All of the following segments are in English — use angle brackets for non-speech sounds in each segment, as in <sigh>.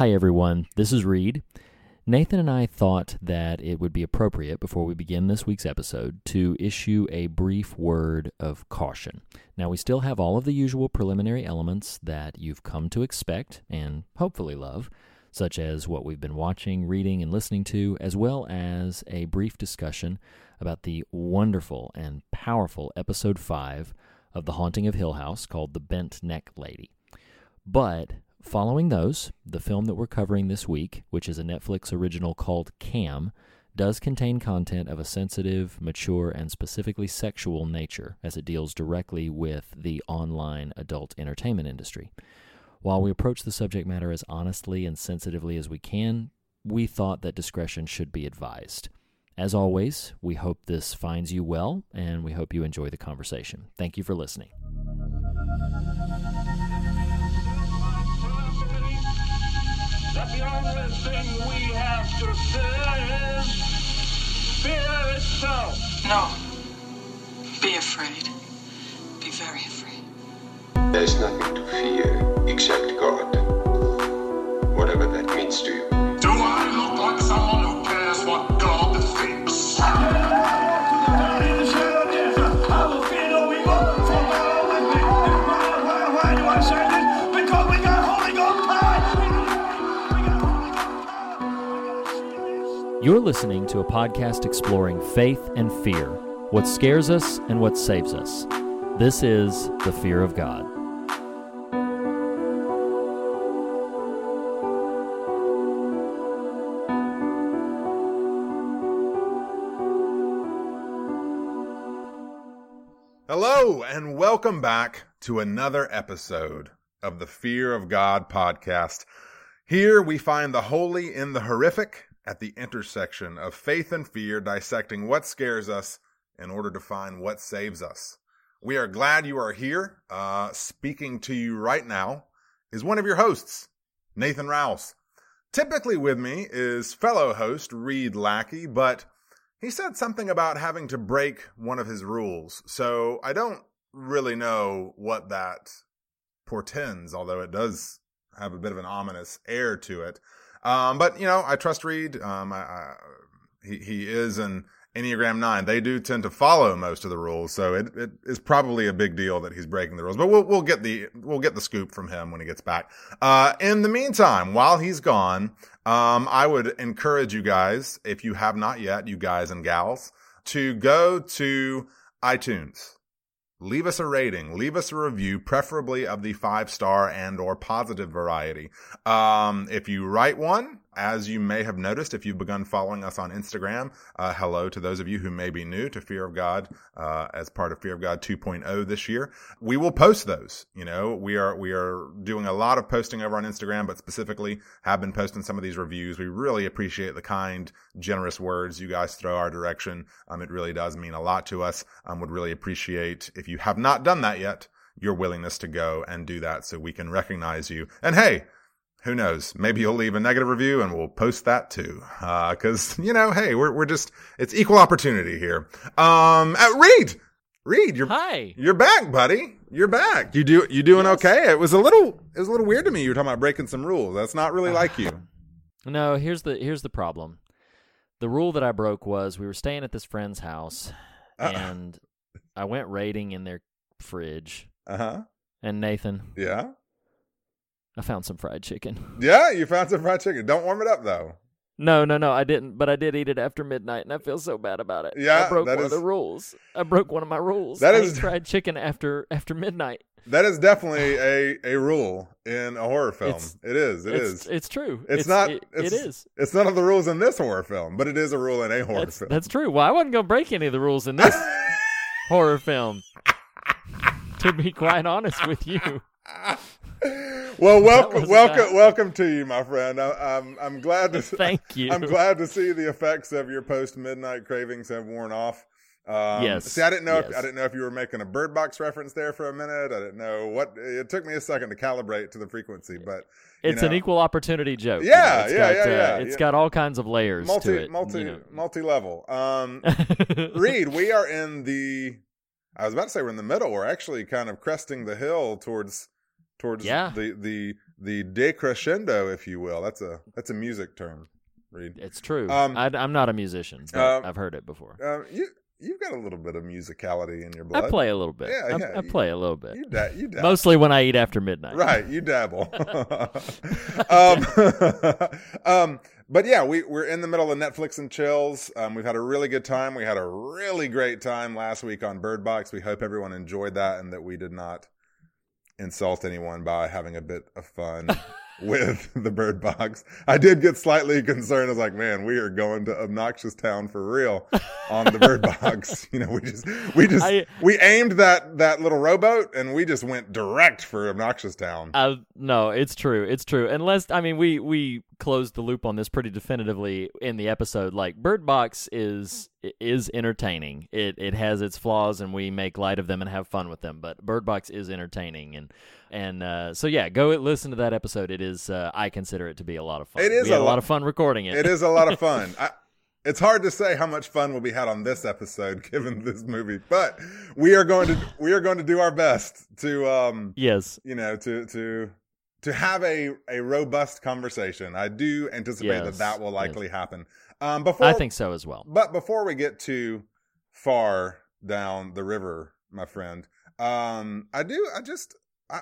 Hi, everyone. This is Reed. Nathan and I thought that it would be appropriate before we begin this week's episode to issue a brief word of caution. Now, we still have all of the usual preliminary elements that you've come to expect and hopefully love, such as what we've been watching, reading, and listening to, as well as a brief discussion about the wonderful and powerful episode 5 of The Haunting of Hill House called The Bent Neck Lady. But Following those, the film that we're covering this week, which is a Netflix original called Cam, does contain content of a sensitive, mature, and specifically sexual nature as it deals directly with the online adult entertainment industry. While we approach the subject matter as honestly and sensitively as we can, we thought that discretion should be advised. As always, we hope this finds you well and we hope you enjoy the conversation. Thank you for listening. The only thing we have to fear is fear itself. No. Be afraid. Be very afraid. There's nothing to fear except God. Whatever that means to you. Do I look like someone You're listening to a podcast exploring faith and fear, what scares us and what saves us. This is The Fear of God. Hello, and welcome back to another episode of the Fear of God podcast. Here we find the holy in the horrific at the intersection of faith and fear, dissecting what scares us in order to find what saves us. We are glad you are here. Uh, speaking to you right now is one of your hosts, Nathan Rouse. Typically with me is fellow host Reed Lackey, but he said something about having to break one of his rules. So I don't really know what that portends, although it does have a bit of an ominous air to it. Um, but you know, I trust Reed. Um, I, I, he he is an Enneagram Nine. They do tend to follow most of the rules, so it, it is probably a big deal that he's breaking the rules. But we'll we'll get the we'll get the scoop from him when he gets back. Uh, in the meantime, while he's gone, um, I would encourage you guys, if you have not yet, you guys and gals, to go to iTunes leave us a rating. Leave us a review preferably of the five star and or positive variety. Um, if you write one as you may have noticed if you've begun following us on instagram uh, hello to those of you who may be new to fear of god uh, as part of fear of god 2.0 this year. We will post those you know. We are we are doing a lot of posting over on instagram but specifically have been posting some of these reviews. We really appreciate the kind generous words you guys throw our direction. Um, it really does mean a lot to us. Um, would really appreciate if you have not done that yet your willingness to go and do that so we can recognize you. And hey who knows? Maybe you'll leave a negative review and we'll post that too. Uh, cause, you know, hey, we're, we're just, it's equal opportunity here. Um, uh, Reed! Reed, you're, Hi. you're back, buddy. You're back. You do, you doing Yes. okay? It was a little, it was a little weird to me. You were talking about breaking some rules. That's not really like you. <laughs> No, here's the here's the problem. The rule that I broke was we were staying at this friend's house Uh-uh. and I went raiding in their fridge Uh huh. and Nathan, Yeah. I found some fried chicken. <laughs> Yeah. You found some fried chicken. Don't warm it up though. No, no, no, I didn't, but I did eat it after midnight and I feel so bad about it. Yeah, I broke one is- of the rules. I broke one of my rules. That I is- fried chicken after after midnight. That is definitely a, a rule in a horror film. It's- it is. It it's, is. It's true. It's, not. It, it's, it is. It's none of the rules in this horror film, but it is a rule in a horror That's, film. that's true. Well, I wasn't gonna break any of the rules in this horror film. To be quite honest with you, <laughs> well, welcome, welcome, welcome to you, my friend. I, I'm, I'm glad to. <laughs> thank <laughs> you. I'm glad to see the effects of your post midnight cravings have worn off. Um, Yes, See, I didn't know. If. I didn't know if you were making a Bird Box reference there for a minute. I didn't know what. It took me a second to calibrate to the frequency, but you It's an equal opportunity joke. you Yeah, know, it's yeah, got, yeah, uh, yeah, It's yeah. got all kinds of layers multi, to it. multi, you know. multi level. Um, <laughs> Reed, we are in the. I was about to say we're in the middle. We're actually kind of cresting the hill towards towards Yeah. the the the decrescendo, if you will. That's a that's a music term. Reed. It's true. Um, I, am not a musician, but um, I've heard it before. Uh, you you've got a little bit of musicality in your blood. I play a little bit. Yeah, I, yeah, I you- play a little bit. You da- you dabble. Mostly when I eat after midnight. right. You dabble. <laughs> <laughs> um, <laughs> um, but yeah, we we're in the middle of Netflix and chills. Um, we've had a really good time. We had a really great time last week on Bird Box. We hope everyone enjoyed that and that we did not insult anyone by having a bit of fun <laughs> with <laughs> the Bird Box. I did get slightly concerned. I was like, man, we are going to obnoxious town for real on the Bird <laughs> Box. <laughs> You know, we just we just I- we aimed that that little rowboat and we just went direct for obnoxious town. Uh, no, it's true. It's true. Unless I mean, we we closed the loop on this pretty definitively in the episode. Like Bird Box is is entertaining. It it has its flaws, and we make light of them and have fun with them. But Bird Box is entertaining, and and uh, so yeah, go listen to that episode. It is. Uh, I consider it to be a lot of fun. It is a a lo- lot of fun recording it. It is a lot of fun. <laughs> I, it's hard to say how much fun will be had on this episode <laughs> given this movie, but we are going to we are going to do our best to um Yes. you know to to to have a a robust conversation. I do anticipate that Yes, that will yes. likely happen. Um before I think so as well. But before we get too far down the river, my friend, um, I do. I just, I,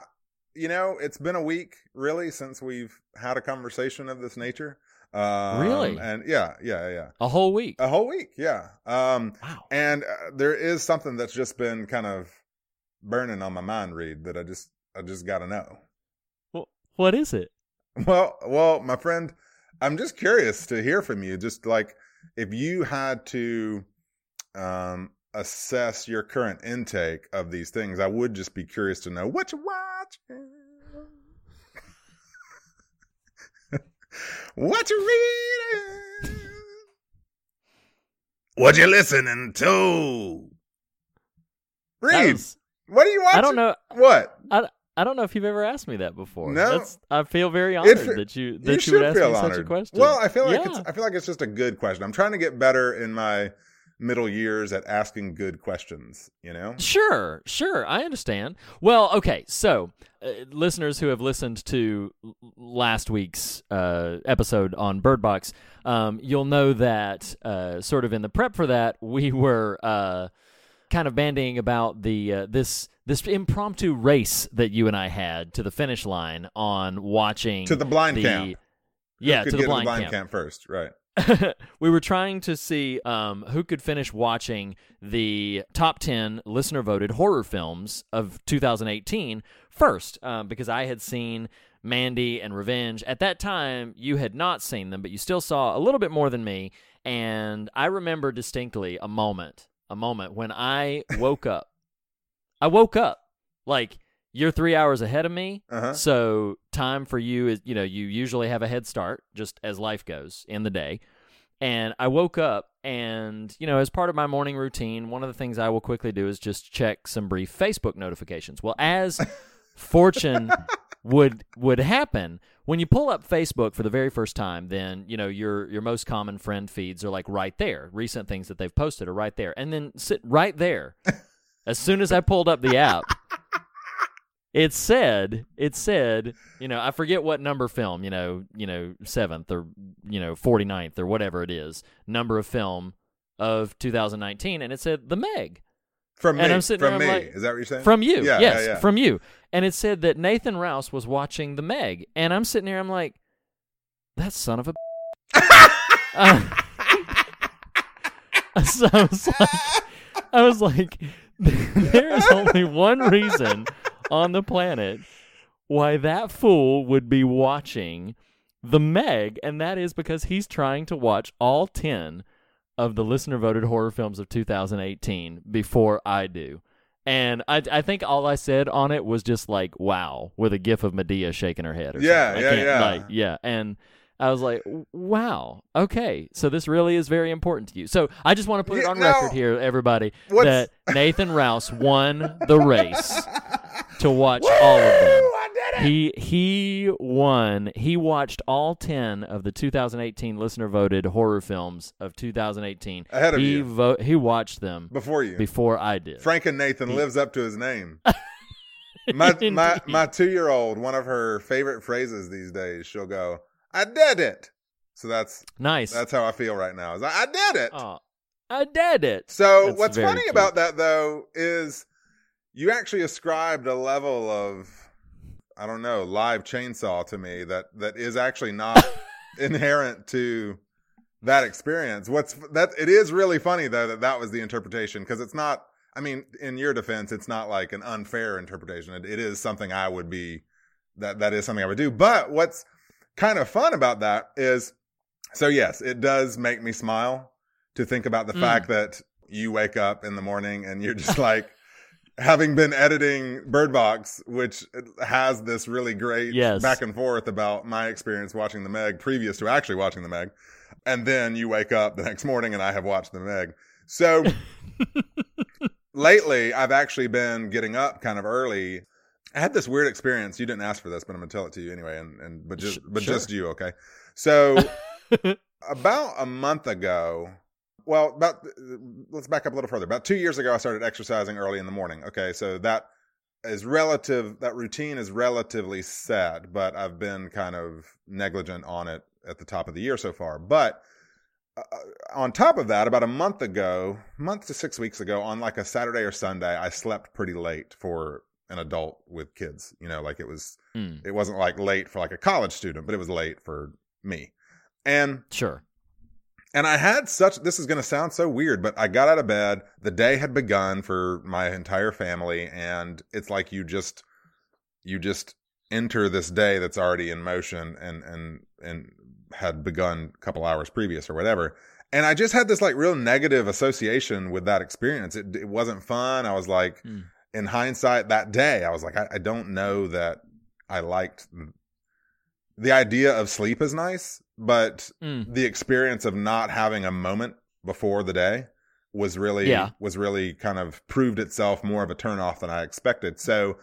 you know, it's been a week really since we've had a conversation of this nature. Um, Really? And yeah, yeah, yeah. A whole week. A whole week, yeah. Um, wow. and uh, there is something that's just been kind of burning on my mind, Reed, that I just, I just got to know. Wh- What is it? <laughs> Well, well, my friend, I'm just curious to hear from you. Just like if you had to um, assess your current intake of these things, I would just be curious to know what you watching, <laughs> what you reading, what you listening to. Reed. was- what are you watching? I don't know. What? I, I don't know if you've ever asked me that before. No. That's, I feel very honored fe- that you that you you, would ask me honored. such a question. Well, I feel like Yeah. it's I feel like it's just a good question. I'm trying to get better in my middle years at asking good questions, you know? Sure, sure, I understand. Well, okay, so uh, listeners who have listened to last week's uh, episode on Bird Box, um, you'll know that uh, sort of in the prep for that, we were uh, kind of bandying about the uh, this this impromptu race that you and I had to the finish line on watching To the blind camp. Who Yeah, to the blind, blind camp. camp first, right. <laughs> we were trying to see um, who could finish watching the top 10 listener voted horror films of 2018 first, um, because I had seen Mandy and Revenge. At that time, you had not seen them, but you still saw a little bit more than me. And I remember distinctly a moment, a moment when I woke up. I woke up like you're three hours ahead of me. Uh-huh. So time for you is, you know, you usually have a head start just as life goes in the day. And I woke up and, you know, as part of my morning routine, one of the things I will quickly do is just check some brief Facebook notifications. Well, as <laughs> fortune would would happen, when you pull up Facebook for the very first time, then, you know, your your most common friend feeds are like right there. Recent things that they've posted are right there. And then sit right there. <laughs> as soon as I pulled up the app, it said it said you know i forget what number film you know you know seventh or you know 49th or whatever it is number of film of 2019 and it said the meg From me. And I'm sitting from me. Like- Is that what you're saying? from you Yeah, yes yeah, yeah. from you and it said that nathan rouse was watching the meg and i'm sitting here i'm like that son of a uh, <laughs> so I was like, I was like, <laughs> there is only one reason on the planet why that fool would be watching the Meg, and that is because he's trying to watch all 10 of the listener voted horror films of 2018 before I do. And I, I think all I said on it was just like, wow, with a gif of Madea shaking her head. Or Yeah, something. Yeah, yeah. Like, yeah. And I was like, wow, okay. So this really is very important to you. So I just want to put it on no. record here, everybody, What's- that Nathan Rouse won the race <laughs> to watch all of them. I did it! He he won. He watched all ten of the 2018 listener voted horror films of 2018. Ahead of he you. Vo- he watched them Before you. before I did. Frank and Nathan lives up to his name. <laughs> my my my two year old, one of her favorite phrases these days, she'll go, "I did it." So that's nice. that's how I feel right now. Is I, I did it. Aw, I did it. So That's what's funny cute. about that though is you actually ascribed a level of I don't know live chainsaw to me that that is actually not <laughs> inherent to that experience. What's that? It is really funny though that that was the interpretation because it's not. I mean, in your defense, it's not like an unfair interpretation. It, it is something I would be that that is something I would do. But what's kind of fun about that is, so yes, it does make me smile to think about the Mm. fact that you wake up in the morning and you're just like. Having been editing Bird Box, which has this really great Yes. back and forth about my experience watching the Meg previous to actually watching the Meg, and then you wake up the next morning and I have watched the Meg. So <laughs> lately, I've actually been getting up kind of early. I had this weird experience. You didn't ask for this, but I'm gonna tell it to you anyway. And, and but just but sure. just you, okay? So <laughs> about a month ago, well, about let's back up a little further. About two years ago, I started exercising early in the morning. Okay, so that is relative. That routine is relatively set, but I've been kind of negligent on it at the top of the year so far. But uh, on top of that, about a month ago, month to six weeks ago, on like a Saturday or Sunday, I slept pretty late for an adult with kids. You know, like it was, Mm, it wasn't like late for like a college student, but it was late for me. And sure. and I had such this is going to sound so weird, but I got out of bed. The day had begun for my entire family and it's like you just you just enter this day that's already in motion and and and had begun a couple hours previous or whatever. And I just had this like real negative association with that experience. It it wasn't fun. I was like Mm. In hindsight that day, I was like I, I don't know that I liked the idea of sleep is nice, but Mm, the experience of not having a moment before the day was really Yeah. was really kind of proved itself more of a turnoff than I expected. So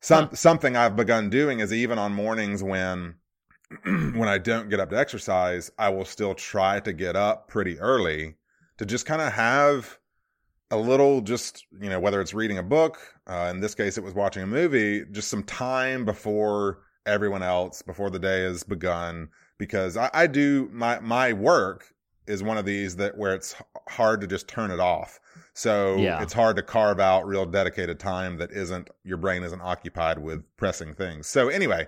some Huh. something I've begun doing is even on mornings when <clears throat> when I don't get up to exercise, I will still try to get up pretty early to just kind of have a little just you know whether it's reading a book uh, in this case it was watching a movie just some time before everyone else before the day has begun because I, I do my my work is one of these that where it's hard to just turn it off so Yeah. it's hard to carve out real dedicated time that isn't your brain isn't occupied with pressing things so anyway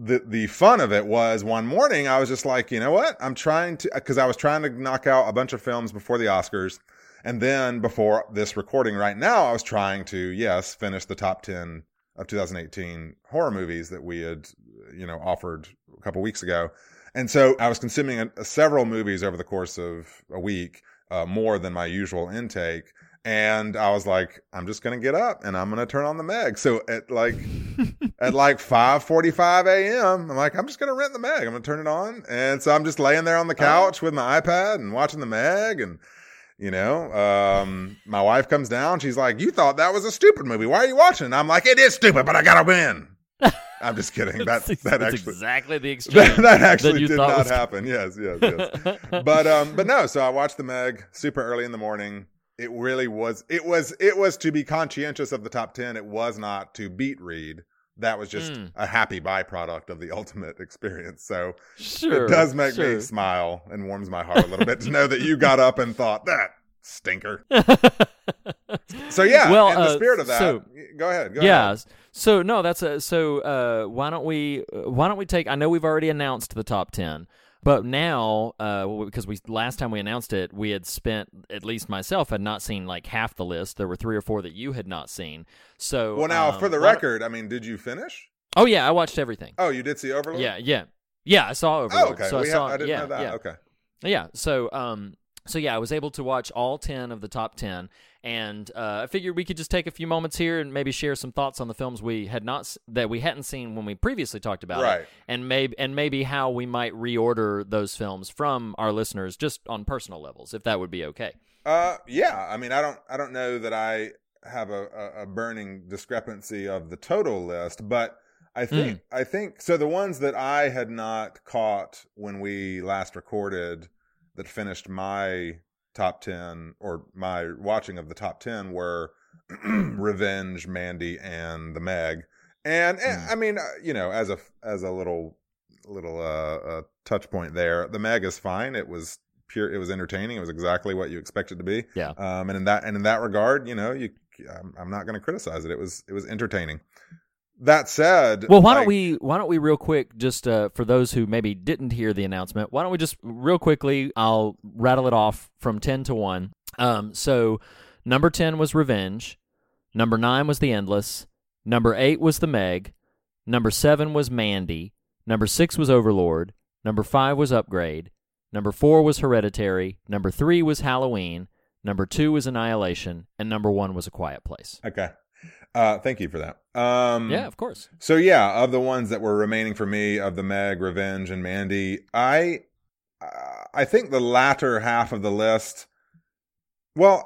the the fun of it was one morning I was just like, you know what? I'm trying to because I was trying to knock out a bunch of films before the Oscars, and then before this recording right now, I was trying to yes finish the top ten of 2018 horror movies that we had you know offered a couple weeks ago, and so I was consuming a, several movies over the course of a week, uh, more than my usual intake. And I was like, I'm just gonna get up and I'm gonna turn on the Meg. So at like <laughs> at like 5:45 a.m. I'm like, I'm just gonna rent the Meg. I'm gonna turn it on, and so I'm just laying there on the couch with my iPad and watching the Meg, and you know, um, my wife comes down. She's like, "You thought that was a stupid movie. Why are you watching?" it?" I'm like, "It is stupid, but I gotta win." <laughs> I'm just kidding. That That's- that that's actually exactly the <laughs> extreme. that, that actually you did not was- <laughs> happen. Yes, yes, yes. but um, but no. So I watched the Meg super early in the morning. It really was. It was. It was to be conscientious of the top ten. It was not to beat Reed. That was just Mm. a happy byproduct of the <laughs> ultimate experience. So sure, it does make sure. me smile and warms my heart a little bit to know that you <laughs> got up and thought that stinker. <laughs> So yeah, Well, in the uh, spirit of that, so- go ahead. Go yeah. ahead. So no, that's a so. Uh, why don't we? uh, Why don't we take? I know we've already announced the top ten, but now, uh, because we last time we announced it, we had spent at least myself had not seen like half the list. There were three or four that you had not seen. So Well, now um, for the record, I mean, did you finish? oh yeah, I watched everything. Oh, you did see Overlord. Yeah, yeah, yeah. I saw Overlord. Oh, okay. So we I have- I didn't yeah, know that. yeah. Okay. Yeah. So um so yeah, I was able to watch all 10 of the top 10 and uh, I figured we could just take a few moments here and maybe share some thoughts on the films we had not that we hadn't seen when we previously talked about Right. it and maybe and maybe how we might reorder those films from our listeners just on personal levels if that would be okay. Uh, yeah. I mean, I don't, I don't know that I have a, a, a burning discrepancy of the total list, but I think, I think so. The ones that I had not caught when we last recorded that finished my top ten or my watching of the top ten were <clears throat> Revenge, Mandy, and the Meg. And, eh, Hmm. I mean, uh, you know, as a as a little little uh, uh, touch point there, the Meg is fine. It was pure. It was entertaining. It was exactly what you expected to be. Yeah. Um, and in that and in that regard, you know, you I'm, I'm not going to criticize it. It was it was entertaining. That said, Well, why don't we why don't we real quick just uh, for those who maybe didn't hear the announcement, why don't we just real quickly I'll rattle it off from 10 to 1. Um so number 10 was Revenge, number 9 was The Endless, number 8 was The Meg, number 7 was Mandy, number 6 was Overlord, number 5 was Upgrade, number 4 was Hereditary, number 3 was Halloween, number 2 was Annihilation, and number 1 was A Quiet Place. Okay. Uh, thank you for that. Um, Yeah, of course. So yeah, of the ones that were remaining for me, of the Meg, Revenge, and Mandy, I, uh, I think the latter half of the list. Well,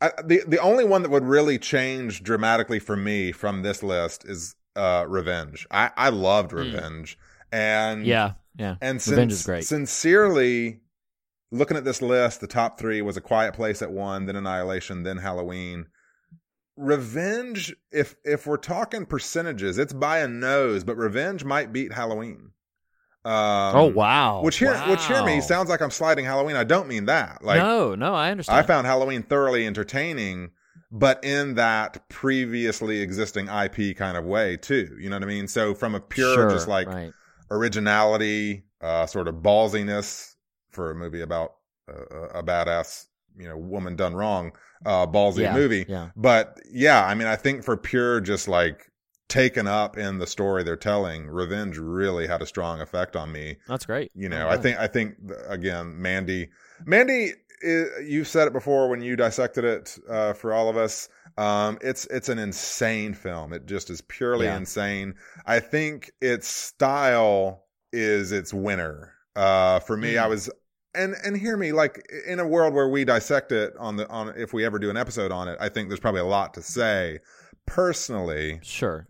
I, the the only one that would really change dramatically for me from this list is uh, Revenge. I I loved Hmm. Revenge, and Yeah, yeah. and Revenge since- is great. Sincerely, looking at this list, the top three was A Quiet Place at one, then Annihilation, then Halloween. Revenge, if if we're talking percentages, it's by a nose, but Revenge might beat Halloween. Um, oh wow. Which hear which hear me sounds like I'm sliding Halloween. I don't mean that. Like no, no, I understand. I found Halloween thoroughly entertaining, but in that previously existing IP kind of way too. You know what I mean? So from a pure Sure, just like right. originality, uh, sort of ballsiness for a movie about uh, a badass, you know, woman done wrong, uh, ballsy Yeah, movie. yeah. But yeah, I mean, I think for pure, just like taken up in the story they're telling, Revenge really had a strong effect on me. That's great. You know, Oh, I think, I think again, Mandy, Mandy, you've said it before when you dissected it uh, for all of us. Um, it's it's an insane film. It just is purely Yeah. insane. I think its style is its winner. Uh, for me, Mm. I was and and hear me like in a world where we dissect it on the on if we ever do an episode on it, I think there's probably a lot to say. Personally, Sure.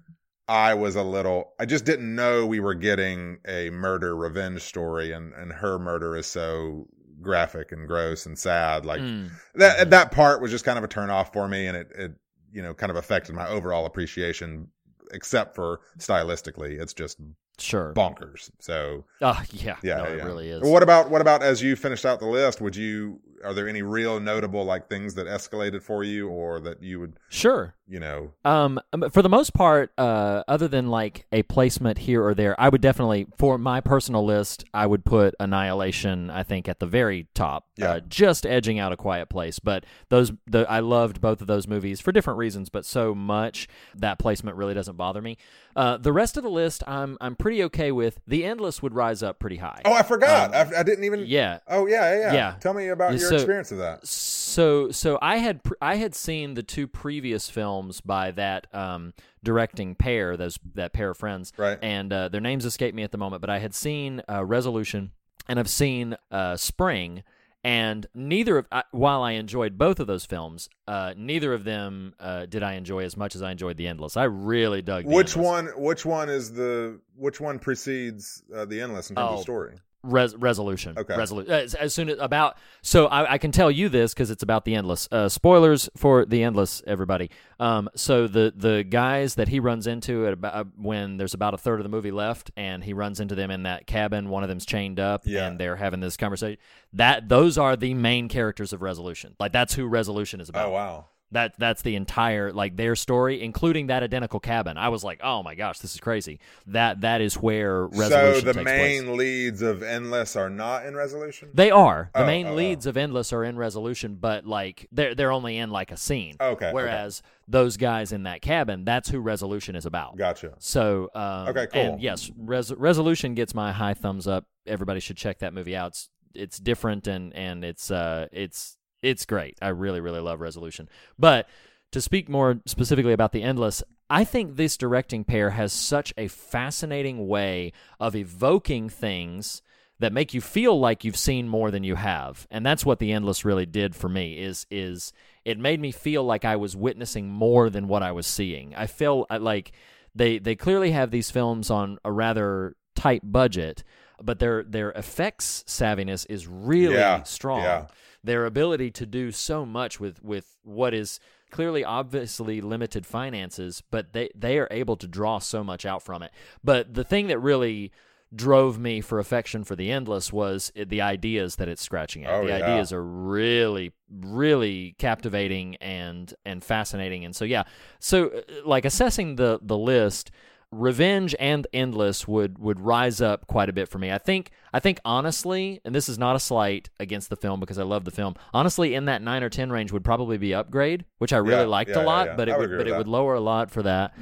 I was a little I just didn't know we were getting a murder revenge story and and her murder is so graphic and gross and sad like Mm. that that part was just kind of a turn off for me and it it you know kind of affected my overall appreciation except for stylistically it's just Sure. bonkers so Oh, yeah. yeah, no, yeah, it really is. what about what about as you finished out the list would you are there any real notable like things that escalated for you or that you would Sure. you know Um, um, for the most part, uh, other than like a placement here or there, I would definitely, for my personal list, I would put Annihilation. I think at the very top, Yeah. uh, just edging out a Quiet Place. But those, the I loved both of those movies for different reasons, but so much that placement really doesn't bother me. Uh, the rest of the list, I'm I'm pretty okay with. The Endless would rise up pretty high. oh i forgot Um, I, I didn't even yeah, oh yeah yeah, yeah Yeah. tell me about your So- experience of that So so I had I had seen the two previous films by that um, directing pair those that pair of friends Right. and uh, their names escape me at the moment but I had seen uh, Resolution and I've seen uh, Spring and neither of I, while I enjoyed both of those films uh, neither of them uh, did I enjoy as much as I enjoyed The Endless I really dug which Endless. one which one is the which one precedes uh, the endless in terms Oh. of story Res- resolution. Okay. Resolu- as, as soon as about so I, I can tell you this because it's about the endless. Uh, spoilers for the endless, everybody. Um, so the the guys that he runs into at about uh, when there's about a third of the movie left, and he runs into them in that cabin. One of them's chained up, Yeah. and they're having this conversation. That those are the main characters of Resolution. Like that's who Resolution is about. oh wow That that's the entire like their story, including that identical cabin. I was like, oh my gosh, this is crazy. That that is where resolution. so the main place. leads of endless are not in resolution They are the Oh, main oh, oh. leads of Endless are in Resolution, but like they're they're only in like a scene. Okay, okay. Whereas those guys in that cabin, that's who Resolution is about. gotcha So um, Okay, cool. And yes, Res- Resolution gets my high thumbs up. Everybody should check that movie out. It's it's different and and it's uh it's it's great. I really really love Resolution. But to speak more specifically about the Endless, I think this directing pair has such a fascinating way of evoking things that make you feel like you've seen more than you have. And that's what the Endless really did for me is is it made me feel like I was witnessing more than what I was seeing. I feel uh, like they they clearly have these films on a rather tight budget, but their their effects savviness is really Yeah, strong. yeah. Their ability to do so much with with what is clearly obviously limited finances, but they they are able to draw so much out from it. But the thing that really drove me for affection for the endless was the ideas that it's scratching at. Oh, the yeah. ideas are really really captivating and and fascinating. And so yeah, so uh, like assessing the the list Revenge and Endless would would rise up quite a bit for me. I think I think honestly, and this is not a slight against the film because I love the film. Honestly, in that nine or ten range would probably be Upgrade, which I really Yeah, liked yeah, a lot, yeah. but I it would would but it would lower a lot for that.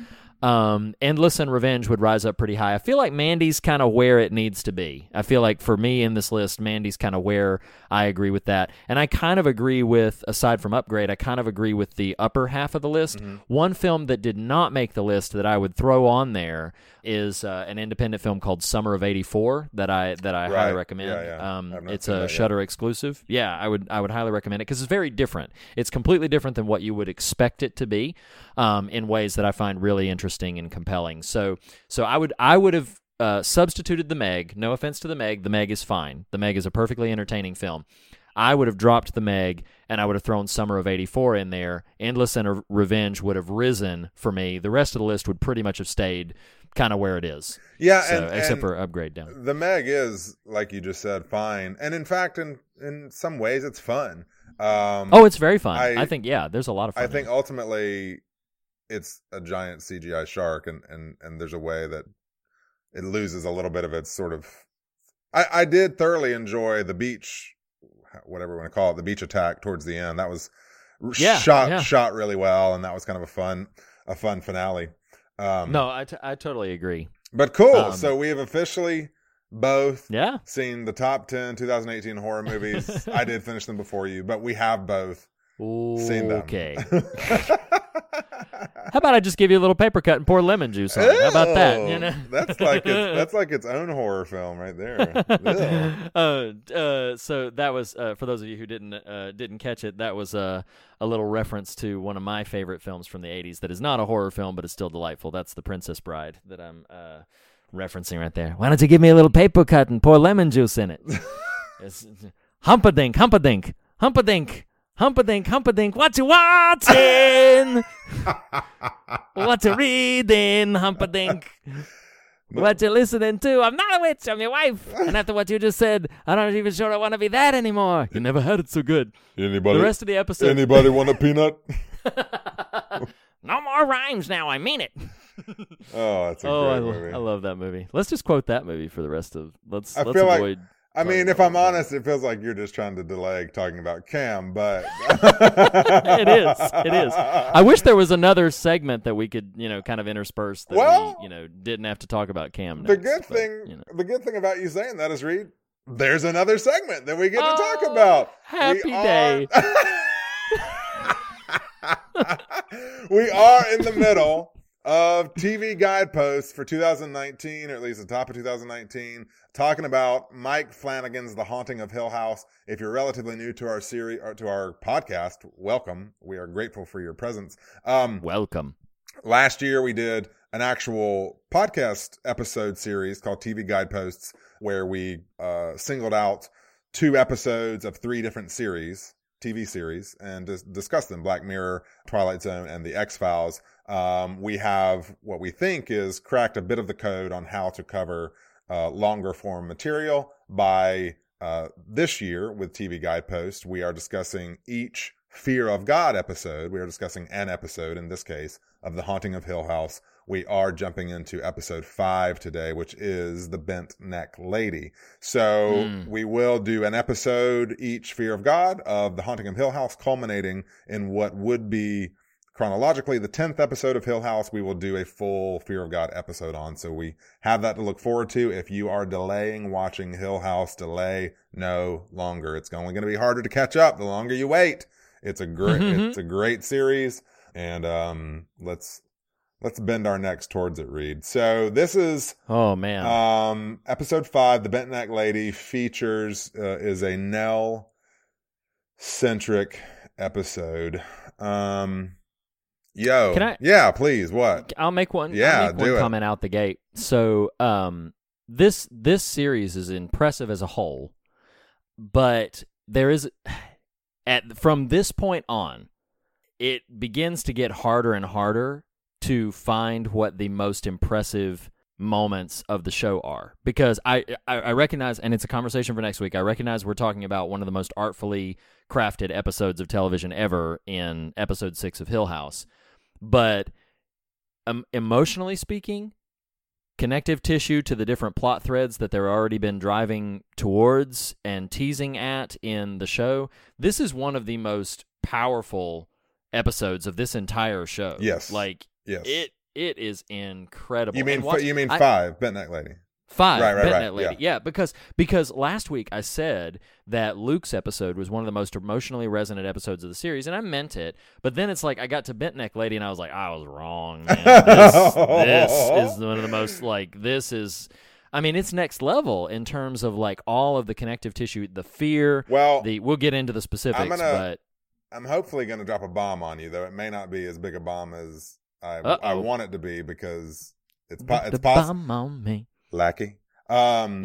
Um, Endless and Revenge would rise up pretty high. I feel like Mandy's kind of where it needs to be. I feel like for me in this list, Mandy's kind of where I agree with that. And I kind of agree with, aside from Upgrade, I kind of agree with the upper half of the list. Mm-hmm. One film that did not make the list that I would throw on there is uh, an independent film called Summer of '84 that I that I Right. highly recommend. Yeah, yeah. Um, it's a. Shudder exclusive. Yeah, I would I would highly recommend it because it's very different. It's completely different than what you would expect it to be, um, in ways that I find really interesting and compelling. So so I would I would have uh, substituted the Meg. No offense to the Meg, the Meg is fine. The Meg is a perfectly entertaining film. I would have dropped the Meg and I would have thrown Summer of 84 in there. Endless and Revenge would have risen for me. The rest of the list would pretty much have stayed kind of where it is. Yeah, So, and, except and for upgrade down. the Meg is like you just said, fine, and in fact, in in some ways, it's fun. Um, Oh, it's very fun. I- I, think yeah, there's a lot of fun. I think ultimately it's a giant CGI shark, and and and there's a way that it loses a little bit of its sort of. I I did thoroughly enjoy the beach, whatever you want to call it, the beach attack towards the end. That was Yeah, shot yeah. shot really well, and that was kind of a fun a fun finale. Um, no, I, t- I totally agree. but cool. um, so we have officially both Yeah. seen the top 10 2018 horror movies. <laughs> I did finish them before you, but we have both seen them. Okay. <laughs> How about I just give you a little paper cut and pour lemon juice on it? How about that? You know, that's like it's, <laughs> that's like its own horror film right there. <laughs> Uh, uh, so that was uh, for those of you who didn't uh, didn't catch it. That was uh, a little reference to one of my favorite films from the '80s. That is not a horror film, but is still delightful. That's The Princess Bride that I'm uh, referencing right there. Why don't you give me a little paper cut and pour lemon juice in it? it's, Humperdinck, Humperdinck, Humperdinck. Humperdinck, Humperdinck, what you watching? <laughs> what you reading, Humperdinck? What you listening to? I'm not a witch, I'm your wife. <laughs> And after what you just said, I'm not even sure I want to be that anymore. You never had it so good. Anybody? The rest of the episode, anybody want a peanut? <laughs> no more rhymes now. I mean it. Oh, that's a Oh, great lo- movie. I love that movie. Let's just quote that movie for the rest of. Let's I let's feel like- avoid. I mean, if I'm honest, it feels like you're just trying to delay talking about Cam, but <laughs> it is. It is. I wish there was another segment that we could, you know, kind of intersperse that Well, we, you know, didn't have to talk about Cam. the next, good but, thing, you know. the good thing about you saying that is, Reed, there's another segment that we get to talk Oh, about. happy We are- day. <laughs> we are in the middle of TV guideposts for 2019, or at least the top of 2019, talking about Mike Flanagan's The Haunting of Hill House. If you're relatively new to our series or to our podcast, welcome. We are grateful for your presence. Um, Welcome. last year we did an actual podcast episode series called TV Guideposts, where we uh, singled out two episodes of three different series, TV series, and dis- discussed them: Black Mirror, Twilight Zone, and The X Files. Um, we have what we think is cracked a bit of the code on how to cover uh, longer form material by uh, this year with TV Guidepost. We are discussing each Fear of God episode. We are discussing an episode in this case of The Haunting of Hill House. We are jumping into episode five today, which is The Bent Neck Lady. So Hmm. we will do an episode each Fear of God of The Haunting of Hill House, culminating in what would be chronologically the 10th episode of Hill House. We will do a full Fear of God episode on. So we have that to look forward to. If you are delaying watching Hill House, delay no longer. It's only going to be harder to catch up the longer you wait. It's a great, it's a great series. And, um, let's, let's bend our necks towards it, Reed. So this is, Oh man. um, episode five, the Bent Neck Lady features, uh, is a Nell centric episode. Um, yo, Can I- yeah, please. What? I'll make one. Yeah, make do one it. comment out the gate. So, um, this this series is impressive as a whole, but there is <sighs> at from this point on, it begins to get harder and harder to find what the most impressive moments of the show are because I, I I recognize and it's a conversation for next week. I recognize we're talking about one of the most artfully crafted episodes of television ever in episode 6 of Hill House. But um, emotionally speaking, connective tissue to the different plot threads that they're already been driving towards and teasing at in the show. This is one of the most powerful episodes of this entire show. Yes. Like Yes. it it is incredible. you mean watch- you mean I- five, Bent Neck Lady. Five, Right, right, right, Lady. Yeah. because because last week I said that Luke's episode was one of the most emotionally resonant episodes of the series, and I meant it. But then it's like I got to Bent Neck Lady, and I was like, I was wrong. Man. This, <laughs> this is one of the most like this is. I mean, it's next level in terms of like all of the connective tissue, the fear. Well, the we'll get into the specifics, I'm gonna- but I'm hopefully going to drop a bomb on you, though it may not be as big a bomb as I. I want it to be because it's po- it's possible. Lackey. Um,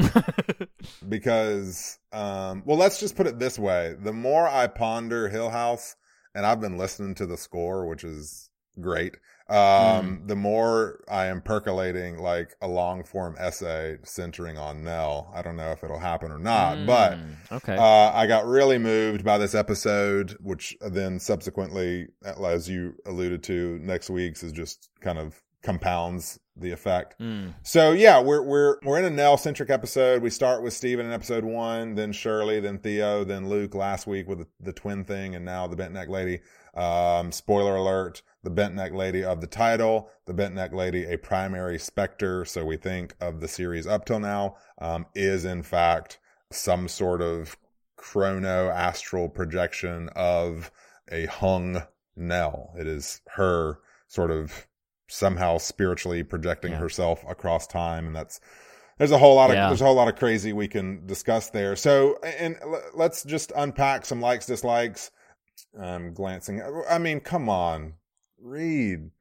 <laughs> because um, well, let's just put it this way: the more I ponder Hill House, and I've been listening to the score, which is great. Um, the more I am percolating like a long form essay centering on Nell. I don't know if it'll happen or not, but Mm, okay, uh, I got really moved by this episode, which then subsequently, as you alluded to, next week's is just kind of compounds the effect. Mm. So yeah, we're we're we're in a Nell centric episode. We start with Steven in episode one, then Shirley, then Theo, then Luke last week with the, the twin thing, and now the bent neck lady. Um, spoiler alert: the bent neck lady of the title, the bent neck lady, a primary specter. So we think of the series up till now um, is in fact some sort of chrono astral projection of a hung Nell. It is her sort of somehow spiritually projecting Yeah. herself across time, and that's there's a whole lot of Yeah. there's a whole lot of crazy we can discuss there. So, and let's just unpack some likes dislikes. I'm glancing. I mean, come on, Reed.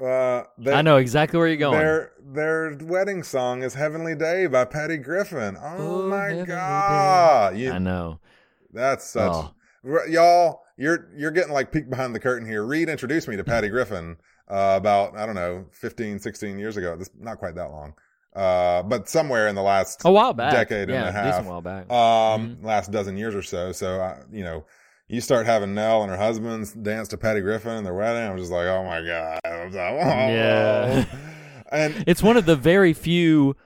Uh, they- I know exactly where you're going. their their wedding song is "Heavenly Day" by Patty Griffin. Oh, Oh, my Heavenly god, you, I know. that's such Oh. Y'all. You're you're getting like peek behind the curtain here. Reed introduced me to <laughs> Patty Griffin uh, about I don't know 15, 16 years ago. This not quite that long, uh, but somewhere in the last A while back, decade yeah, and a half, decent while back. um, Mhm. last dozen years or so. So uh, you know. You start having Nell and her husband dance to Patty Griffin in their wedding. I'm just like, oh my god, I'm so- Yeah. and <laughs> It's one of the very few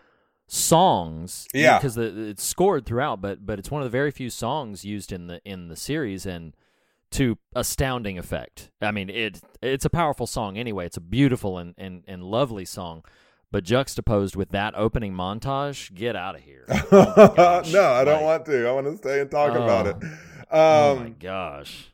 songs, Yeah. because it's scored throughout, but but it's one of the very few songs used in the in the series, and to astounding effect. I mean, it it's a powerful song anyway. It's a beautiful and and, and lovely song, but juxtaposed with that opening montage, get out of here! <laughs> Oh gosh. no, I don't Like, want to. I want to stay and talk Oh. about it. oh my Um, gosh!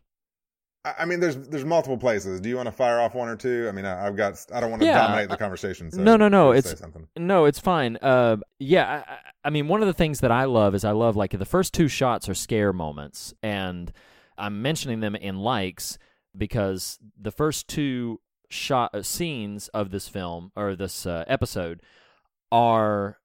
I mean, there's there's multiple places. Do you want to fire off one or two? I mean, I, I've got. I don't want to Yeah, dominate the conversation. So no, no, no, it's- No, it's fine. Uh, yeah, I- I mean, one of the things that I love is I love like the first two shots are scare moments, and I'm mentioning them in likes because the first two shot uh, scenes of this film or this uh, episode are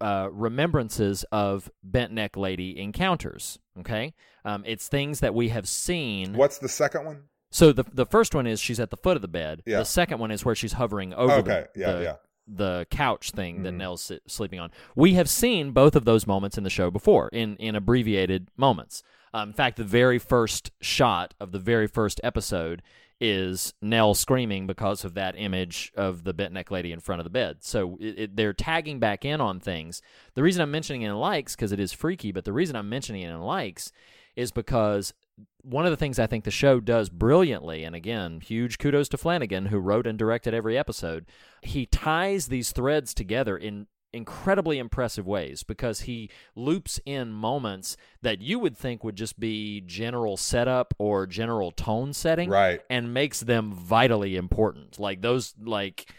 uh, remembrances of bent neck lady encounters. Okay, um, it's things that we have seen. What's the second one? So the the first one is she's at the foot of the bed. Yeah. The second one is where she's hovering over Okay, the, yeah, the, yeah. the couch thing that Mhm. Nell's sleeping on. We have seen both of those moments in the show before in in abbreviated moments. Um, in fact, the very first shot of the very first episode is Nell screaming because of that image of the bent neck lady in front of the bed. So it, it, they're tagging back in on things. The reason I'm mentioning it in likes because it is freaky, but the reason I'm mentioning it in likes is because one of the things I think the show does brilliantly, and again, huge kudos to Flanagan, who wrote and directed every episode, he ties these threads together in incredibly impressive ways because he loops in moments that you would think would just be general setup or general tone setting Right. and makes them vitally important like those like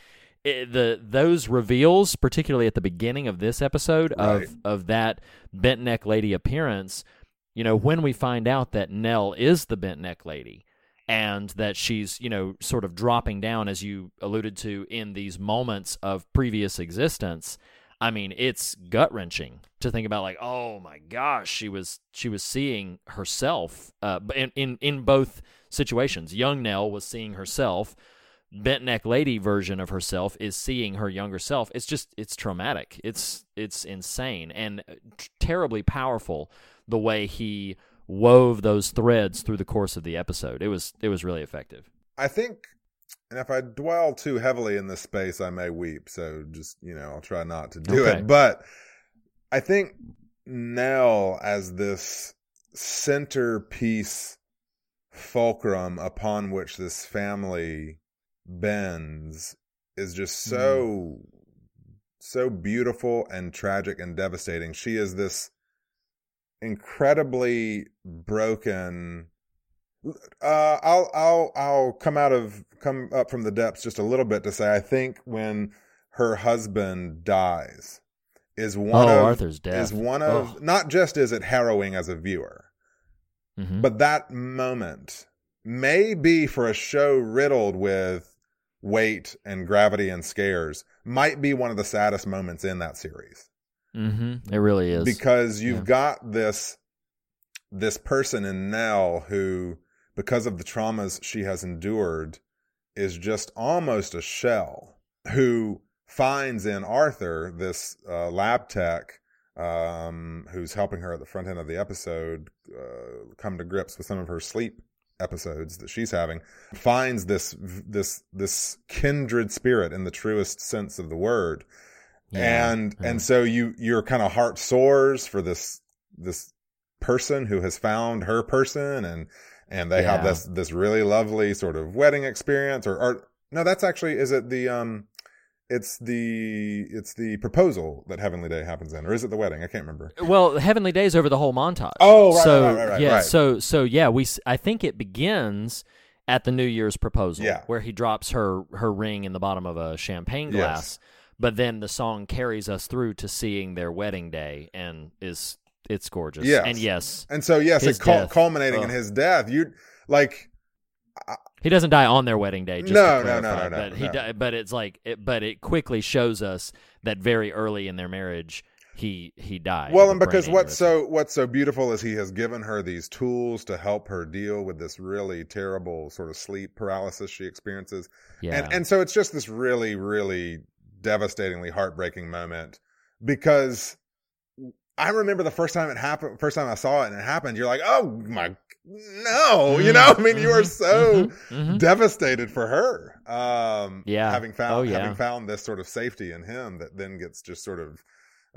it, the those reveals particularly at the beginning of this episode Right. of of that bent neck lady appearance you know when we find out that Nell is the bent neck lady and that she's you know sort of dropping down as you alluded to in these moments of previous existence I mean, it's gut wrenching to think about. Like, oh my gosh, she was she was seeing herself. Uh, in in in both situations, young Nell was seeing herself. Bent neck lady version of herself is seeing her younger self. It's just it's traumatic. It's it's insane and uh, terribly powerful the way he wove those threads through the course of the episode. It was it was really effective. I think, and if I dwell too heavily in this space, I may weep. So just, you know, I'll try not to do Okay. it. But I think Nell as this centerpiece fulcrum upon which this family bends is just so mm-hmm. so beautiful and tragic and devastating. She is this incredibly broken uh, I'll I'll I'll come out of come up from the depths just a little bit to say I think when her husband dies is one Oh, of Arthur's death. is one of Ugh. not just is it harrowing as a viewer, Mhm. but that moment may be for a show riddled with weight and gravity and scares might be one of the saddest moments in that series Mm-hmm. It really is. because you've Yeah. got this this person in Nell who because of the traumas she has endured is just almost a shell who finds in Arthur this uh, lab tech um, who's helping her at the front end of the episode uh, come to grips with some of her sleep episodes that she's having finds this this this kindred spirit in the truest sense of the word Yeah, and yeah. and so you your kind of heart soars for this this person who has found her person and and they have this this really lovely sort of wedding experience or or no that's actually is it the um it's the it's the proposal that heavenly day happens in or is it the wedding i can't remember Well, Heavenly Day is over the whole montage. Oh, right, so right, right, right, yeah, right. so so yeah, we I think it begins at the New Year's proposal, Yeah. where he drops her her ring in the bottom of a champagne Yes. glass. But then the song carries us through to seeing their wedding day, and is it's gorgeous. Yes. and yes, and so yes it cul- culminating in his death you like he doesn't die on their wedding day. Just No, no, no, no, no, But he di- but it's like it, but it quickly shows us that very early in their marriage he he died. Well, and because what's so what's so beautiful is he has given her these tools to help her deal with this really terrible sort of sleep paralysis she experiences. yeah And and so it's just this really really devastatingly heartbreaking moment because I remember the first time it happened, first time I saw it and it happened, you're like, "Oh my no." You know, I mean, you are Mhm, so mhm, mhm. devastated for her. Um, Yeah. having found Oh, yeah. having found this sort of safety in him that then gets just sort of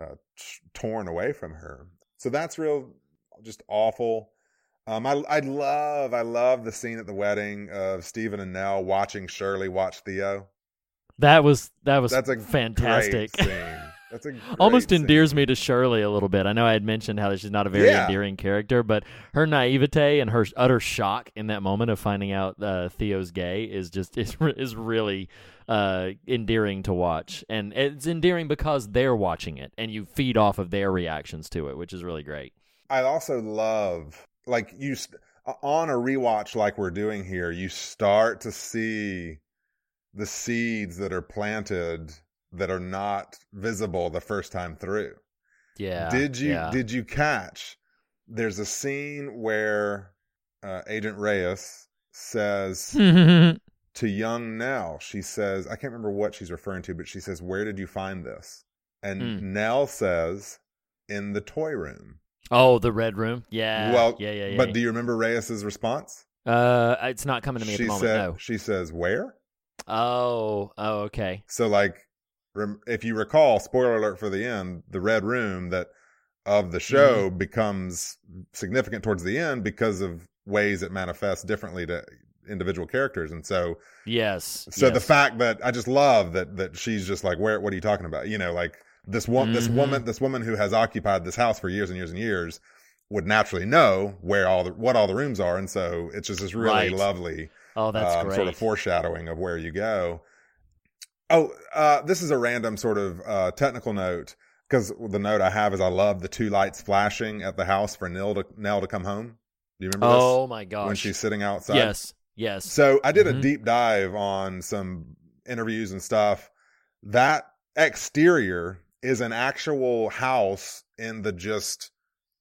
uh, t- torn away from her. So that's real, just awful. Um, I I love I love the scene at the wedding of Steven and Nell watching Shirley watch Theo. That was that was That's a fantastic. Great <laughs> scene. That's a Almost scene. endears me to Shirley a little bit. I know I had mentioned how she's not a very Yeah. endearing character, but her naivete and her utter shock in that moment of finding out uh, Theo's gay is just <laughs> is is really uh, endearing to watch, and it's endearing because they're watching it, and you feed off of their reactions to it, which is really great. I also love like you st- on a rewatch like we're doing here. You start to see the seeds that are planted that are not visible the first time through. Yeah. did you yeah. did you catch? There's a scene where uh, Agent Reyes says <laughs> to young Nell, she says, I can't remember what she's referring to, but she says, "Where did you find this?" And Hmm. Nell says, "In the toy room." oh, the red room. Yeah. well, yeah, yeah, yeah. But do you remember Reyes's response? uh, it's not coming to me she at the moment. said, no. "She says where?" Oh. Oh. Okay. So, like, if you recall, spoiler alert for the end, the red room that of the show Mm-hmm. becomes significant towards the end because of ways it manifests differently to individual characters, and so Yes. So the fact that I just love that that she's just like, where? What are you talking about? You know, like this one, this Mhm. woman, this woman who has occupied this house for years and years and years would naturally know where all the what all the rooms are, and so it's just this really Right. lovely Oh, that's um, great. sort of foreshadowing of where you go. Oh, uh, this is a random sort of uh, technical note because the note I have is I love the two lights flashing at the house for Nell to Nell to come home. Do you remember this? oh my gosh. when she's sitting outside? Yes. Yes. So I did a Mhm. deep dive on some interviews and stuff. That exterior is an actual house in the just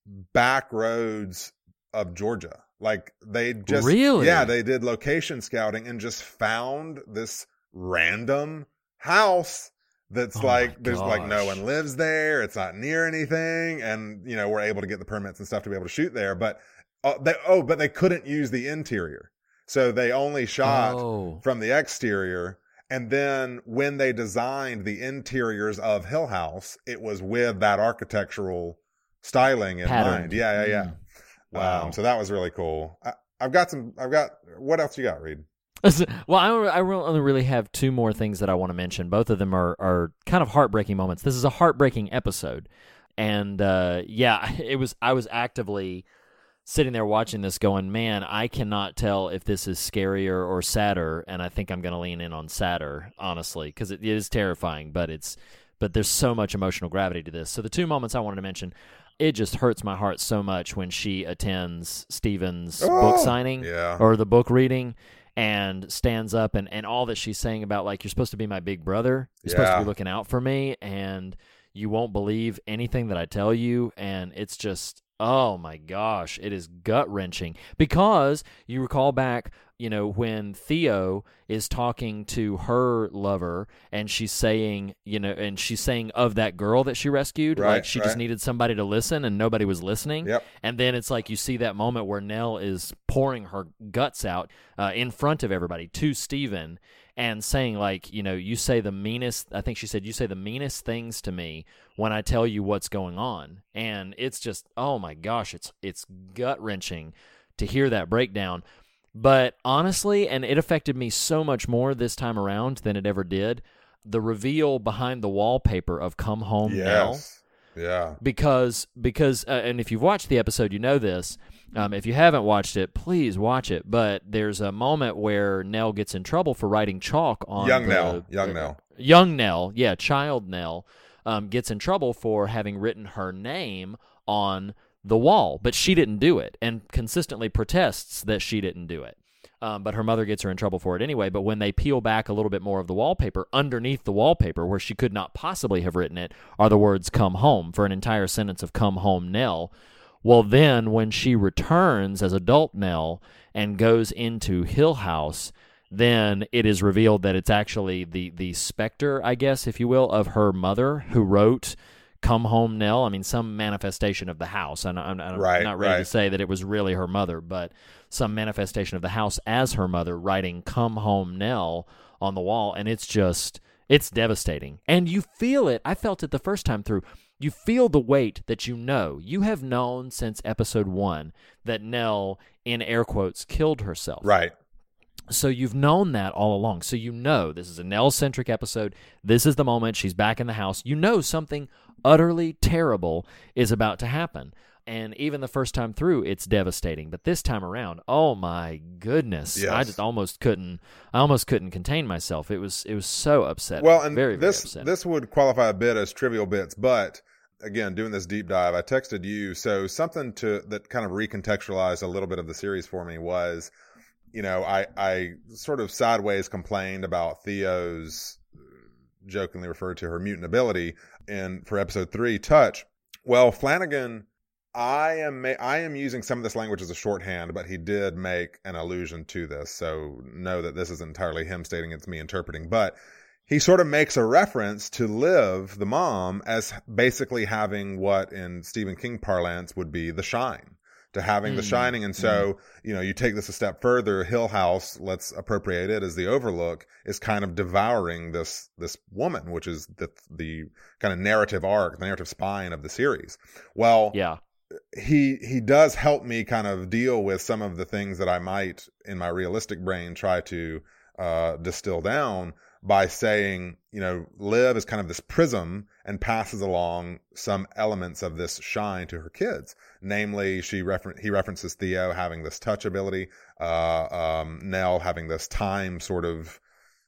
back roads of Georgia. Like they just Really? yeah, they did location scouting and just found this random house that's Oh like there's like no one lives there. It's not near anything, and you know we're able to get the permits and stuff to be able to shoot there. But uh, they, oh, but they couldn't use the interior, so they only shot Oh. from the exterior. And then when they designed the interiors of Hill House, it was with that architectural styling in Patterned. mind. Yeah, yeah, yeah. Mm. Wow. Um, so that was really cool. I, I've got some. I've got. What else you got, Reed? Well, I, I only really have two more things that I want to mention. Both of them are, are kind of heartbreaking moments. This is a heartbreaking episode, and uh, yeah, <laughs> it was. I was actively sitting there watching this, going, "Man, I cannot tell if this is scarier or sadder." And I think I'm going to lean in on sadder, honestly, because it, it is terrifying. But it's but there's so much emotional gravity to this. So the two moments I wanted to mention. It just hurts my heart so much when she attends Steven's book Oh, signing yeah. or the book reading and stands up and, and all that she's saying about like you're supposed to be my big brother. You're supposed to be looking out for me and you won't believe anything that i tell you. And it's just oh my gosh it is gut wrenching because you recall back you know when theo is talking to her lover and she's saying you know and she's saying of that girl that she rescued Right, like she just needed somebody to listen and nobody was listening. Yep. and then it's like you see that moment where Nell is pouring her guts out uh, in front of everybody to Steven and saying, like, you know, you say the meanest, I think she said, you say the meanest things to me when I tell you what's going on. And it's just, oh my gosh, it's, it's gut wrenching to hear that breakdown. But honestly, and it affected me so much more this time around than it ever did. The reveal behind the wallpaper of "Come Home Nell," Yes. Yeah. because because uh, and if you've watched the episode you know this um, if you haven't watched it please watch it but there's a moment where nell gets in trouble for writing chalk on Young the- Nell. Young the- Nell. young nell yeah child nell um, gets in trouble for having written her name on the wall but she didn't do it and consistently protests that she didn't do it um, but her mother gets her in trouble for it anyway. But when they peel back a little bit more of the wallpaper, underneath the wallpaper, where she could not possibly have written it, are the words "Come home" for an entire sentence of "Come home, Nell." Well, then when she returns as adult Nell and goes into Hill House, then it is revealed that it's actually the the specter, I guess, if you will, of her mother who wrote "Come home, Nell." I mean, some manifestation of the house. And I'm, I'm Right, not ready to say that it was really her mother, but some manifestation of the house as her mother writing "Come home, Nell" on the wall, and it's just it's devastating. And you feel it. I felt it the first time through. You feel the weight that you know. You have known since episode one that Nell, in air quotes, killed herself. Right. So you've known that all along. So you know this is a Nell centric episode. This is the moment she's back in the house. You know something utterly terrible is about to happen. And even the first time through, it's devastating. But this time around, oh my goodness! I just almost couldn't. I almost couldn't contain myself. It was. It was so upsetting. Well, and very, this very upsetting. this would qualify a bit as trivial bits, but again, doing this deep dive, I texted you. So something to that kind of recontextualized a little bit of the series for me was, you know, I I sort of sideways complained about Theo's uh, jokingly referred to her mutant ability in for episode three, touch. Well, Flanagan. I am ma- I am using some of this language as a shorthand, but he did make an allusion to this, so know that this isn't entirely him stating it's me interpreting. But he sort of makes a reference to Liv, the mom, as basically having what in Stephen King parlance would be the shine, to having the Mm, shining. And so, you know, you take this a step further, Hill House, let's appropriate it as the overlook, is kind of devouring this, this woman, which is the, the kind of narrative arc, the narrative spine of the series. Well, yeah. he he does help me kind of deal with some of the things that I might in my realistic brain try to uh, distill down by saying, you know, Liv is kind of this prism and passes along some elements of this shine to her kids. Namely, she refer- he references Theo having this touch ability, uh, um, Nell having this time sort of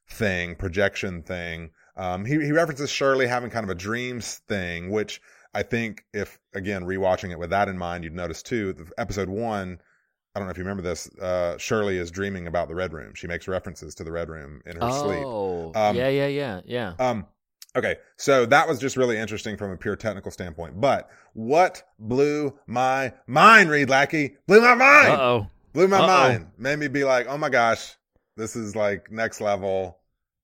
thing, projection thing. Um, he, he references Shirley having kind of a dreams thing, which I think if again rewatching it with that in mind, you'd notice too. Episode one, I don't know if you remember this. Uh, Shirley is dreaming about the red room. She makes references to the red room in her sleep. Oh, Um, yeah, yeah, yeah, yeah. Um, Okay, so that was just really interesting from a pure technical standpoint. But what blew my mind, Reed Lackey? Blew my mind. Oh. Blew my Uh-oh. mind. Made me be like, oh my gosh, this is like next level.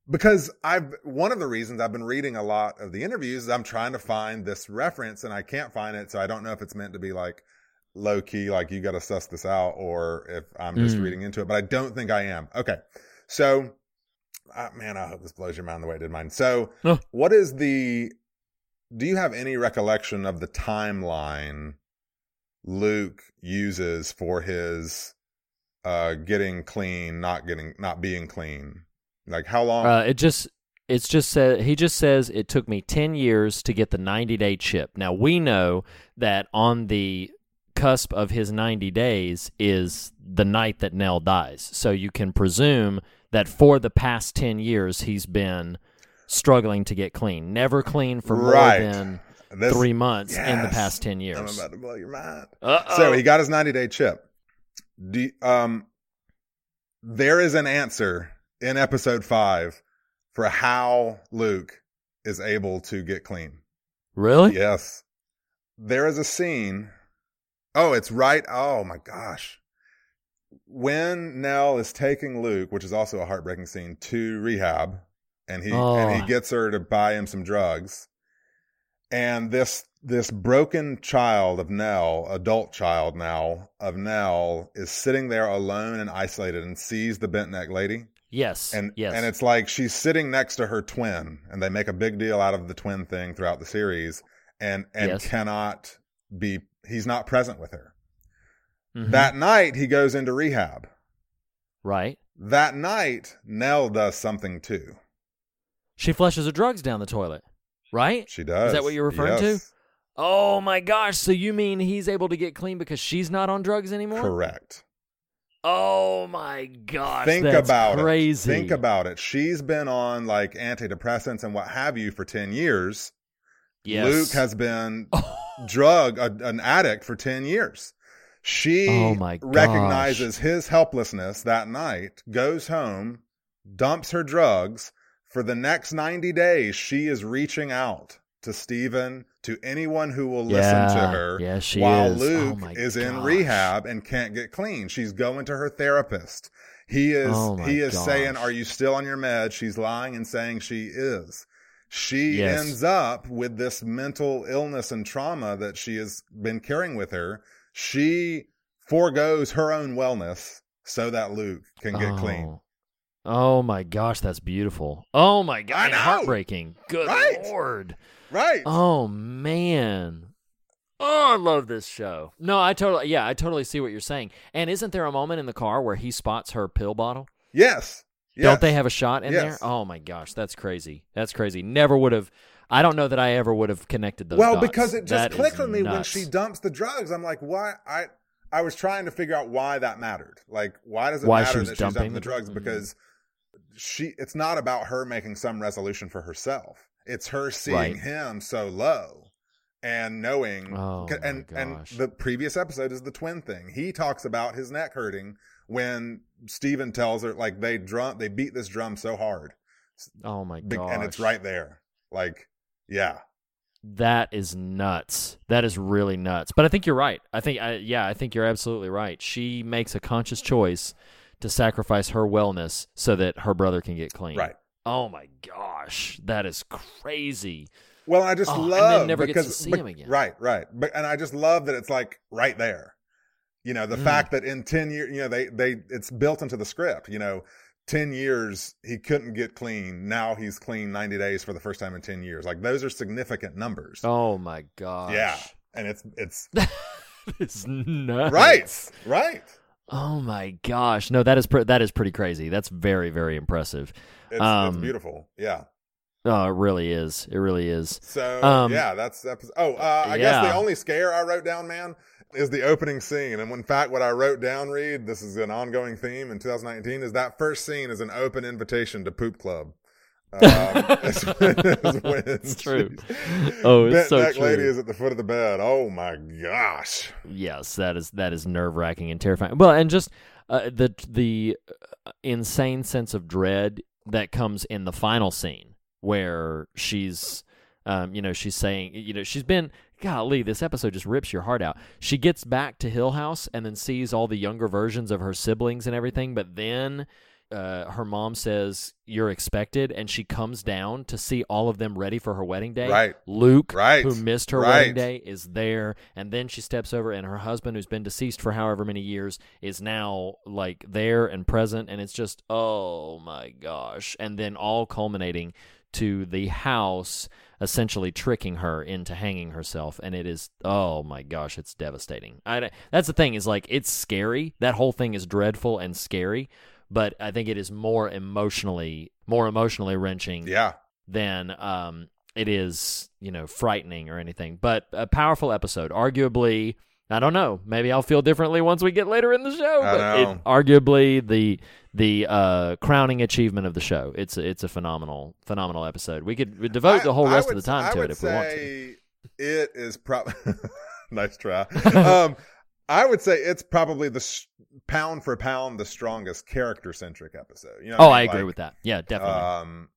Because I've, one of the reasons I've been reading a lot of the interviews is I'm trying to find this reference and I can't find it. So I don't know if it's meant to be like low key, like you got to suss this out or if I'm just Mm. reading into it, but I don't think I am. Okay. So, uh, man, I hope this blows your mind the way it did mine. So Huh. what is the, do you have any recollection of the timeline Luke uses for his uh getting clean, not getting not being clean? Like how long Uh, it just it's just said he just says it took me 10 years to get the 90 day chip. Now we know that on the cusp of his 90 days is the night that Nell dies. So you can presume that for the past 10 years he's been struggling to get clean. Never clean for more Right. than This- 3 months in the past 10 years. I'm about to blow your mind. Uh-oh. So he got his 90 day chip. You- um there is an answer in episode 5 for how Luke is able to get clean. Really? Yes. There is a scene. Oh, it's right. Oh my gosh. When Nell is taking Luke, which is also a heartbreaking scene, to rehab, and he and Oh. he gets her to buy him some drugs. And this this broken child of Nell, adult child now of Nell, is sitting there alone and isolated and sees the bent neck lady. Yes. And yes. and it's like she's sitting next to her twin, and they make a big deal out of the twin thing throughout the series, and and Yes. cannot be he's not present with her. Mhm. That night he goes into rehab. right. That night Nell does something too. She flushes her drugs down the toilet. Right? She does. Is that what you're referring to? Oh my gosh! So you mean he's able to get clean because she's not on drugs anymore? Correct. Oh my gosh! Think that's about crazy. it. Think about it. She's been on like antidepressants and what have you for 10 years. Yes. Luke has been <laughs> oh. drug a, an addict for 10 years. She Oh recognizes his helplessness that night, goes home, dumps her drugs. For the next 90 days, she is reaching out to Steven, to anyone who will listen to her Yeah, she while is. Oh Luke my is in rehab and can't get clean. She's going to her therapist. He is Oh he is gosh. saying, "Are you still on your med?" She's lying and saying she is. She Yes. ends up with this mental illness and trauma that she has been carrying with her. She foregoes her own wellness so that Luke can get clean. Oh. Oh my gosh, that's beautiful. Oh my god, heartbreaking. Good Right? lord. Right. Oh man. Oh, I love this show. No, I totally yeah, I totally see what you're saying. And isn't there a moment in the car where he spots her pill bottle? yes. Don't they have a shot in Yes. there? Oh my gosh, that's crazy. That's crazy. Never would have I don't know that I ever would have connected those well dots. because it just That clicked on me when she dumps the drugs i'm like why i i was trying to figure out why that mattered like why does it Why matter was that she's dumping the drugs dr- because she it's not about her making some resolution for herself it's her seeing Right. him so low and knowing Oh, my and and the previous episode is the twin thing he talks about his neck hurting when Steven tells her like they drum they beat this drum so hard Oh my god. and it's right there like yeah That is nuts. That is really nuts. But I think you're right. I think, I, yeah, I think you're absolutely right. She makes a conscious choice to sacrifice her wellness so that her brother can get clean. right Oh my gosh, that is crazy. Well, I just Oh, love never gets to see bec- him again. Right, right. But and I just love that it's like right there. You know, the Mm. fact that in ten years, you know, they they it's built into the script. You know, ten years he couldn't get clean. Now he's clean ninety days for the first time in ten years. Like those are significant numbers. Oh my gosh. yeah, and it's it's <laughs> it's nuts. right, right. Oh my gosh. No, that is pre- that is pretty crazy. That's very very impressive. It's, it's Um, beautiful. Yeah. Oh, it really is. It really is. So Um, yeah, that's episode. Oh, uh, I guess the only scare I wrote down, man, is the opening scene. And in fact, what I wrote down, Reed, this is an ongoing theme in 2019, is that first scene is an open invitation to Poop Club. Um, <laughs> it's it's It's true. <laughs> Oh, it's Bent so neck lady is at the foot of the bed. Oh my gosh. Yes, that is that is nerve wracking and terrifying. Well, and just uh, the the uh, insane sense of dread that comes in the final scene where she's um, you know, she's saying, you know, she's been, golly, this episode just rips your heart out. She gets back to Hill House and then sees all the younger versions of her siblings and everything, but then uh, her mom says, You're expected, and she comes down to see all of them ready for her wedding day. Right. Luke, Right. who missed her Right. wedding day, is there, and then she steps over, and her husband, who's been deceased for however many years, is now like there and present, and it's just, oh my gosh. And then all culminating to the house essentially tricking her into hanging herself and it is oh my gosh it's devastating I, that's the thing is like it's scary that whole thing is dreadful and scary but i think it is more emotionally more emotionally wrenching Yeah. than um, it is, you know, frightening or anything. But a powerful episode. Arguably, I don't know. Maybe I'll feel differently once we get later in the show. I But it arguably the the uh, crowning achievement of the show. It's a, it's a phenomenal phenomenal episode. We could devote the whole I- I rest of the time I to it if we want to. It is probably <laughs> nice try. <laughs> um, I would say it's probably the s- pound for pound the strongest character centric episode. You know, Oh, mean? I agree Like, with that. Yeah, definitely. Um,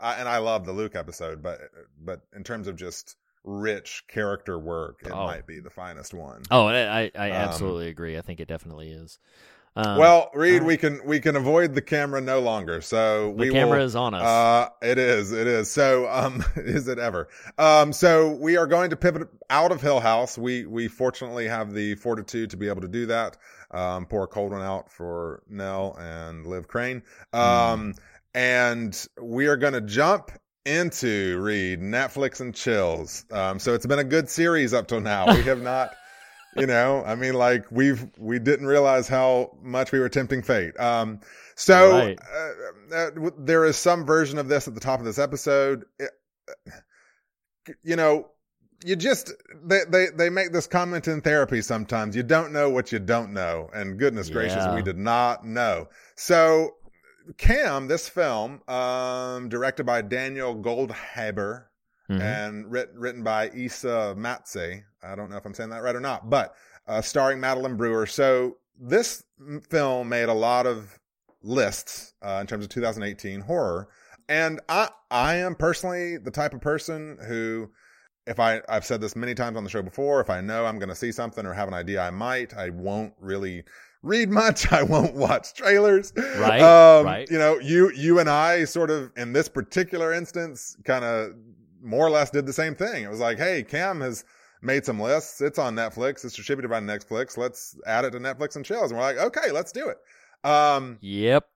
I, and I love the Luke episode, but but in terms of just rich character work, it Oh. might be the finest one. oh, I I, um, absolutely agree. I think it definitely is. Um, well, Reed, all we can we can avoid the camera no longer. So the we camera will, is on us. Uh, it is. It is. So, um, <laughs> is it ever? Um, so we are going to pivot out of Hill House. We, we fortunately have the fortitude to be able to do that. Um, pour a cold one out for Nell and Liv Crain. Um, and we are going to jump into read Netflix and chills. Um, so it's been a good series up till now. We have not, <laughs> you know, I mean, like we've, we didn't realize how much we were tempting fate. Um, so Right. uh, uh, w- there is some version of this at the top of this episode. It- you know, you just they, they they make this comment in therapy sometimes. You don't know what you don't know, and goodness gracious, we did not know. So, Cam, this film, um, directed by Daniel Goldhaber Mhm. and writ- written by Isa Mazzei. I don't know if I'm saying that right or not, but uh, starring Madeline Brewer. So this m- film made a lot of lists uh, in terms of 2018 horror, and I I am personally the type of person who. If I, I've said this many times on the show before, if I know I'm going to see something or have an idea I might, I won't really read much. <laughs> I won't watch trailers. Right, Um, right. You know, you, you and I sort of, in this particular instance, kind of more or less did the same thing. It was like, hey, Cam has made some lists. It's on Netflix. It's distributed by Netflix. Let's add it to Netflix and chills. And we're like, okay, let's do it. Um, Yep.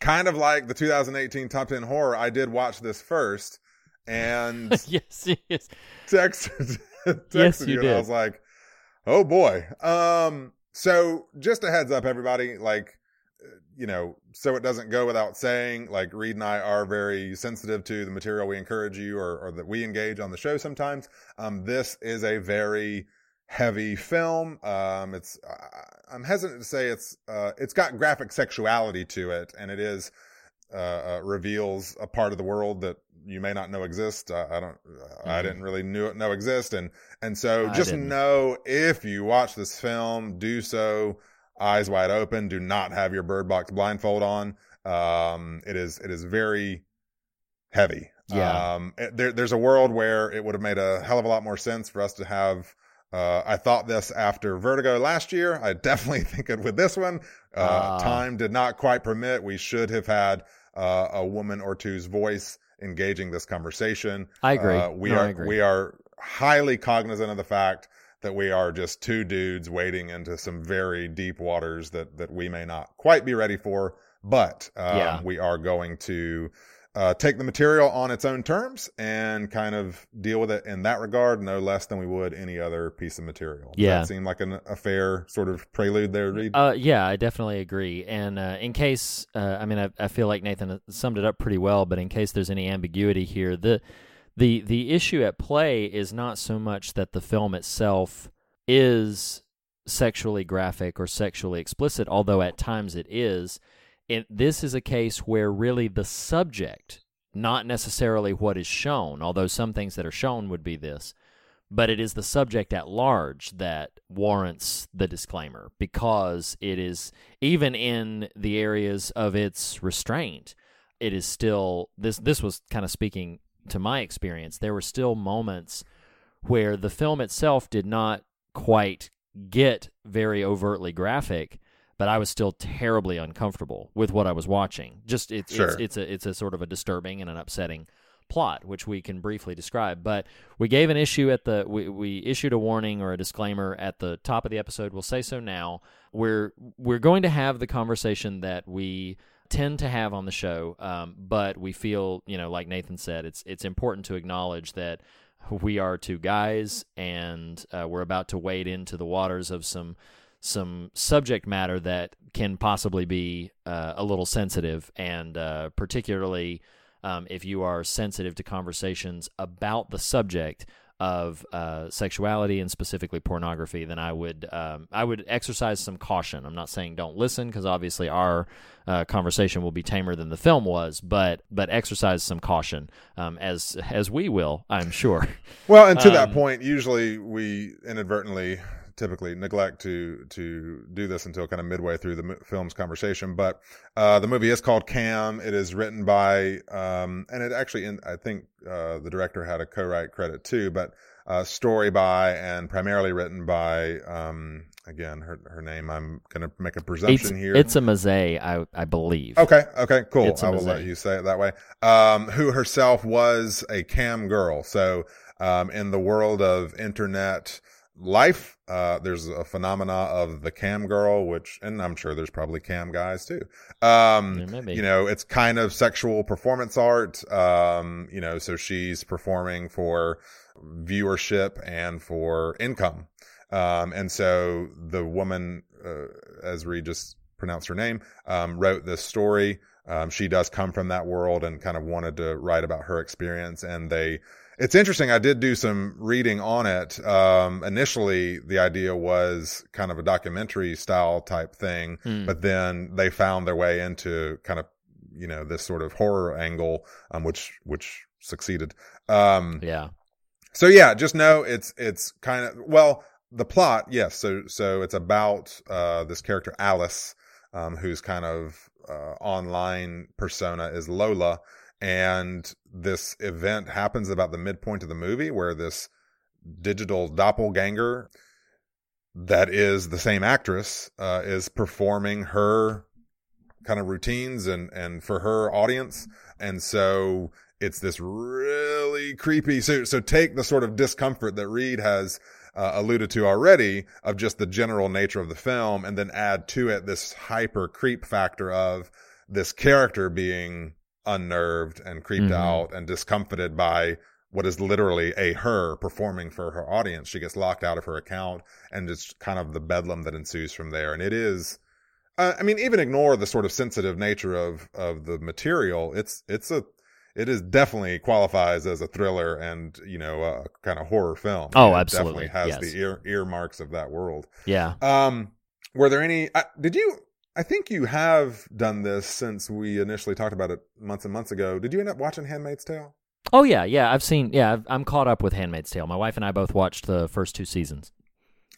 kind of like the 2018 top 10 horror. I did watch this first and <laughs> yes, yes. texted, <laughs> texted Yes, you, you did. I was like, oh boy. Um, so just a heads up, everybody, like, uh, you know, so it doesn't go without saying, like Reed and I are very sensitive to the material we encourage you or, or that we engage on the show sometimes. Um, this is a very heavy film. Um, it's, I- I'm hesitant to say it's, uh, it's got graphic sexuality to it and it is, uh, uh, reveals a part of the world that you may not know exist. Uh, I don't, I Mhm. didn't really knew, know exist. And, and so I just didn't. know if you watch this film, do so eyes wide open. Do not have your bird box blindfold on. Um, it is, it is very heavy. Yeah. Um, it- there, there's a world where it would have made a hell of a lot more sense for us to have, uh, I thought this after Vertigo last year. I <laughs> definitely think it with this one. Uh, Ah. time did not quite permit. We should have had, uh, a woman or two's voice engaging this conversation. I agree. Uh, we No, are agree. we are highly cognizant of the fact that we are just two dudes wading into some very deep waters that that we may not quite be ready for. But um, Yeah. we are going to uh, take the material on its own terms and kind of deal with it in that regard, no less than we would any other piece of material. Does Yeah. that seem like an, a fair sort of prelude there, Reed? Uh, yeah, I definitely agree. And uh, in case, uh, I mean, I, I feel like Nathan summed it up pretty well. But in case there's any ambiguity here, the the the issue at play is not so much that the film itself is sexually graphic or sexually explicit, although at times it is. It, this is a case where really the subject, not necessarily what is shown, although some things that are shown would be this, but it is the subject at large that warrants the disclaimer because it is even in the areas of its restraint it is still this. This was kind of speaking to my experience. There were still moments where the film itself did not quite get very overtly graphic, but I was still terribly uncomfortable with what I was watching. Just it's Sure. it's, it's a it's a sort of a disturbing and an upsetting plot, which we can briefly describe. But we gave an issue at the we, we issued a warning or a disclaimer at the top of the episode. We'll say so now. We're we're going to have the conversation that we tend to have on the show, um, but we feel you know, like Nathan said, it's it's important to acknowledge that we are two guys and uh, we're about to wade into the waters of some some subject matter that can possibly be uh, a little sensitive and uh, particularly um, if you are sensitive to conversations about the subject of uh, sexuality and specifically pornography, then I would um, I would exercise some caution. I'm not saying don't listen because obviously our uh, conversation will be tamer than the film was, but but exercise some caution um, as as we will, I'm sure. Well, and to that Um, point, usually we inadvertently, typically neglect to to do this until kind of midway through the film's conversation. But uh, the movie is called Cam. It is written by, um, and it actually, in, I think uh, the director had a co-write credit too, but uh, story by and primarily written by, um, again, her her name. I'm going to make a It's, presumption here. it's a Mazzei, I I believe. Okay. Okay. Cool. It's I will let you say it that way. Um, who herself was a cam girl. So, um, in the world of internet life, uh, there's a phenomena of the cam girl, which, and I'm sure there's probably cam guys too. Um, Yeah, you know, it's kind of sexual performance art. Um, you know, so she's performing for viewership and for income. Um, and so the woman, uh, as Reed just pronounced her name, um, wrote this story. Um, she does come from that world and kind of wanted to write about her experience. And they, it's interesting. I did do some reading on it. Um, initially the idea was kind of a documentary style type thing, Hmm. but then they found their way into kind of, you know, this sort of horror angle, um, which, which succeeded. Um, Yeah. so yeah, just know it's it's kind of well the plot. Yes, so so it's about uh, this character Alice, um, whose kind of uh, online persona is Lola, and this event happens about the midpoint of the movie where this digital doppelganger that is the same actress uh, is performing her kind of routines and and for her audience. And so it's this really creepy so so take the sort of discomfort that Reed has uh, alluded to already of just the general nature of the film and then add to it this hyper creep factor of this character being unnerved and creeped Mhm. out and discomfited by what is literally a her performing for her audience. She gets locked out of her account and it's kind of the bedlam that ensues from there. And it is, uh, I mean, even ignore the sort of sensitive nature of, of the material. It's, it's a, it is definitely qualifies as a thriller and, you know, a kind of horror film. Oh, It absolutely. Definitely has Yes. the ear, earmarks of that world. Yeah. Um, were there any, uh, did you, I think you have done this since we initially talked about it months and months ago. Did you end up watching Handmaid's Tale? Oh yeah, yeah. I've seen. Yeah, I've, I'm caught up with *Handmaid's Tale*. My wife and I both watched the first two seasons.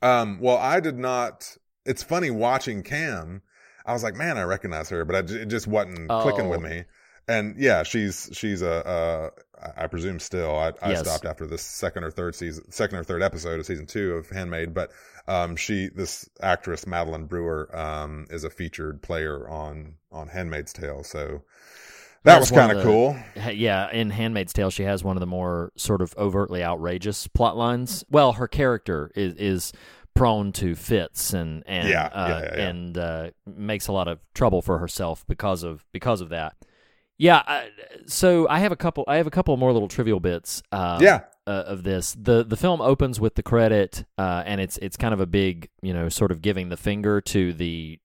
Um, well, I did not. It's funny watching Cam. I was like, man, I recognize her, but I, it just wasn't clicking with Oh. me. And yeah, she's she's a, uh, presume still. I, I Yes. stopped after the second or third season, second or third episode of season two of Handmaid. But um, she, this actress Madeline Brewer, um, is a featured player on on Handmaid's Tale. So that was kind of the- cool. Yeah, in *Handmaid's Tale*, she has one of the more sort of overtly outrageous plot lines. Well, her character is is prone to fits and and Yeah, uh, yeah, yeah, yeah. and uh, makes a lot of trouble for herself because of because of that. Yeah, I, so I have a couple. I have a couple more little trivial bits. Um, Yeah. Uh, of this. the The film opens with the credit, uh, and it's it's kind of a big, you know, sort of giving the finger to the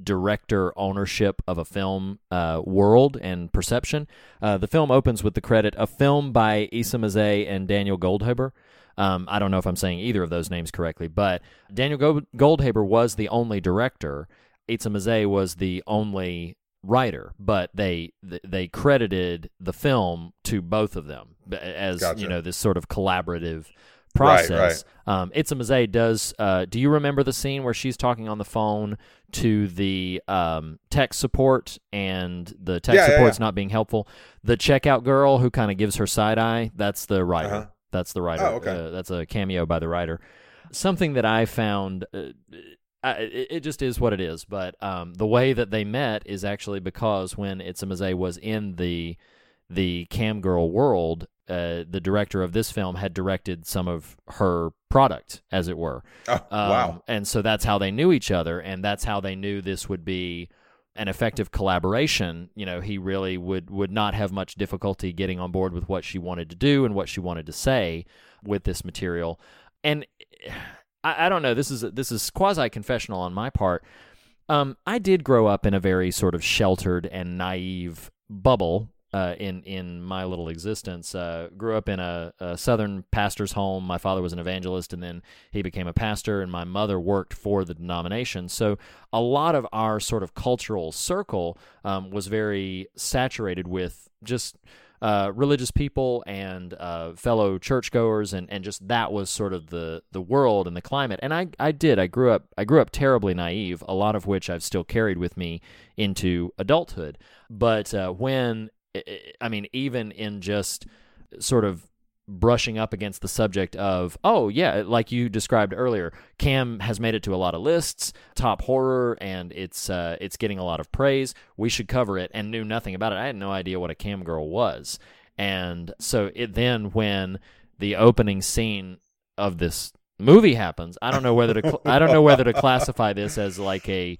director ownership of a film uh, world and perception. Uh, the film opens with the credit a film by Isa Mazzei and Daniel Goldhaber. Um, I don't know if I'm saying either of those names correctly, but Daniel Gold- Goldhaber was the only director. Isa Mazzei was the only writer, but they they credited the film to both of them as Gotcha. you know this sort of collaborative process. Um, Isa does. Uh, do you remember the scene where she's talking on the phone to the um, tech support and the tech Yeah, yeah, support's yeah. not being helpful? The checkout girl who kind of gives her side eye. That's the writer. Uh-huh. That's the writer. Oh, okay. Uh, that's a cameo by the writer. Something that I found. Uh, It, it just is what it is. But um, the way that they met is actually because when Isa was in the the cam girl world, uh, the director of this film had directed some of her product, as it were. Oh, Um, wow. And so that's how they knew each other, and that's how they knew this would be an effective collaboration. You know, he really would would not have much difficulty getting on board with what she wanted to do and what she wanted to say with this material. And I, I don't know. This is this is quasi confessional on my part. Um, I did grow up in a very sort of sheltered and naive bubble uh, in in my little existence. Uh, grew up in a, a southern pastor's home. My father was an evangelist, and then he became a pastor. And my mother worked for the denomination. So a lot of our sort of cultural circle um, was very saturated with just. Uh, religious people and uh, fellow churchgoers, and, and just that was sort of the, the world and the climate. And I, I did. I grew up. I grew up terribly naive. A lot of which I've still carried with me into adulthood. But uh, when I mean, even in just sort of brushing up against the subject of, oh, yeah, like you described earlier, Cam has made it to a lot of lists, top horror, and it's uh, it's getting a lot of praise. We should cover it, and knew nothing about it. I had no idea what a Cam girl was, and so it then when the opening scene of this movie happens, I don't know whether to cl- I don't know whether to classify this as like a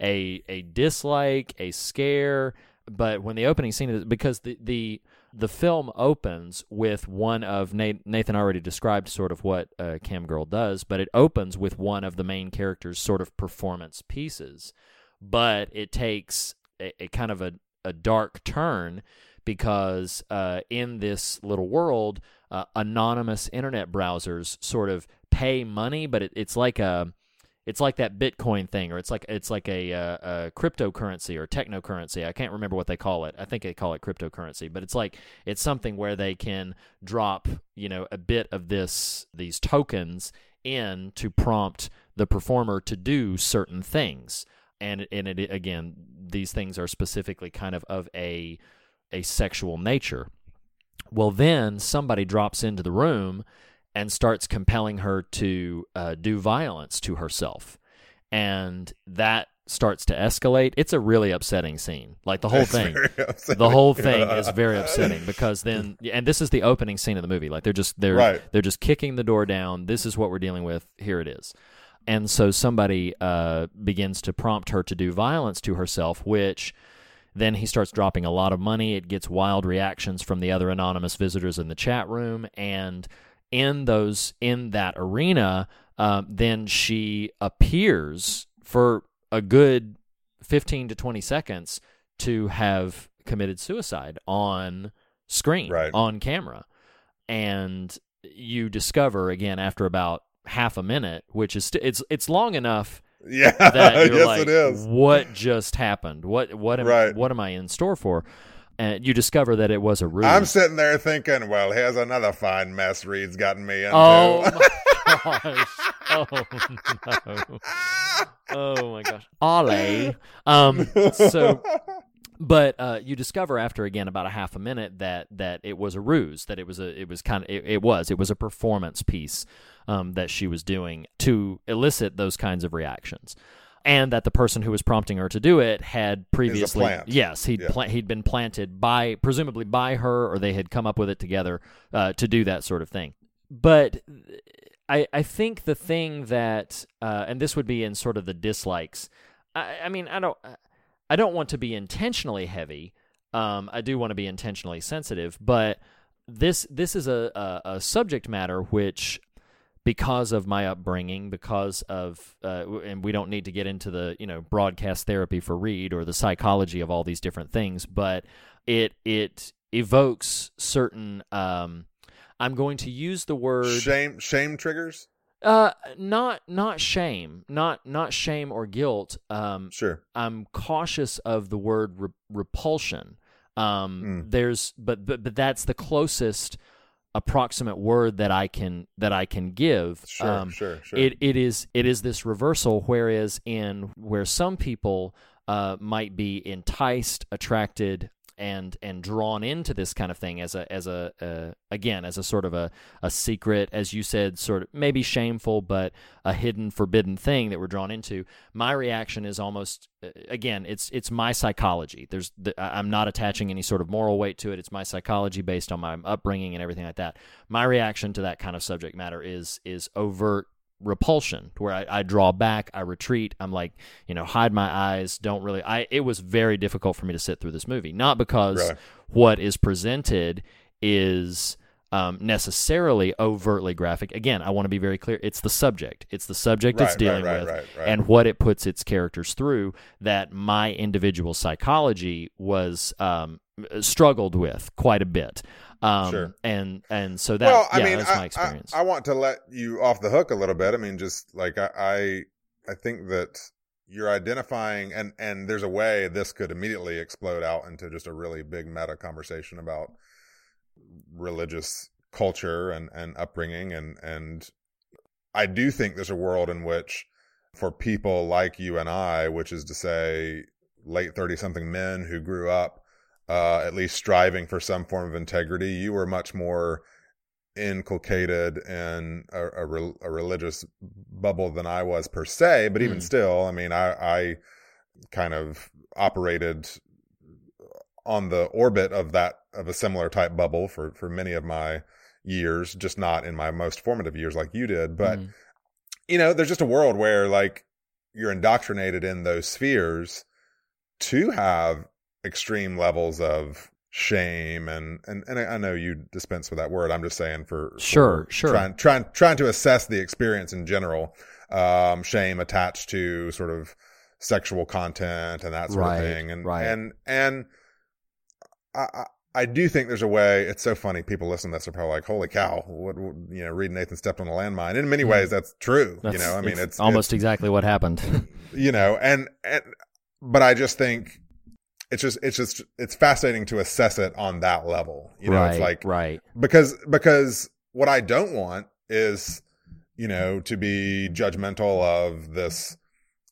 a a dislike, a scare, but when the opening scene is because the the the film opens with one of Nathan already described sort of what uh, Cam Girl does, but it opens with one of the main character's sort of performance pieces, but it takes a, a kind of a, a dark turn because uh, in this little world, uh, anonymous internet browsers sort of pay money, but it, it's like a it's like that Bitcoin thing, or it's like it's like a, uh, a cryptocurrency or technocurrency. I can't remember what they call it. I think they call it cryptocurrency, but it's like it's something where they can drop you know a bit of this these tokens in to prompt the performer to do certain things, and and it again these things are specifically kind of of a a sexual nature. Well, then somebody drops into the room and starts compelling her to uh, do violence to herself. And that starts to escalate. It's a really upsetting scene. Like the whole It's thing. The whole thing <laughs> is very upsetting because then and this is the opening scene of the movie. Like they're just they're Right. they're just kicking the door down. This is what we're dealing with. Here it is. And so somebody uh, begins to prompt her to do violence to herself, which then he starts dropping a lot of money. It gets wild reactions from the other anonymous visitors in the chat room, and in those in that arena, um, then she appears for a good fifteen to twenty seconds to have committed suicide on screen, Right. on camera, and you discover again after about half a minute, which is st- it's it's long enough Yeah, <laughs> that you're yes, like, it is. what just happened? What what am Right. what am I in store for? And you discover that it was a ruse. I'm sitting there thinking, well, here's another fine mess Reed's gotten me into. oh <laughs> my gosh! Oh no! Oh my gosh! Ollie. Um. So, but uh, you discover after again about a half a minute that that it was a ruse. That it was a it was kind of it, it was it was a performance piece um, that she was doing to elicit those kinds of reactions. And that the person who was prompting her to do it had previously, yes, he'd Yeah. pla- he'd been planted by presumably by her, or they had come up with it together uh, to do that sort of thing. But I I think the thing that uh, and this would be in sort of the dislikes. I, I mean I don't I don't want to be intentionally heavy. Um, I do want to be intentionally sensitive, but this this is a, a, a subject matter which because of my upbringing, because of, uh, and we don't need to get into the you know broadcast therapy for Reed or the psychology of all these different things, but it it evokes certain. Um, I'm going to use the word shame, shame triggers. uh, not not shame, not not shame or guilt. Um, Sure. I'm cautious of the word re- repulsion. Um, Mm. There's, but but but that's the closest approximate word that I can that I can give. Sure, um, sure, sure. It it is it is this reversal. Whereas in where some people uh, might be enticed, attracted, and and drawn into this kind of thing as a as a uh, again as a sort of a a secret, as you said, sort of maybe shameful, but a hidden, forbidden thing that we're drawn into. My reaction is almost uh, again, it's it's my psychology. There's the, I'm not attaching any sort of moral weight to it. It's my psychology based on my upbringing and everything like that. My reaction to that kind of subject matter is is overt repulsion to where I, I draw back i retreat i'm like you know hide my eyes don't really i it was very difficult for me to sit through this movie not because Really? what is presented is um, necessarily overtly graphic again i want to be very clear it's the subject it's the subject it's Right, right, dealing right, with right, right. and what it puts its characters through that my individual psychology was um, struggled with quite a bit um, Sure. and and so that well, I yeah, mean, that's I, my experience I, I want to let you off the hook a little bit. I mean, just like I, I, I think that you're identifying, and and there's a way this could immediately explode out into just a really big meta conversation about religious culture and and upbringing, and and I do think there's a world in which, for people like you and I, which is to say, late thirty something men who grew up uh, at least striving for some form of integrity. You were much more inculcated in a, a, re- a religious bubble than I was per se, but even Hmm. still, I mean, I, I kind of operated on the orbit of that of a similar type bubble for for many of my years, just not in my most formative years like you did, but Mhm. you know, there's just a world where like you're indoctrinated in those spheres to have extreme levels of shame and and and I know you dispense with that word. I'm just saying for for Sure, sure. trying trying trying to assess the experience in general. Um, shame attached to sort of sexual content and that sort Right, of thing, and right. and and I, I do think there's a way. It's so funny. People listen to this are probably like, "Holy cow!" What, what you know? Reed Nathan stepped on a landmine. In many ways, that's true. you Hmm. Know, I mean, it's, almost exactly what happened. <laughs> you know, and and but I just think it's just it's just it's fascinating to assess it on that level. You know, right, it's like right, because because what I don't want is you know to be judgmental of this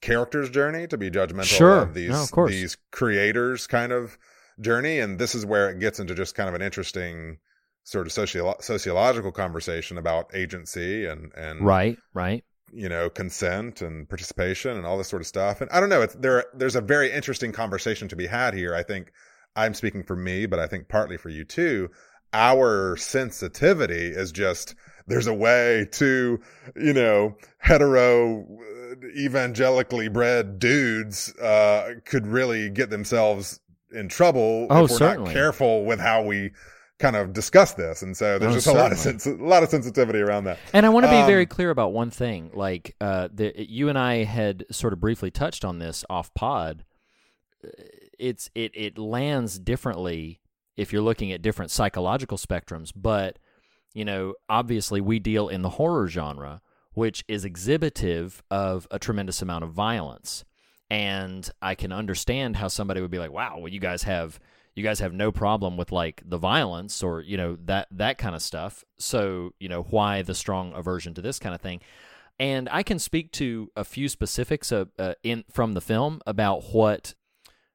character's journey, to be judgmental Sure. of these No, of these creators kind of journey, and this is where it gets into just kind of an interesting sort of socio- sociological conversation about agency and and right, right. You know consent and participation and all this sort of stuff. And i don't know it's there there's a very interesting conversation to be had here. I think i'm speaking for me but i think partly for you too. Our sensitivity is just there's a way to you know hetero uh, evangelically bred dudes uh could really get themselves in trouble Oh, if we're certainly. not careful with how we kind of discuss this and so there's Oh, just a lot of certainly. sense a lot of sensitivity around that And I want to be Um, very clear about one thing. Like, uh, the, you and I had sort of briefly touched on this off pod. Uh, It's it it lands differently if you're looking at different psychological spectrums, but you know, obviously we deal in the horror genre, which is exhibitive of a tremendous amount of violence. And I can understand how somebody would be like, "Wow, well, you guys have you guys have no problem with like the violence or you know that that kind of stuff. So you know why the strong aversion to this kind of thing." And I can speak to a few specifics uh, uh, in from the film about what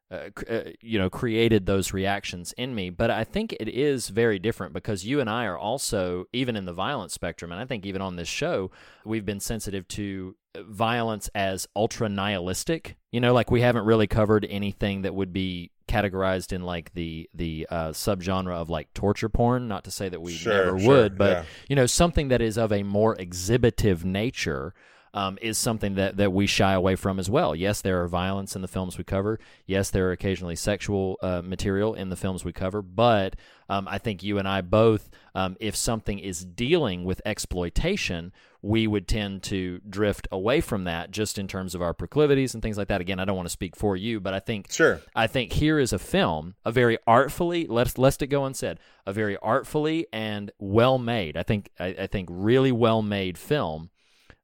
uh, uh, you know created those reactions in me but i think it is very different because you and i are also even in the violence spectrum and i think even on this show we've been sensitive to violence as ultra nihilistic you know like we haven't really covered anything that would be categorized in like the the uh, subgenre of like torture porn not to say that we Sure, never sure, would but yeah. you know something that is of a more exhibitive nature um, is something that, that we shy away from as well. Yes, there are violence in the films we cover. Yes, there are occasionally sexual uh, material in the films we cover. But um, I think you and I both, um, if something is dealing with exploitation, we would tend to drift away from that just in terms of our proclivities and things like that. Again, I don't want to speak for you, but I think Sure. I think here is a film, a very artfully let's lest it go unsaid, a very artfully and well made. I think I, I think really well made film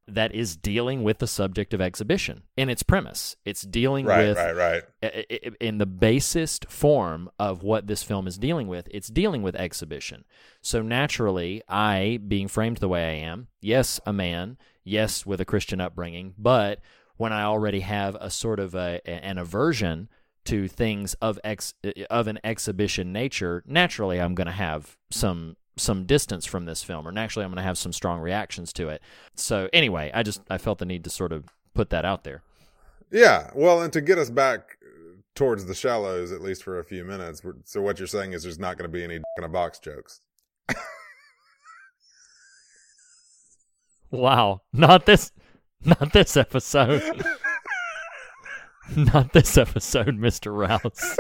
that is dealing with the subject of exhibition in its premise. It's dealing Right, with right, right. in the basest form of what this film is dealing with, it's dealing with exhibition. So naturally, I, being framed the way I am, yes, a man, yes, with a Christian upbringing, but when I already have a sort of a, an aversion to things of ex of an exhibition nature, naturally, I'm going to have some some distance from this film, or naturally, I'm going to have some strong reactions to it. So anyway, I just I felt the need to sort of put that out there. Yeah. Well, and to get us back towards the shallows, at least for a few minutes. So what you're saying is there's not going to be any in a box jokes. Wow, not this, not this episode. <laughs> not this episode, Mr. Rouse.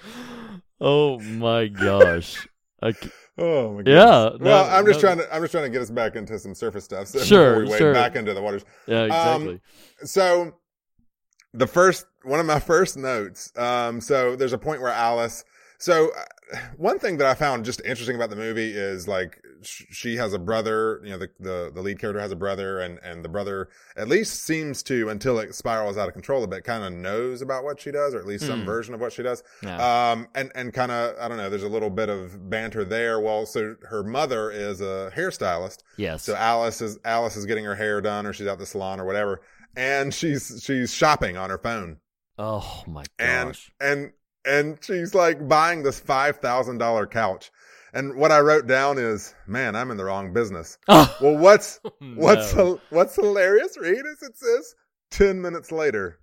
<laughs> oh my gosh. Okay. Oh my god. Yeah, no, well, I'm just no. trying to I'm just trying to get us back into some surface stuff so <laughs> Sure, before we wade sure. back into the waters. Yeah, exactly. Um, So the first one of my first notes. Um, so there's a point where Alice. So one thing that I found just interesting about the movie is like sh- she has a brother. You know, the, the the lead character has a brother, and and the brother at least seems to until it spirals out of control a bit, kind of knows about what she does, or at least some Hmm. version of what she does. Yeah. Um, and, and kind of, I don't know, there's a little bit of banter there. Well, so her mother is a hairstylist. yes. So Alice is, Alice is getting her hair done or she's at the salon or whatever. And she's, she's shopping on her phone oh my gosh. and, and she's like buying this $5,000 couch. And what I wrote down is, man, I'm in the wrong business. <laughs> Oh, Well, what's, <laughs> what's, no. hil- what's hilarious, Reed, is it says 10 minutes later,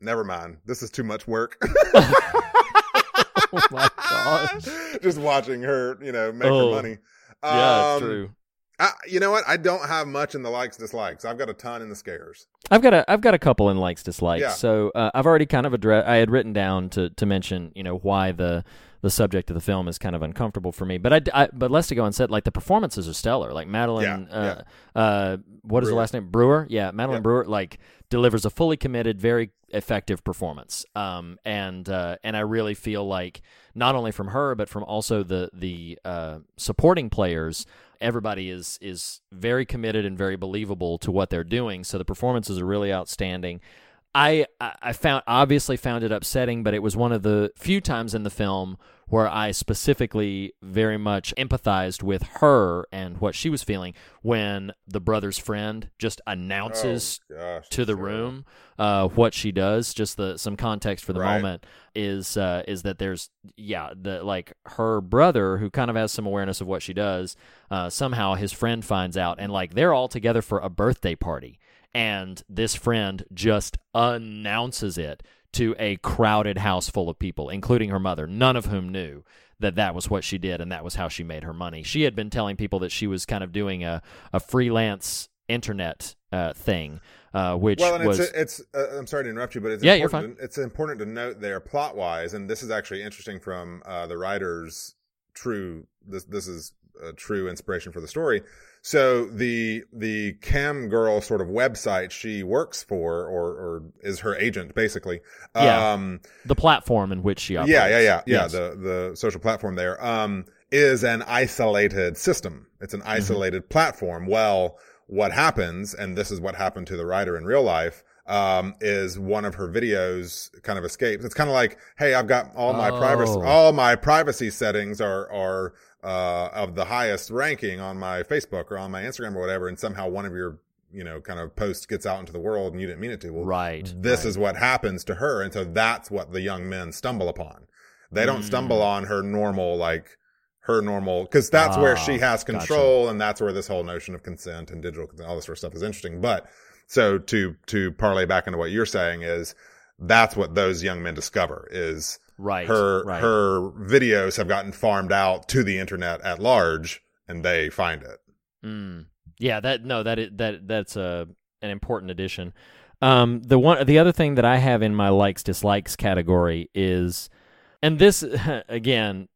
never mind. This is too much work. <laughs> oh my gosh. Just watching her, you know, make Oh. her money. Yeah, Um, it's true. I, you know what? I don't have much in the likes dislikes. I've got a ton in the scares. I've got a I've got a couple in likes dislikes. Yeah. So uh, I've already kind of addressed. I had written down to to mention you know why the the subject of the film is kind of uncomfortable for me. But I, I but less to go and said like the performances are stellar. Like Madeline, Yeah, uh, uh, what is the last name? Brewer. Yeah, Madeline Yep. Brewer like delivers a fully committed, very effective performance. Um, and uh, and I really feel like not only from her but from also the the uh, supporting players everybody is is very committed and very believable to what they're doing. So the performances are really outstanding. I I found obviously found it upsetting, but it was one of the few times in the film where I specifically very much empathized with her and what she was feeling when the brother's friend just announces Oh, gosh, to the sure. room uh, what she does. Just the some context for the Right. moment is uh, is that there's yeah the like her brother who kind of has some awareness of what she does. Uh, somehow his friend finds out and like they're all together for a birthday party, and this friend just announces it to a crowded house full of people, including her mother, none of whom knew that that was what she did and that was how she made her money. She had been telling people that she was kind of doing a, a freelance internet uh, thing, uh, which Well, and was it's it's. Uh, I'm sorry to interrupt you, but it's Yeah, you're important. To, it's important to note there plot wise, and this is actually interesting from uh, the writer's true. This this is a true inspiration for the story. So the the cam girl sort of website she works for, or or is her agent basically. Yeah. Um, the platform in which she operates. Yeah, yeah, yeah, yeah. Yes. The the social platform there um, is an isolated system. It's Mm-hmm. an isolated platform. Well, what happens, and this is what happened to the writer in real life, um, is one of her videos kind of escapes. It's kind of like, hey, I've got all my privacy, Oh. all my privacy settings are are uh, of the highest ranking on my Facebook or on my Instagram or whatever, and somehow one of your you know kind of posts gets out into the world and you didn't mean it to. Well, Right, This right. is what happens to her, and so that's what the young men stumble upon. They don't Mm. stumble on her normal like her normal because that's where she Ah, has control and that's where this whole notion of consent and digital consent, all this sort of stuff is interesting. But so to to parlay back into what you're saying is that's what those young men discover is right. her right. her videos have gotten farmed out to the internet at large and they find it. Mm. Yeah, that no, that is, that that's a an important addition. Um, the one, the other thing that I have in my likes dislikes category is, and this <laughs> again,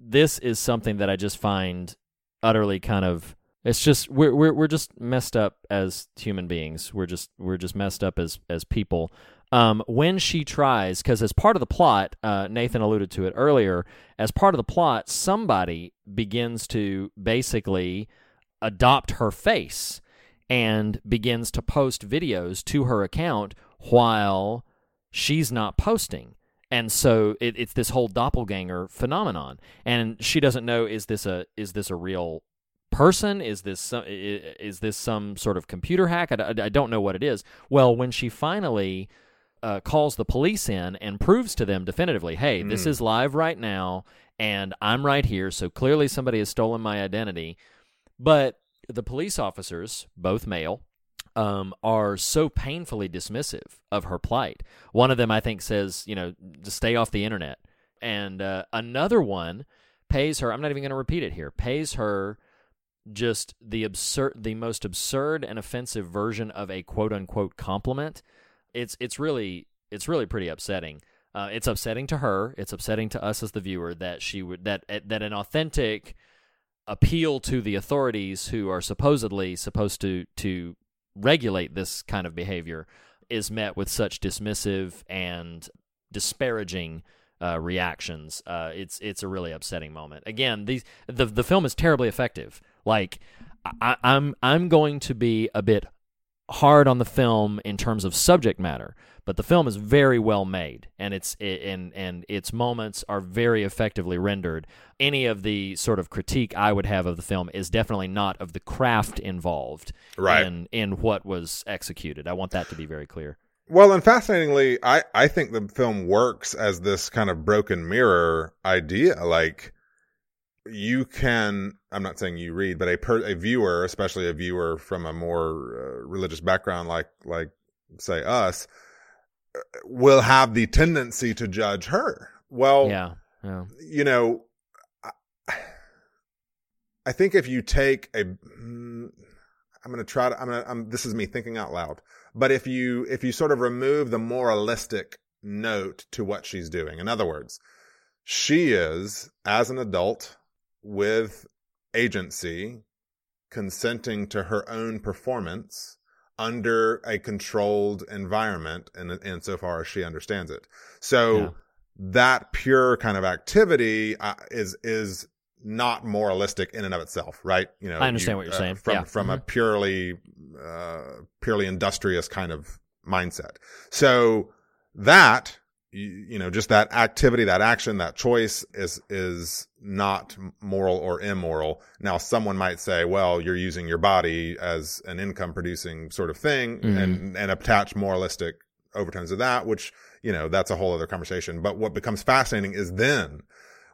this is something that I just find utterly kind of. It's just we're we're we're just messed up as human beings. We're just we're just messed up as as people. Um, when she tries, because as part of the plot, uh, Nathan alluded to it earlier. As part of the plot, somebody begins to basically adopt her face and begins to post videos to her account while she's not posting. And so it, it's this whole doppelganger phenomenon, and she doesn't know is this a is this a real person? Is this some, is this some sort of computer hack? I don't know what it is. Well, when she finally uh, calls the police in and proves to them definitively, hey, this is live right now, and I'm right here, so clearly somebody has stolen my identity. But the police officers, both male, um, are so painfully dismissive of her plight. One of them, I think, says, you know, to stay off the internet. And uh, another one pays her, I'm not even going to repeat it here, pays her just the absurd, the most absurd and offensive version of a quote unquote compliment. It's, it's really, it's really pretty upsetting. Uh, it's upsetting to her. It's upsetting to us as the viewer that she would, that, that an authentic, appeal to the authorities who are supposedly supposed to to regulate this kind of behavior is met with such dismissive and disparaging uh, reactions. Uh, it's it's a really upsetting moment. Again, these the the film is terribly effective. Like I, I'm I'm going to be a bit hard on the film in terms of subject matter, but the film is very well made, and its and and its moments are very effectively rendered. Any of the sort of critique I would have of the film is definitely not of the craft involved Right. in in what was executed. I want that to be very clear. Well, and fascinatingly, I, I think the film works as this kind of broken mirror idea. Like, you can, I'm not saying you Reed, but a per, a viewer, especially a viewer from a more uh, religious background, like, like, say us, uh, will have the tendency to judge her. Well, yeah, yeah, you know, I- I think if you take a, mm, I'm going to try to, I'm going to, this is me thinking out loud, but if you, if you sort of remove the moralistic note to what she's doing, in other words, she is, as an adult with agency, consenting to her own performance under a controlled environment and insofar as she understands it. So, Yeah. that pure kind of activity uh, is is not moralistic in and of itself, right? You know, I understand what you're saying. From Yeah. from a Mhm. purely uh, purely industrious kind of mindset. So that you, you know, just that activity, that action, that choice is is not moral or immoral. Now, someone might say, "Well, you're using your body as an income producing sort of thing," Mhm. and and attach moralistic overtones of that, which you know that's a whole other conversation. But what becomes fascinating is then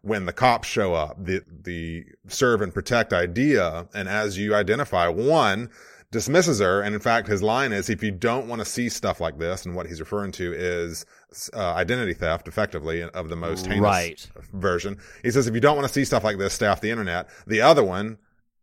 when the cops show up, the the serve and protect idea, and as you identify, one dismisses her, and in fact, his line is, "If you don't want to see stuff like this," and what he's referring to is uh, identity theft, effectively, of the most heinous Right. version. He says, "If you don't want to see stuff like this, stay off the internet." The other one.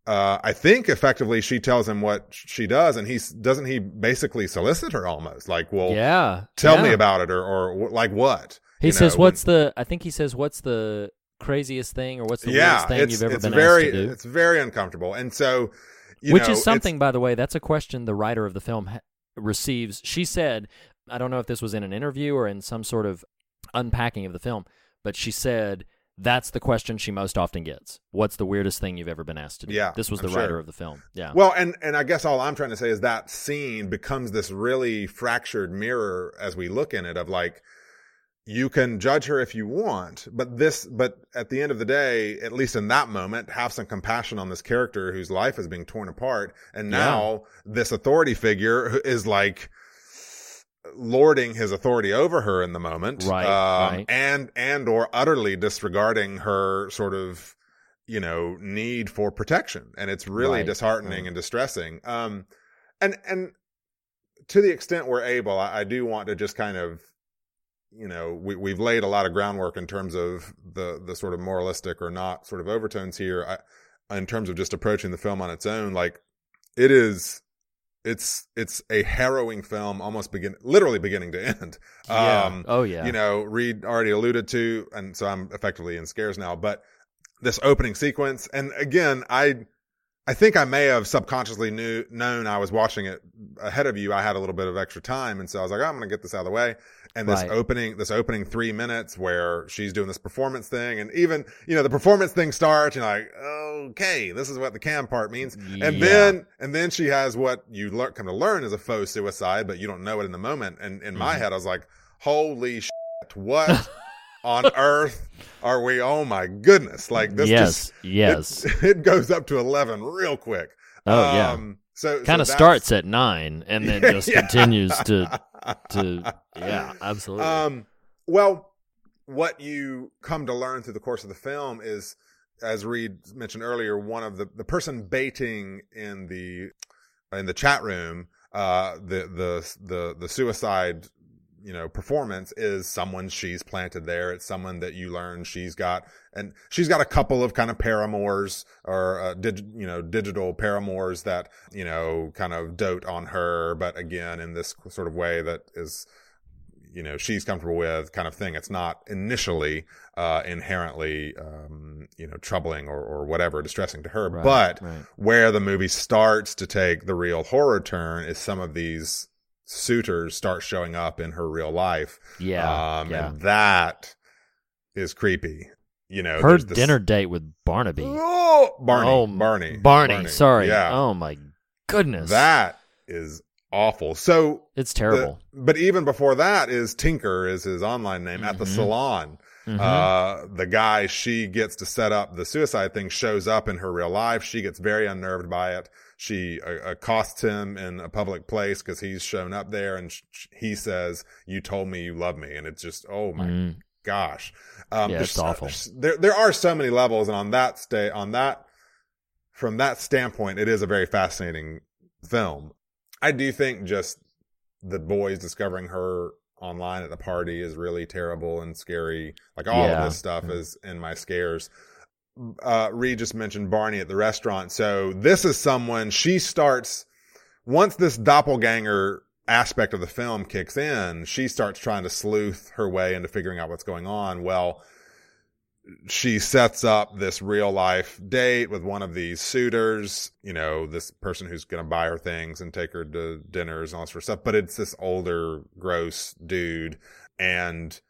Uh, I think effectively she tells him what she does, and he doesn't he basically solicit her almost like, well, yeah. tell yeah. me about it, or or like what? He You says, know, when- "What's the?" I think he says, "What's the craziest thing, or what's the yeah, weirdest thing you've ever been very, asked to do?" It's very uncomfortable, and so you Which know, is something, by the way, that's a question the writer of the film ha- receives. She said, I don't know if this was in an interview or in some sort of unpacking of the film, but she said that's the question she most often gets. What's the weirdest thing you've ever been asked to do? Yeah, This was I'm the sure. writer of the film. Yeah. Well, and and I guess all I'm trying to say is that scene becomes this really fractured mirror as we look in it of like you can judge her if you want, but this but at the end of the day, at least in that moment, have some compassion on this character whose life is being torn apart and Yeah. now this authority figure is like lording his authority over her in the moment Right, um, right. and and or utterly disregarding her sort of you know need for protection and it's really Right, disheartening right. and distressing um and and to the extent we're able I, I do want to just kind of you know we, we've laid a lot of groundwork in terms of the the sort of moralistic or not sort of overtones here I, in terms of just approaching the film on its own like it is it's it's a harrowing film almost begin literally beginning to <laughs> end Yeah. um oh yeah. you know, Reed already alluded to, and so I'm effectively in scares now, but this opening sequence, and again, I, I think I may have subconsciously knew known I was watching it ahead of you. I had a little bit of extra time, and so I was like, oh, I'm going to get this out of the way. And this Right. opening, this opening three minutes where she's doing this performance thing, and even you know the performance thing starts, and you're like, okay, this is what the cam part means. And then and then she has what you lear- come to learn is a faux suicide, but you don't know it in the moment. And in Mm-hmm. my head, I was like, holy <laughs> shit, what <laughs> on earth are we? Oh my goodness! Like this yes, just yes. it, <laughs> it goes up to 11 real quick. Oh, yeah. Um, So so kind of that's- starts at nine and then <laughs> just Yeah. continues to to <laughs> yeah, absolutely. Um, well, what you come to learn through the course of the film is, as Reed mentioned earlier, one of the the person baiting in the in the chat room, uh, the the the the suicide. You know, performance is someone she's planted there. It's someone that you learn she's got, and she's got a couple of kind of paramours or, uh, dig, you know, digital paramours that, you know, kind of dote on her. But again, in this sort of way that is, you know she's comfortable with kind of thing it's not initially uh inherently um you know troubling or or whatever distressing to her Right, but right. where the movie starts to take the real horror turn is some of these suitors start showing up in her real life yeah, um yeah. and that is creepy you know Her this- dinner date with Barnaby. oh barney Oh, barney Barney, sorry. yeah Oh my goodness. that is awful so it's the- terrible. but even before that is Tinker is his online name at the Mhm. salon. Mhm. Uh, the guy she gets to set up the suicide thing shows up in her real life. She gets very unnerved by it. She uh, accosts him in a public place because he's shown up there and sh- he says, you told me you love me. And it's just, oh my Mhm. gosh. Um, Yeah, it's awful. There, there are so many levels. And on that stay, on that, from that standpoint, it is a very fascinating film. I do think just the boys discovering her online at the party is really terrible and scary. Like all Yeah. of this stuff is in my scares. Uh, Reed just mentioned Barney at the restaurant. So this is someone she starts once this doppelganger aspect of the film kicks in, she starts trying to sleuth her way into figuring out what's going on. Well, she sets up this real life date with one of these suitors, you know, this person who's going to buy her things and take her to dinners and all this sort of stuff. But it's this older, gross dude. And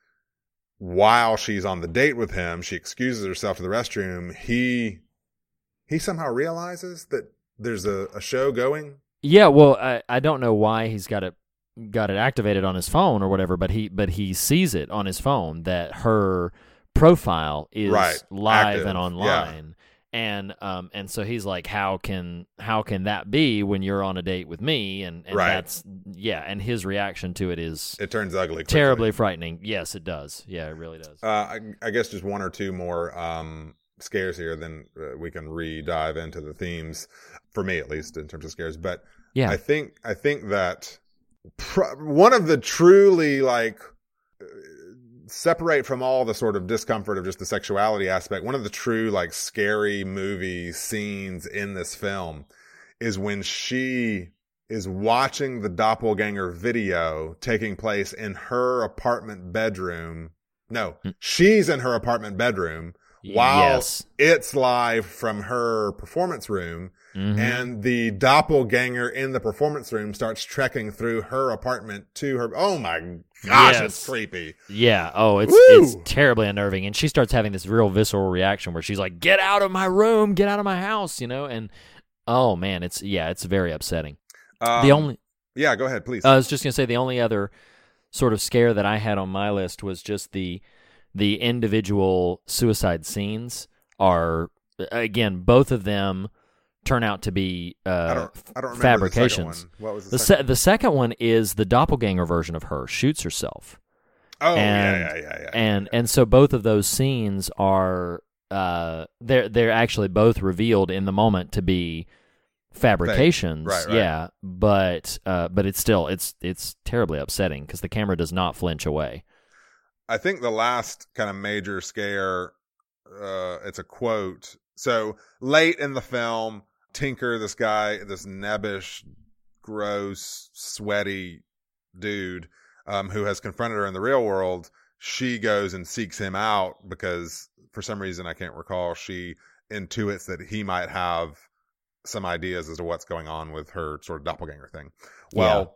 while she's on the date with him, she excuses herself to the restroom. He, he somehow realizes that there's a, a show going. Yeah, well, I, I don't know why he's got it got it activated on his phone or whatever, but he but he sees it on his phone that her profile is Right, live active, and online. And um and so he's like, How can how can that be when you're on a date with me? And, and Right. that's yeah, and his reaction to it is It turns ugly. quickly. terribly frightening. Yes, it does. Yeah, it really does. Uh, I, I guess just one or two more um, scares here, then uh, we can re-dive into the themes for me, at least in terms of scares. But yeah. I think I think that pr- one of the truly like separate from all the sort of discomfort of just the sexuality aspect. One of the true like scary movie scenes in this film is when she is watching the doppelganger video taking place in her apartment bedroom. No, Hmm. she's in her apartment bedroom while yes. it's live from her performance room Mhm. and the doppelganger in the performance room starts trekking through her apartment to her. Oh my gosh, Yes. it's creepy. Yeah. Oh, it's Woo! it's terribly unnerving, and she starts having this real visceral reaction where she's like, "Get out of my room! Get out of my house!" You know, and oh man, it's yeah, it's very upsetting. Um, the only yeah, go ahead, please. I was just gonna say the only other sort of scare that I had on my list was just the the individual suicide scenes are again both of them turn out to be uh, I don't, I don't fabrications. The, second one. What was the, the second? se- the second one is the doppelganger version of her shoots herself. oh and- yeah, yeah, yeah, yeah. and and so both of those scenes are uh they're they're actually both revealed in the moment to be fabrications Right, right. yeah but uh but it's still it's it's terribly upsetting because the camera does not flinch away I think the last kind of major scare, uh, it's a quote. So late in the film, Tinker, this guy, this nebbish, gross, sweaty dude, um, who has confronted her in the real world, she goes and seeks him out because for some reason I can't recall, she intuits that he might have some ideas as to what's going on with her sort of doppelganger thing. Well, Yeah.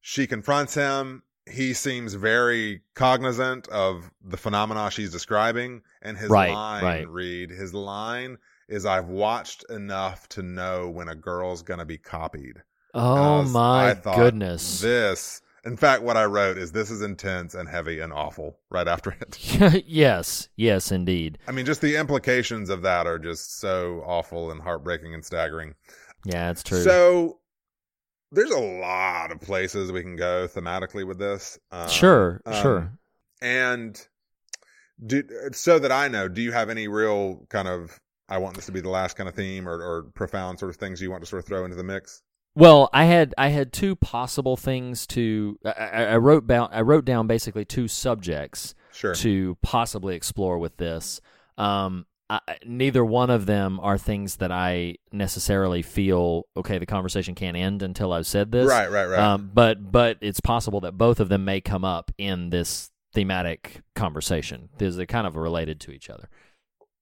she confronts him. He seems very cognizant of the phenomena she's describing, and his Right, line, right. read his line is, "I've watched enough to know when a girl's gonna be copied." Oh was- my thought, goodness. This, in fact, what I wrote is this is intense and heavy and awful. Right after it, <laughs> yes, yes, indeed. I mean, just the implications of that are just so awful and heartbreaking and staggering. Yeah, it's true. So there's a lot of places we can go thematically with this. Um, sure, um, sure. And do, so that I know, do you have any real kind of I want this to be the last kind of theme or, or profound sort of things you want to sort of throw into the mix? Well, I had I had two possible things to I, I wrote down I wrote down basically two subjects Sure. to possibly explore with this. Um, I, neither one of them are things that I necessarily feel okay. The conversation can't end until I've said this. Right, right, right. Um, but but it's possible that both of them may come up in this thematic conversation because they're kind of related to each other.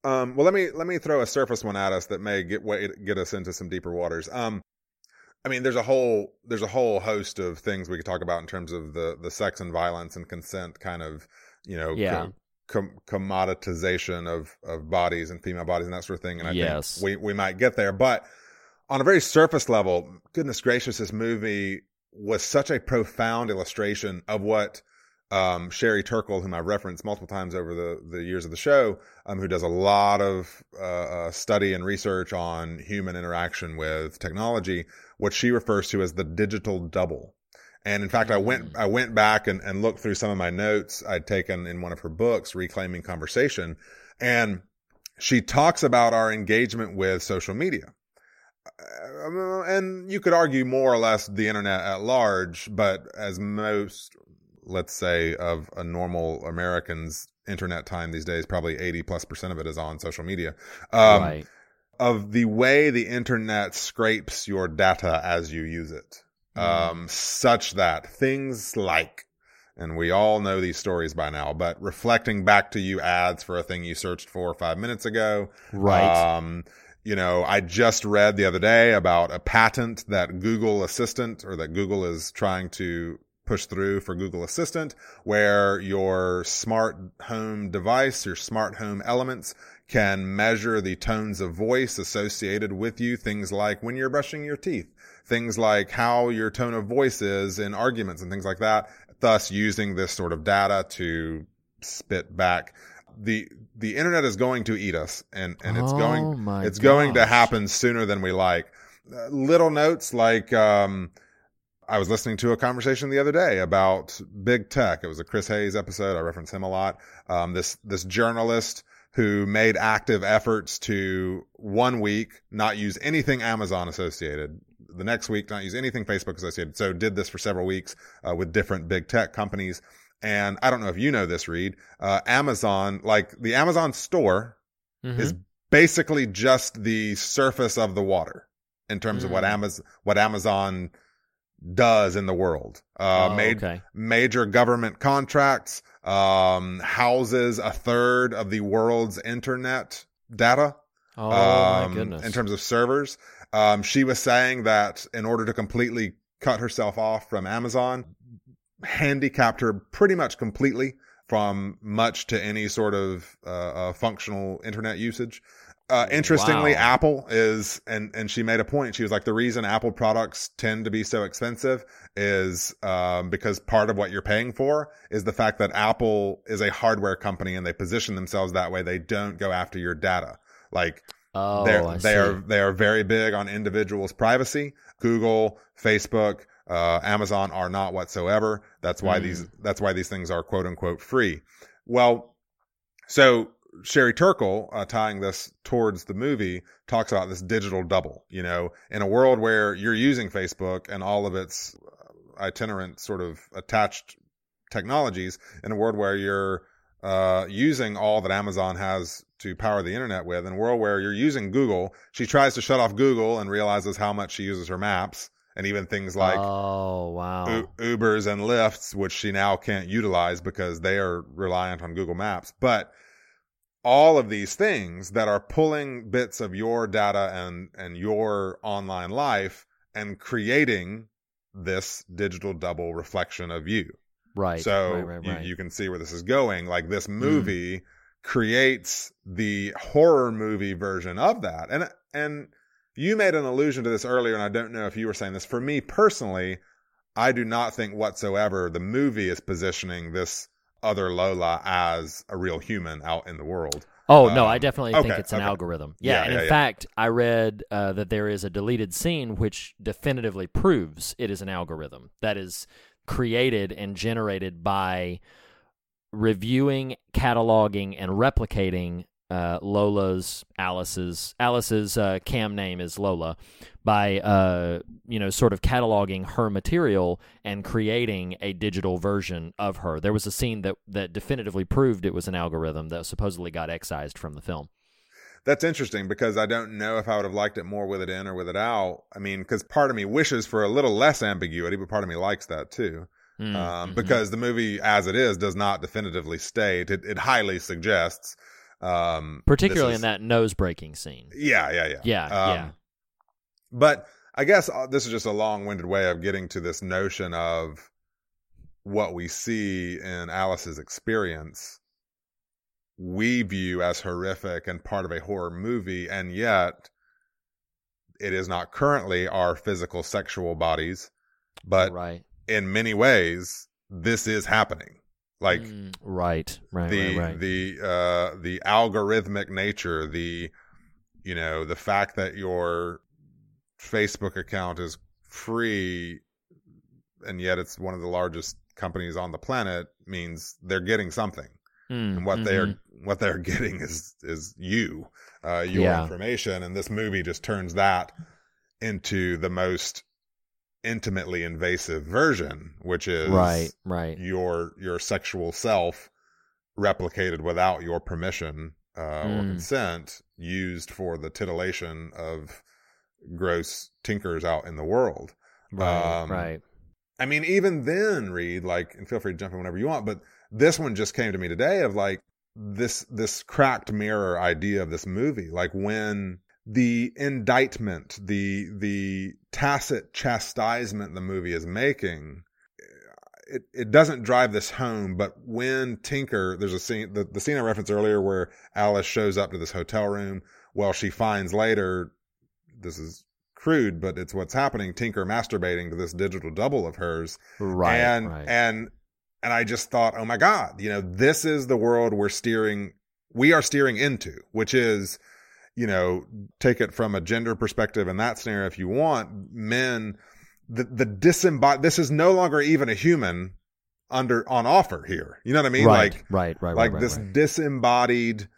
Um, well, let me let me throw a surface one at us that may get way, get us into some deeper waters. Um, I mean, there's a whole there's a whole host of things we could talk about in terms of the the sex and violence and consent kind of you know Yeah. com- commoditization of of bodies and female bodies and that sort of thing. And I Yes. think we we might get there, but on a very surface level, goodness gracious, this movie was such a profound illustration of what um, Sherry Turkle, whom I've referenced multiple times over the, the years of the show, um, who does a lot of uh, uh, study and research on human interaction with technology, what she refers to as the digital double. And in fact, I went I went back and, and looked through some of my notes I'd taken in one of her books, Reclaiming Conversation, and she talks about our engagement with social media. Uh, and you could argue more or less the internet at large, but as most, let's say, of a normal American's internet time these days, probably 80 plus percent of it is on social media. Um, right. Of the way the internet scrapes your data as you use it, um, such that things like, and we all know these stories by now, but reflecting back to you ads for a thing you searched for five minutes ago, Right. um, you know, I just read the other day about a patent that Google Assistant or that Google is trying to push through for Google Assistant, where your smart home device, your smart home elements can measure the tones of voice associated with you. Things like when you're brushing your teeth, things like how your tone of voice is in arguments and things like that. Thus using this sort of data to spit back the the internet is going to eat us and and it's Oh going it's going to happen sooner than we like Uh, little notes like um I was listening to a conversation the other day about big tech. It was a Chris Hayes episode. I reference him a lot. Um, this, this journalist who made active efforts to one week not use anything Amazon associated. The next week, not use anything Facebook associated. So did this for several weeks, uh, with different big tech companies. And I don't know if you know this, Reed, uh, Amazon, like the Amazon store Mhm. is basically just the surface of the water in terms of what Mm. Amazon, what Amazon does in the world. Uh, Oh, made okay. major government contracts, um, houses a third of the world's internet data. Oh um, my goodness. In terms of servers, um, she was saying that in order to completely cut herself off from Amazon, handicapped her pretty much completely from much to any sort of uh, uh, functional internet usage. Uh, interestingly, Wow. Apple is, and and she made a point. She was like, the reason Apple products tend to be so expensive is um, because part of what you're paying for is the fact that Apple is a hardware company and they position themselves that way. They don't go after your data. Like oh, they're, they are they are very big on individuals' privacy. Google, Facebook, uh, Amazon are not whatsoever. That's why Mm. these that's why these things are quote unquote free. Well, so Sherry Turkle, uh, tying this towards the movie, talks about this digital double. You know, in a world where you're using Facebook and all of its uh, itinerant sort of attached technologies, in a world where you're uh, using all that Amazon has to power the internet with, in a world where you're using Google, she tries to shut off Google and realizes how much she uses her maps and even things like oh wow. U- Ubers and Lyfts, which she now can't utilize because they are reliant on Google Maps. But all of these things that are pulling bits of your data and and your online life and creating this digital double reflection of you. Right. so right, right, you- right. You, can see where this is going. Like this mm. movie creates the horror movie version of that. And and you made an allusion to this earlier, and I don't know if you were saying this. For me personally, I do not think whatsoever the movie is positioning this other Lola as a real human out in the world. Oh no, Um, I definitely think okay, it's an okay. algorithm. Yeah, Yeah, and yeah, in yeah. fact, I read uh, that there is a deleted scene which definitively proves it is an algorithm that is created and generated by reviewing, cataloging, and replicating uh, Lola's Alice's Alice's uh, cam name is Lola by uh, you know sort of cataloging her material and creating a digital version of her. There was a scene that that definitively proved it was an algorithm that supposedly got excised from the film. That's interesting because I don't know if I would have liked it more with it in or with it out. I mean, because part of me wishes for a little less ambiguity, but part of me likes that too. Mm, um, mhm. because the movie as it is does not definitively state it, it highly suggests um particularly this in that nose breaking scene. yeah yeah yeah Yeah, Um, yeah. but i guess uh, this is just a long-winded way of getting to this notion of what we see in alice's experience we view as horrific and part of a horror movie and yet it is not currently our physical sexual bodies but right, in many ways this is happening like Mm, right, right, the right, right. the uh the algorithmic nature the you know the fact that your facebook account is free and yet it's one of the largest companies on the planet means they're getting something Mm, and what mhm. they're what they're <laughs> getting is is you uh your Yeah. information and this movie just turns that into the most intimately invasive version which is right, right. your your sexual self replicated without your permission uh, or Mm. consent used for the titillation of gross tinkers out in the world Right, um, right. I mean, even then, Reed like, and feel free to jump in whenever you want, but this one just came to me today of like this this cracked mirror idea of this movie. Like when the indictment, the the tacit chastisement the movie is making, eh, it, it doesn't drive this home, but when Tinker, there's a scene, the, the scene I referenced earlier where Alice shows up to this hotel room. Well, she finds later, this is crude, but it's what's happening. Tinker masturbating to this digital double of hers. Right, and, right. and, and I just thought, oh my God, you know, this is the world we're steering, we are steering into, which is, you know, take it from a gender perspective in that scenario if you want, men, the, the disembodied, this is no longer even a human under, on offer here. You know what I mean? right, Like, right, right, like right, this right. disembodied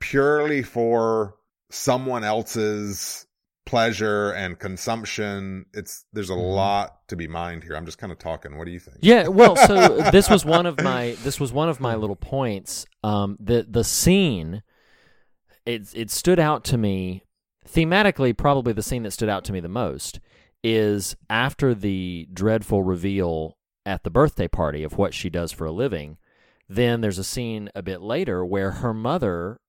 purely for someone else's pleasure and consumption it's there's a Mhm. lot to be mined here i'm just kind of talking what do you think Yeah, well, so <laughs> this was one of my this was one of my little points. Um, the the scene, it it stood out to me thematically. Probably the scene that stood out to me the most is after the dreadful reveal at the birthday party of what she does for a living. Then there's a scene a bit later where her mother,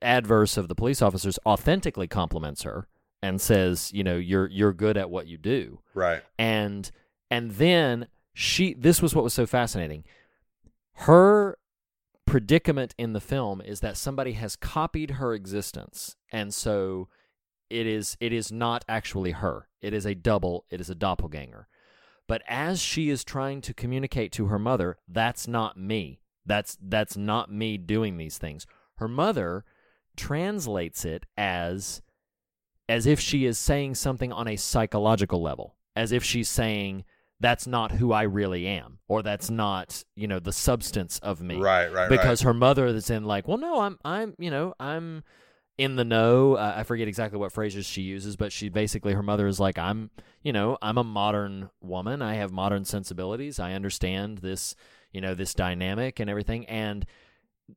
adverse of the police officers, authentically compliments her and says, "You know, you're you're good at what you do." right and and then she this was what was so fascinating her predicament in the film is that somebody has copied her existence and so it is it is not actually her. It is a double it is a doppelganger. But as she is trying to communicate to her mother that's not me. That's that's not me doing these things. Her mother translates it as as if she is saying something on a psychological level, as if she's saying that's not who I really am, or that's not you know the substance of me, right right because her mother is in like, well, no, I'm I'm you know I'm in the know. Uh, I forget exactly what phrases she uses, but she basically her mother is like, I'm you know I'm a modern woman. I have modern sensibilities. I understand this you know this dynamic and everything, and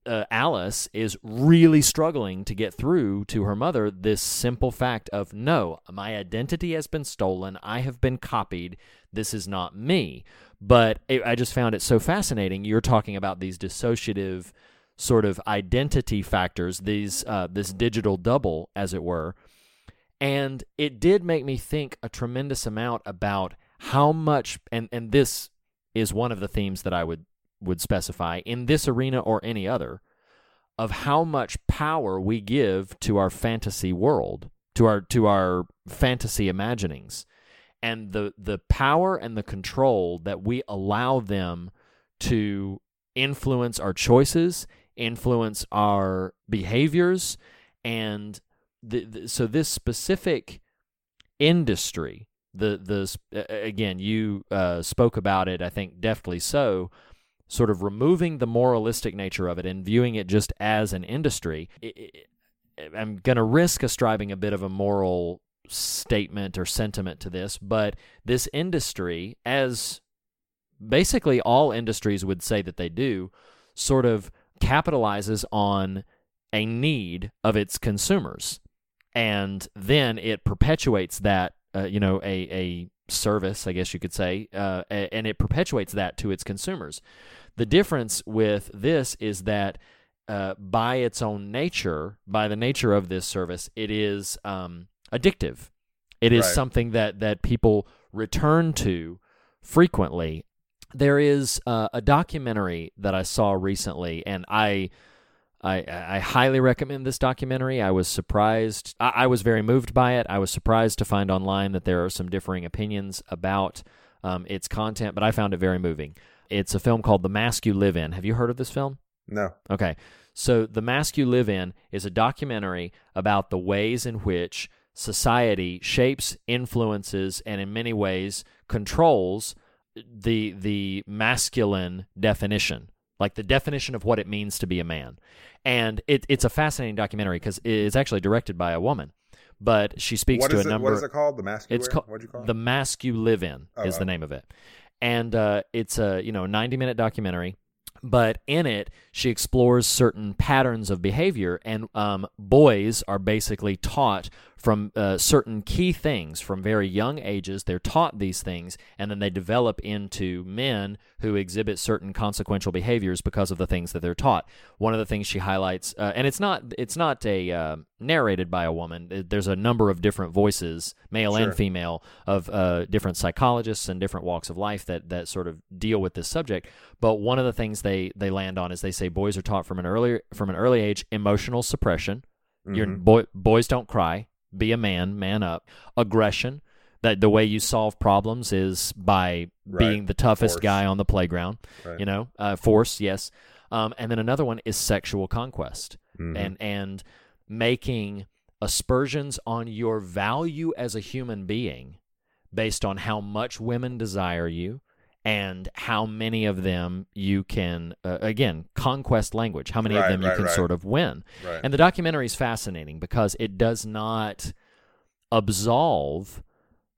uh, Alice is really struggling to get through to her mother this simple fact of no, my identity has been stolen. I have been copied. This is not me. But it, I just found it so fascinating. You're talking about these dissociative sort of identity factors, these uh, this digital double, as it were, and it did make me think a tremendous amount about how much, and and this is one of the themes that I would would specify in this arena or any other, of how much power we give to our fantasy world, to our to our fantasy imaginings, and the the power and the control that we allow them to influence our choices, influence our behaviors, and the, the, so this specific industry, the the again, you uh, spoke about it, I think deftly so, sort of removing the moralistic nature of it and viewing it just as an industry. It, it, I'm going to risk ascribing a bit of a moral statement or sentiment to this, but this industry, as basically all industries would say that they do, sort of capitalizes on a need of its consumers. And then it perpetuates that, uh, you know, a, a service, I guess you could say, uh, and it perpetuates that to its consumers. The difference with this is that uh, by its own nature, by the nature of this service, it is um, addictive. It is Right. something that that people return to frequently. There is uh, a documentary that I saw recently, and I, I, I highly recommend this documentary. I was surprised. I, I was very moved by it. I was surprised to find online that there are some differing opinions about um, its content, but I found it very moving. It's a film called The Mask You Live In. Have you heard of this film? No. Okay. So, The Mask You Live In is a documentary about the ways in which society shapes, influences, and in many ways controls the the masculine definition, like the definition of what it means to be a man. And it, it's a fascinating documentary because it's actually directed by a woman, but she speaks What to a it? number. What is it called? The mask. It's called What'd you call it? the mask you live in Oh, is the name of it, and uh, it's a you know ninety minute documentary. But in it, she explores certain patterns of behavior, and um, boys are basically taught from uh, certain key things from very young ages. They're taught these things, and then they develop into men who exhibit certain consequential behaviors because of the things that they're taught. One of the things she highlights, uh, and it's not it's not a uh, narrated by a woman. There's a number of different voices, male Sure. and female, of uh, different psychologists and different walks of life that that sort of deal with this subject. But one of the things they they land on is they say boys are taught from an early from an early age emotional suppression. Your Mhm. boy, boys don't cry. Be a man, man up. Aggression. That the way you solve problems is by Right. being the toughest Force. guy on the playground. Right. You know, uh, force, yes. Um, and then another one is sexual conquest Mhm. and and making aspersions on your value as a human being based on how much women desire you and how many of them you can uh, again conquest language how many Right, of them you right, can right. sort of win and the documentary is fascinating because it does not absolve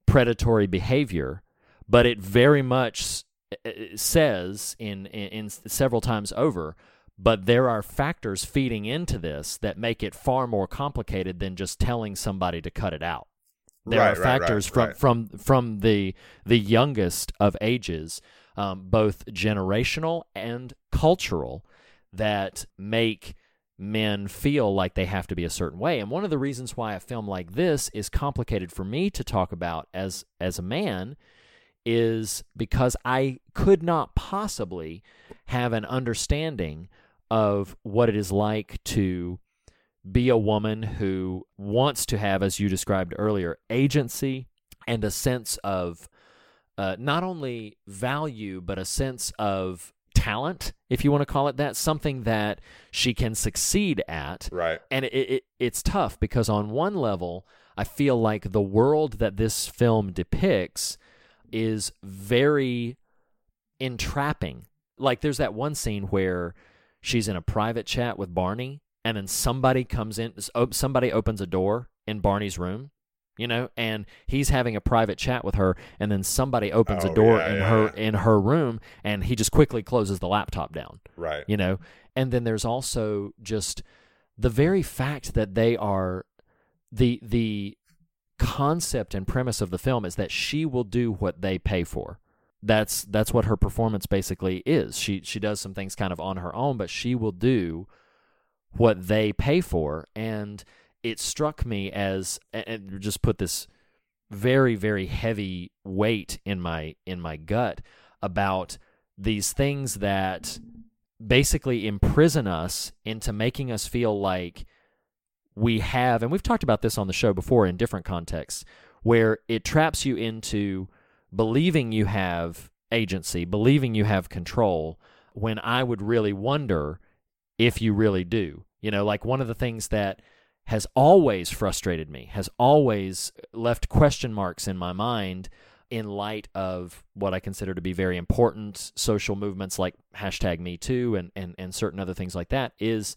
predatory behavior, but it very much uh, says in, in, in several times over. But there are factors feeding into this that make it far more complicated than just telling somebody to cut it out. There Right, are right, right, factors from, right. from from the the youngest of ages, um, both generational and cultural, that make men feel like they have to be a certain way. And one of the reasons why a film like this is complicated for me to talk about as as a man is because I could not possibly have an understanding of what it is like to be a woman who wants to have, as you described earlier, agency and a sense of uh, not only value, but a sense of talent, if you want to call it that, something that she can succeed at. Right. And it, it, it's tough because, on one level, I feel like the world that this film depicts is very entrapping. Like, there's that one scene where she's in a private chat with Barney, and then somebody comes in, somebody opens a door in Barney's room, you know, and he's having a private chat with her, and then somebody opens Oh, a door yeah, in yeah, her yeah. in her room, and he just quickly closes the laptop down Right. you know and then there's also just the very fact that they are the the concept and premise of the film is that she will do what they pay for that's that's what her performance basically is. She she does some things kind of on her own, but she will do what they pay for. And it struck me as and just put this very very heavy weight in my in my gut about these things that basically imprison us into making us feel like we have and we've talked about this on the show before in different contexts where it traps you into believing you have agency, believing you have control when I would really wonder if you really do. You know, like one of the things that has always frustrated me, has always left question marks in my mind in light of what I consider to be very important social movements like hashtag me too and, and, and certain other things like that is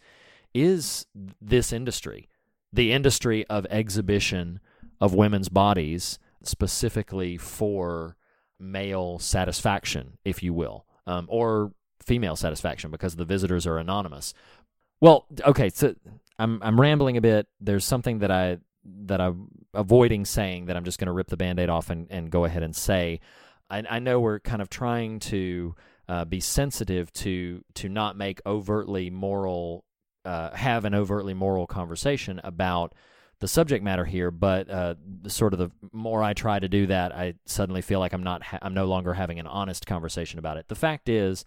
is this industry, the industry of exhibition of women's bodies specifically for male satisfaction, if you will, um, or female satisfaction because the visitors are anonymous. Well, okay, so I'm I'm rambling a bit. There's something that I that I'm avoiding saying that I'm just going to rip the band-aid off and, and go ahead and say. I, I know we're kind of trying to uh, be sensitive to to not make overtly moral uh, have an overtly moral conversation about the subject matter here, but uh, sort of the more I try to do that, I suddenly feel like I'm not ha- I'm no longer having an honest conversation about it. The fact is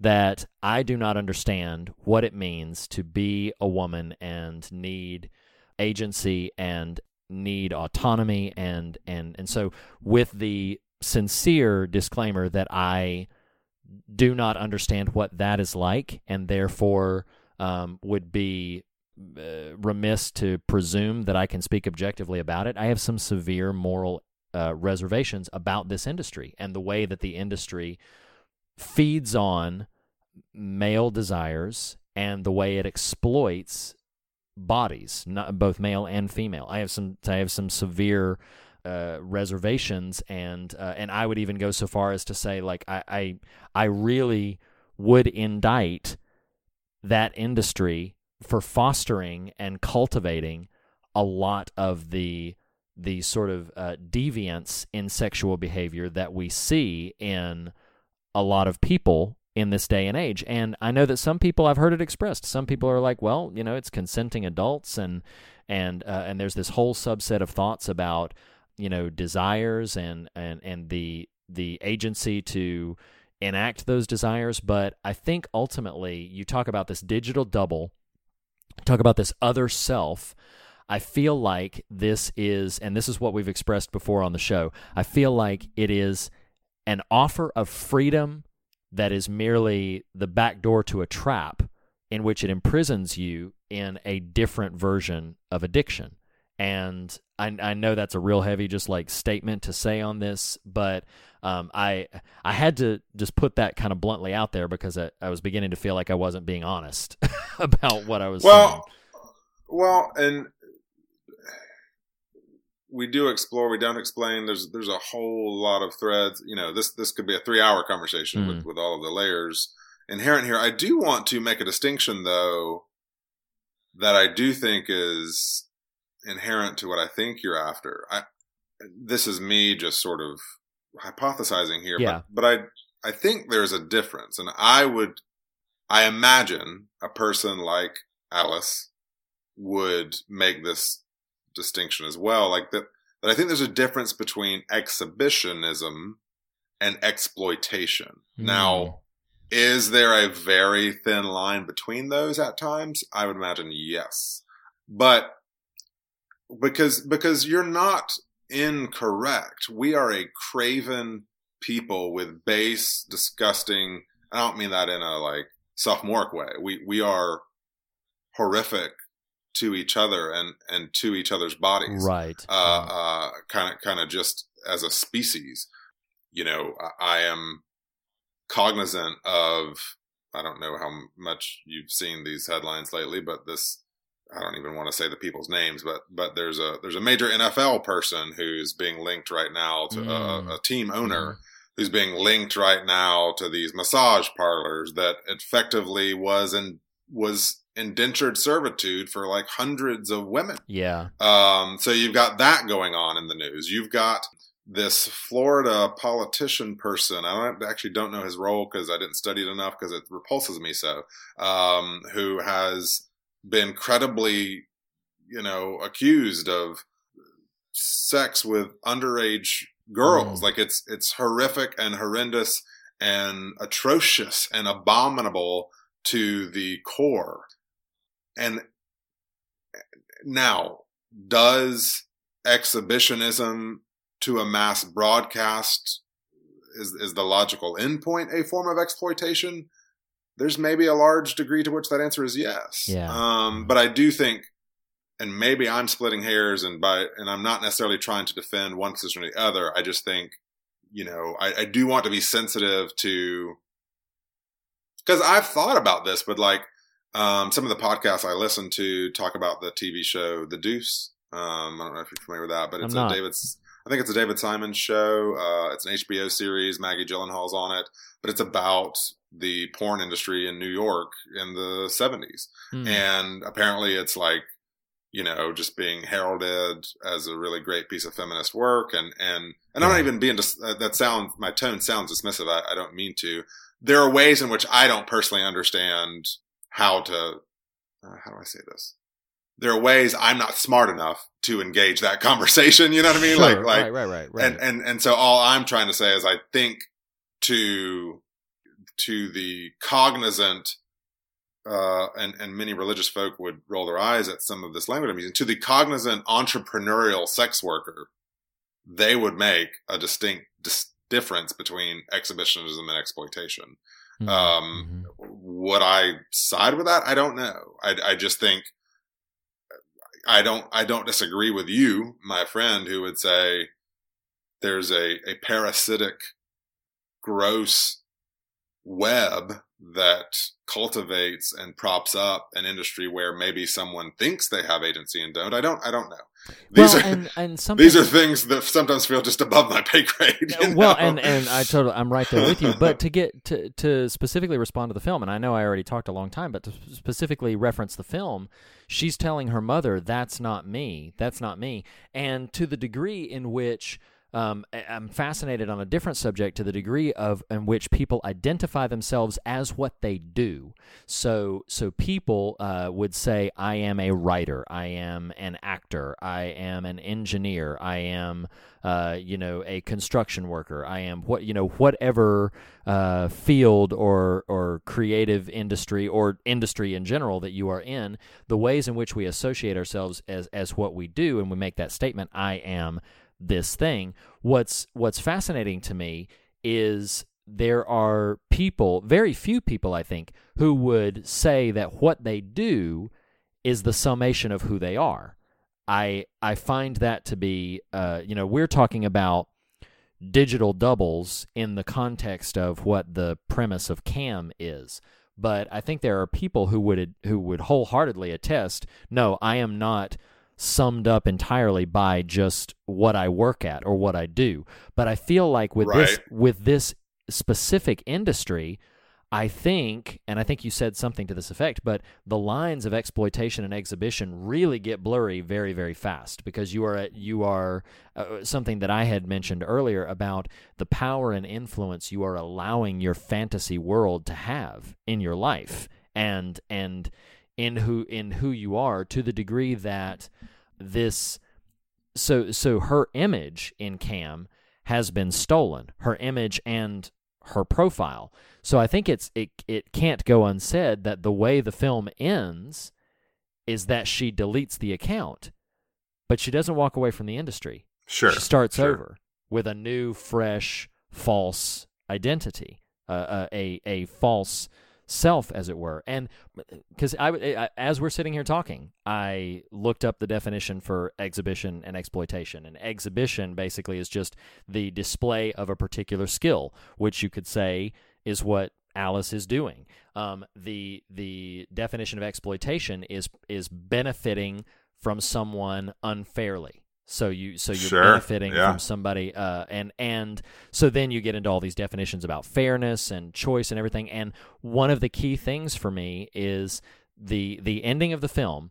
that I do not understand what it means to be a woman and need agency and need autonomy and and and so with the sincere disclaimer that I do not understand what that is like and therefore um, would be uh, remiss to presume that I can speak objectively about it. I have some severe moral uh, reservations about this industry and the way that the industry feeds on male desires and the way it exploits bodies, both male and female. I have some I have some severe uh, reservations, and uh, and I would even go so far as to say, like I I, I really would indict that industry for fostering and cultivating a lot of the the sort of uh, deviance in sexual behavior that we see in a lot of people in this day and age. And I know that some people I've heard it expressed. Some people are like, well, you know, it's consenting adults, and and uh, and there's this whole subset of thoughts about you know desires and and and the the agency to enact those desires. But I think ultimately, you talk about this digital double, talk about this other self. I feel like this is, and this is what we've expressed before on the show. I feel like it is an offer of freedom that is merely the back door to a trap in which it imprisons you in a different version of addiction. And I, I know that's a real heavy, just like statement to say on this, but um, I I had to just put that kind of bluntly out there because I, I was beginning to feel like I wasn't being honest <laughs> about what I was well, saying. Well, and we do explore, we don't explain. There's there's a whole lot of threads. You know, this this could be a three hour conversation Mm. with, with all of the layers inherent here. I do want to make a distinction though that I do think is inherent to what I think you're after. I this is me just sort of hypothesizing here, Yeah. but but I I think there's a difference, and I would I imagine a person like Alice would make this distinction as well. Like that, that I think there's a difference between exhibitionism and exploitation. Hmm. Now, is there a very thin line between those at times? I would imagine yes. But because because you're not incorrect. We are a craven people with base, disgusting. I don't mean that in a like sophomoric way. We we are horrific to each other and and to each other's bodies. Right. Uh, uh, kind of kind of just as a species. You know, I, I am cognizant of. I don't know how much you've seen these headlines lately, but this I don't even want to say the people's names, but but there's a there's a major NFL person who's being linked right now to Mm. a, a team owner who's being linked right now to these massage parlors that effectively was and was indentured servitude for like hundreds of women. yeah. Um, so you've got that going on in the news. You've got this Florida politician person. I don't actually don't know his role because I didn't study it enough because it repulses me so. Um, who has been credibly, you know, accused of sex with underage girls. Mm. Like it's it's horrific and horrendous and atrocious and abominable to the core. And now, does exhibitionism to a mass broadcast is is the logical endpoint a form of exploitation? There's maybe a large degree to which that answer is yes. Yeah. Um, but I do think, and maybe I'm splitting hairs, and by and I'm not necessarily trying to defend one position or the other. I just think, you know, I, I do want to be sensitive to because I've thought about this, but like um, some of the podcasts I listen to talk about the TV show The Deuce. Um, I don't know if you're familiar with that, but it's I'm a not. David's. I think it's a David Simon show. Uh, it's an HBO series. Maggie Gyllenhaal's on it, but it's about the porn industry in New York in the 70s. Hmm. And apparently it's like, you know, just being heralded as a really great piece of feminist work. And, and, and I'm not even being, dis- uh, that sounds, my tone sounds dismissive. I, I don't mean to. There are ways in which I don't personally understand how to, uh, how do I say this? There are ways I'm not smart enough to engage that <laughs> conversation. You know what I mean? Sure, like, like, right, right, right, right. and and and so all I'm trying to say is I think to to the cognizant uh, and and many religious folk would roll their eyes at some of this language I'm using. To the cognizant entrepreneurial sex worker, they would make a distinct dis- difference between exhibitionism and exploitation. Mhm, Um, mhm. Would I side with that? I don't know. I, I just think I don't I don't disagree with you, my friend, who would say there's a, a parasitic, gross web that cultivates and props up an industry where maybe someone thinks they have agency and don't. I don't I don't know. These well, are and and <laughs> these are things that sometimes feel just above my pay grade. well, know? and and I totally, I'm right there with you. But to get to to specifically respond to the film, and I know I already talked a long time, but to specifically reference the film, she's telling her mother, "That's not me. That's not me." And to the degree in which um, I'm fascinated on a different subject to the degree of in which people identify themselves as what they do. So, so people uh, would say, "I am a writer. I am an actor. I am an engineer. I am, uh, you know, a construction worker. I am what you know, whatever uh, field or or creative industry or industry in general that you are in. The ways in which we associate ourselves as as what we do, and we make that statement, "I am." This thing. What's what's fascinating to me is there are people, very few people I think, who would say that what they do is the summation of who they are. I I find that to be uh, you know, we're talking about digital doubles in the context of what the premise of cam is. But I think there are people who would who would wholeheartedly attest, no, I am not summed up entirely by just what I work at or what I do. But I feel like with this with this specific industry, I think, and I think you said something to this effect, but the lines of exploitation and exhibition really get blurry very, very fast because you are at, you are uh, something that I had mentioned earlier about the power and influence you are allowing your fantasy world to have in your life and and in who in who you are to the degree that this so so her image in cam has been stolen her image and her profile so i think it's it it can't go unsaid that the way the film ends is that she deletes the account but she doesn't walk away from the industry sure. she starts sure. over with a new fresh false identity uh, uh, a a false self as it were. And because I, I as we're sitting here talking i looked up the definition for exhibition and exploitation. And exhibition basically is just the display of a particular skill which you could say is what alice is doing. Um, the the definition of exploitation is is benefiting from someone unfairly so you so you're Sure, benefiting yeah. from somebody uh, and and so then you get into all these definitions about fairness and choice and everything and one of the key things for me is the the ending of the film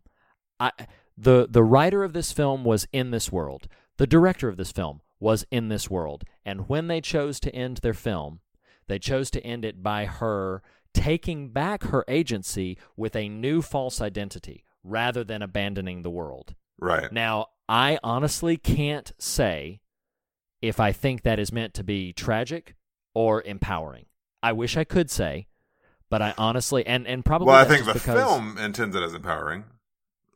I the the writer of this film was in this world the director of this film was in this world. And when they chose to end their film, they chose to end it by her taking back her agency with a new false identity rather than abandoning the world. Right. Now, I honestly can't say if I think that is meant to be tragic or empowering. I wish I could say, but I honestly and and probably well, I think the because, film intends it as empowering.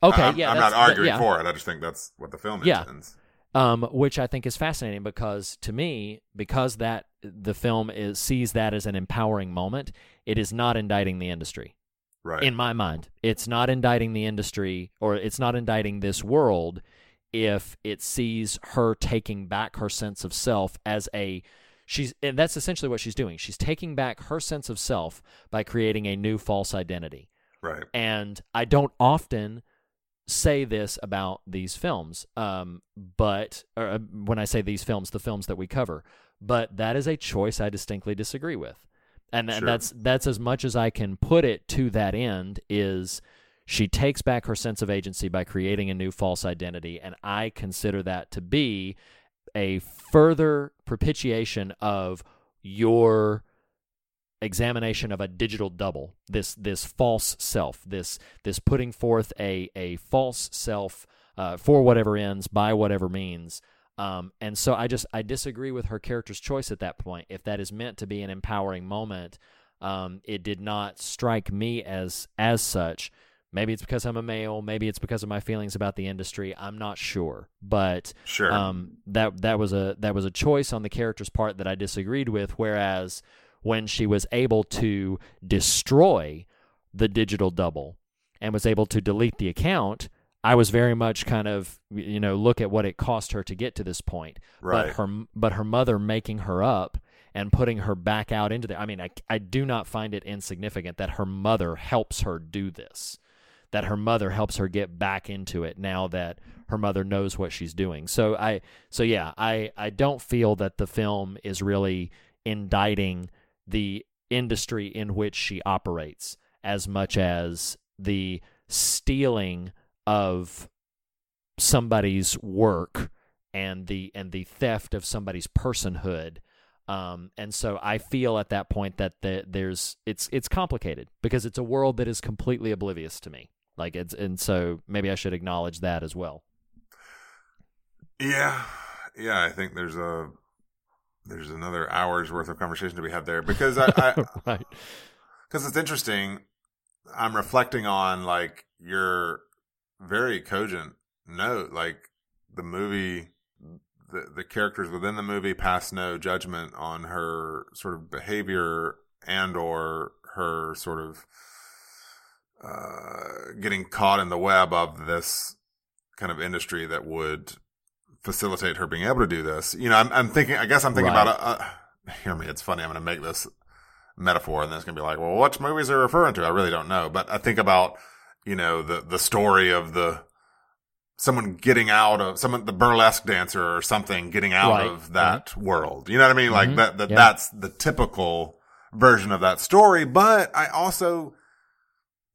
Okay, I'm, yeah, I'm not that- arguing yeah. for it. I just think that's what the film Yeah. intends. um, which I think is fascinating because to me, because that the film is sees that as an empowering moment, it is not indicting the industry. Right. In my mind, it's not indicting the industry or it's not indicting this world if it sees her taking back her sense of self as a she's and that's essentially what she's doing. She's taking back her sense of self by creating a new false identity. right. And I don't often say this about these films, um, but or, uh, when I say these films, the films that we cover, but that is a choice I distinctly disagree with, and, and Sure. that's that's as much as I can put it to that end. Is she takes back her sense of agency by creating a new false identity, and I consider that to be a further propitiation of your examination of a digital double this this false self this this putting forth a a false self uh, for whatever ends by whatever means. Um, and so i just i disagree with her character's choice at that point. If that is meant to be an empowering moment um, it did not strike me as as such maybe it's because i'm a male maybe it's because of my feelings about the industry i'm not sure but Sure. um, that that was a that was a choice on the character's part that I disagreed with. Whereas when she was able to destroy the digital double and was able to delete the account, I was very much kind of you know look at what it cost her to get to this point. Right. But her but her mother making her up and putting her back out into the I mean I I do not find it insignificant that her mother helps her do this that her mother helps her get back into it now that her mother knows what she's doing. So I so yeah, I I don't feel that the film is really indicting the industry in which she operates as much as the stealing of somebody's work and the and the theft of somebody's personhood um, and so I feel at that point that the, there's it's it's complicated because it's a world that is completely oblivious to me. Like it's and so maybe I should acknowledge that as well. Yeah, yeah. I think there's a there's another hour's worth of conversation to be had there because I, I <laughs> right. because it's interesting. I'm reflecting on like your very cogent note, like the movie, the the characters within the movie pass no judgment on her sort of behavior and or her sort of uh, getting caught in the web of this kind of industry that would facilitate her being able to do this. You know, I'm, I'm thinking. I guess I'm thinking Right. about. Uh, uh, hear me. It's funny. I'm going to make this metaphor, and then it's going to be like, well, what movies are referring to? I really don't know. But I think about, you know, the the story of the someone getting out of someone the burlesque dancer or something getting out Right. of that world. You know what I mean? Like Mhm. that. that Yeah. That's the typical version of that story. But I also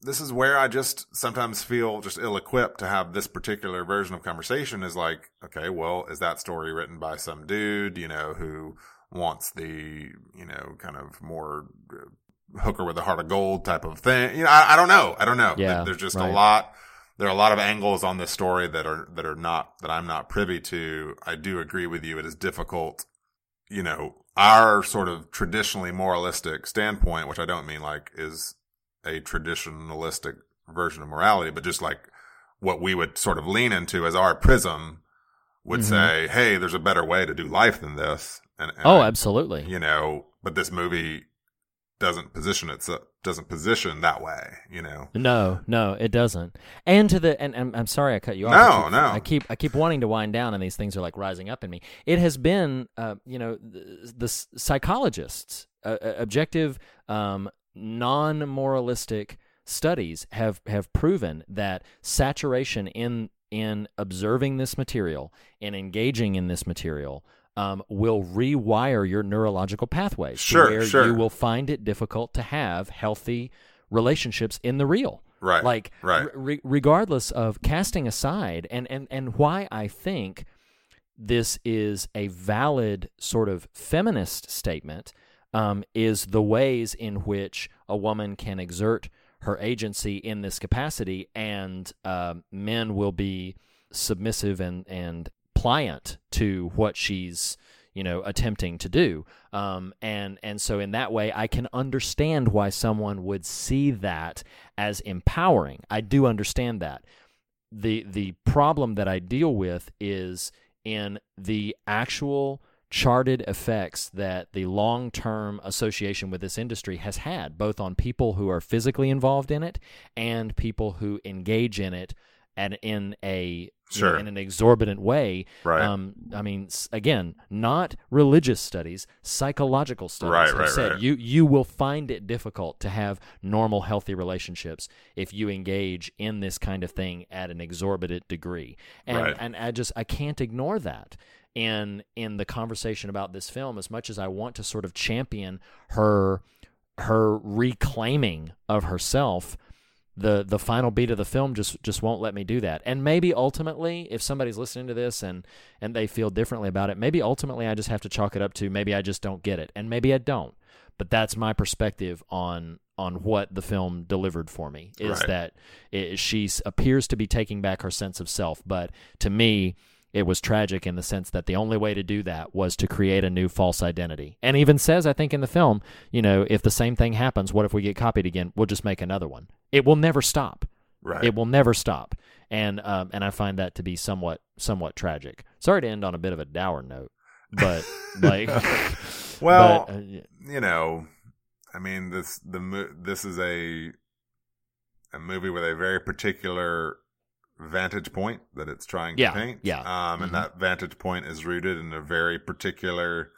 this is where I just sometimes feel just ill equipped to have this particular version of conversation is like, okay, well, is that story written by some dude, you know, who wants the, you know, kind of more uh, hooker with a heart of gold type of thing? You know, I, I don't know. I don't know. Yeah, There's just right. a lot. There are a lot of angles on this story that are, that are not, that I'm not privy to. I do agree with you. It is difficult, you know, our sort of traditionally moralistic standpoint, which I don't mean like is a traditionalistic version of morality, but just like what we would sort of lean into as our prism would Mhm. say, Hey, there's a better way to do life than this. And, and Oh, I- absolutely. you know, but this movie doesn't position itself, doesn't position that way, you know? No, no, it doesn't. And to the and, and I'm sorry I cut you off. No, I keep, no. I keep I keep wanting to wind down, and these things are like rising up in me. It has been, uh, you know, the, the psychologists, uh, uh, objective, um, non-moralistic studies have have proven that saturation in in observing this material and engaging in this material. Um, will rewire your neurological pathways Sure, where sure. you will find it difficult to have healthy relationships in the real. Right. Like, right. re- regardless of casting aside, and, and, and why I think this is a valid sort of feminist statement um, is the ways in which a woman can exert her agency in this capacity, and uh, men will be submissive and and pliant to what she's you know attempting to do. Um, and and so in that way i can understand why someone would see that as empowering. I do understand that. The the problem that i deal with is in the actual charted effects that the long-term association with this industry has had both on people who are physically involved in it and people who engage in it and in a you know, in an exorbitant way Right. um, I mean, again, not religious studies, psychological studies Right, have right, said right. you you will find it difficult to have normal, healthy relationships if you engage in this kind of thing at an exorbitant degree. And Right. and I just I can't ignore that in in the conversation about this film as much as I want to sort of champion her her reclaiming of herself the the final beat of the film just just won't let me do that. And maybe ultimately, if somebody's listening to this and and they feel differently about it, maybe ultimately I just have to chalk it up to maybe I just don't get it, and maybe I don't. But that's my perspective on on what the film delivered for me is Right. that it, she appears to be taking back her sense of self, but to me. It was tragic in the sense that the only way to do that was to create a new false identity. And even says, I think, in the film, you know, if the same thing happens, what if we get copied again? We'll just make another one. It will never stop. Right. It will never stop, and um, and I find that to be somewhat somewhat tragic. Sorry to end on a bit of a dour note, but <laughs> like, <laughs> Well, but, uh, you know, I mean this the mo- this is a a movie with a very particular vantage point that it's trying Yeah, to paint. yeah. Um, and Mhm. that vantage point is rooted in a very particular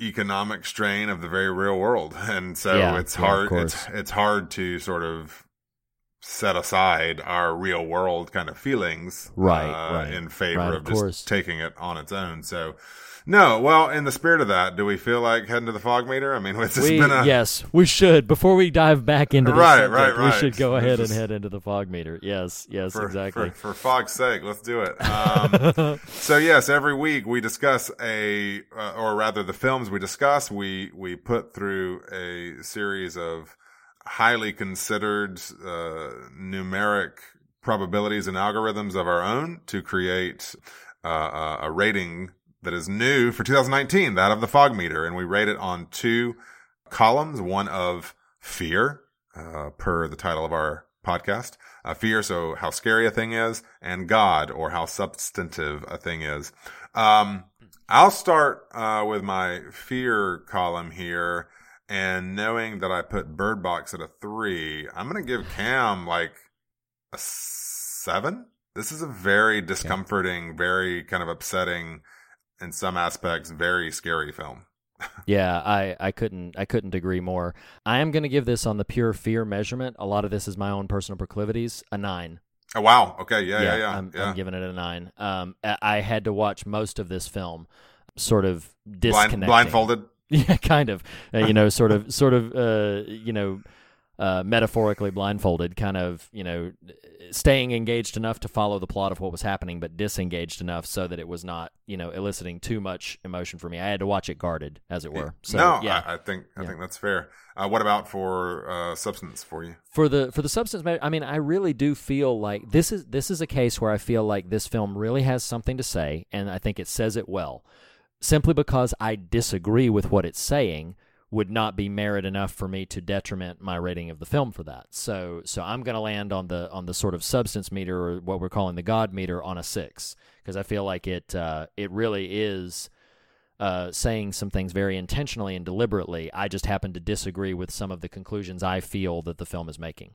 economic strain of the very real world, <laughs> and so Yeah, it's hard. course. it's it's hard to sort of set aside our real world kind of feelings, Right, uh, right. in favor Right, of, of just taking it on its own. So. No, well, in the spirit of that, do we feel like heading to the fog meter? I mean, <laughs> it's we been a yes, we should before we dive back into this Right, subject, right, we should go ahead Just- and head into the fog meter. Yes, yes, for, exactly. for, for fog's sake, let's do it. Um, <laughs> so yes, every week we discuss a, uh, or rather, the films we discuss, we we put through a series of highly considered uh, numeric probabilities and algorithms of our own to create uh, a rating that is new for 2019, that of the fog meter, and we rate it on two columns, one of fear, uh, per the title of our podcast, uh, fear, so how scary a thing is, and God, or how substantive a thing is. Um, I'll start uh, with my fear column here, and knowing that I put Bird Box at a three, I'm going to give Cam like a seven. This is a very discomforting, very kind of upsetting, in some aspects, very scary film. <laughs> Yeah, I, I couldn't I couldn't agree more. I am going to give this on the pure fear measurement. A lot of this is my own personal proclivities. A nine. Oh wow! Okay, yeah, yeah, yeah. I'm, yeah. I'm giving it a nine. Um, I had to watch most of this film, sort of Blind, blindfolded. <laughs> Yeah, kind of. Uh, you know, sort of, sort of. Uh, you know, uh, metaphorically blindfolded, kind of. You know, staying engaged enough to follow the plot of what was happening, but disengaged enough so that it was not, you know, eliciting too much emotion for me. I had to watch it guarded, as it were. So, no, yeah. I, I think I Yeah. think that's fair. Uh, what about for uh, substance for you? for the for the substance i mean i really do feel like this is this is a case where i feel like this film really has something to say and i think it says it well simply because i disagree with what it's saying would not be merit enough for me to detriment my rating of the film for that so so i'm going to land on the on the sort of substance meter or what we're calling the god meter on a 6 because i feel like it uh it really is uh, saying some things very intentionally and deliberately. I just happen to disagree with some of the conclusions I feel that the film is making.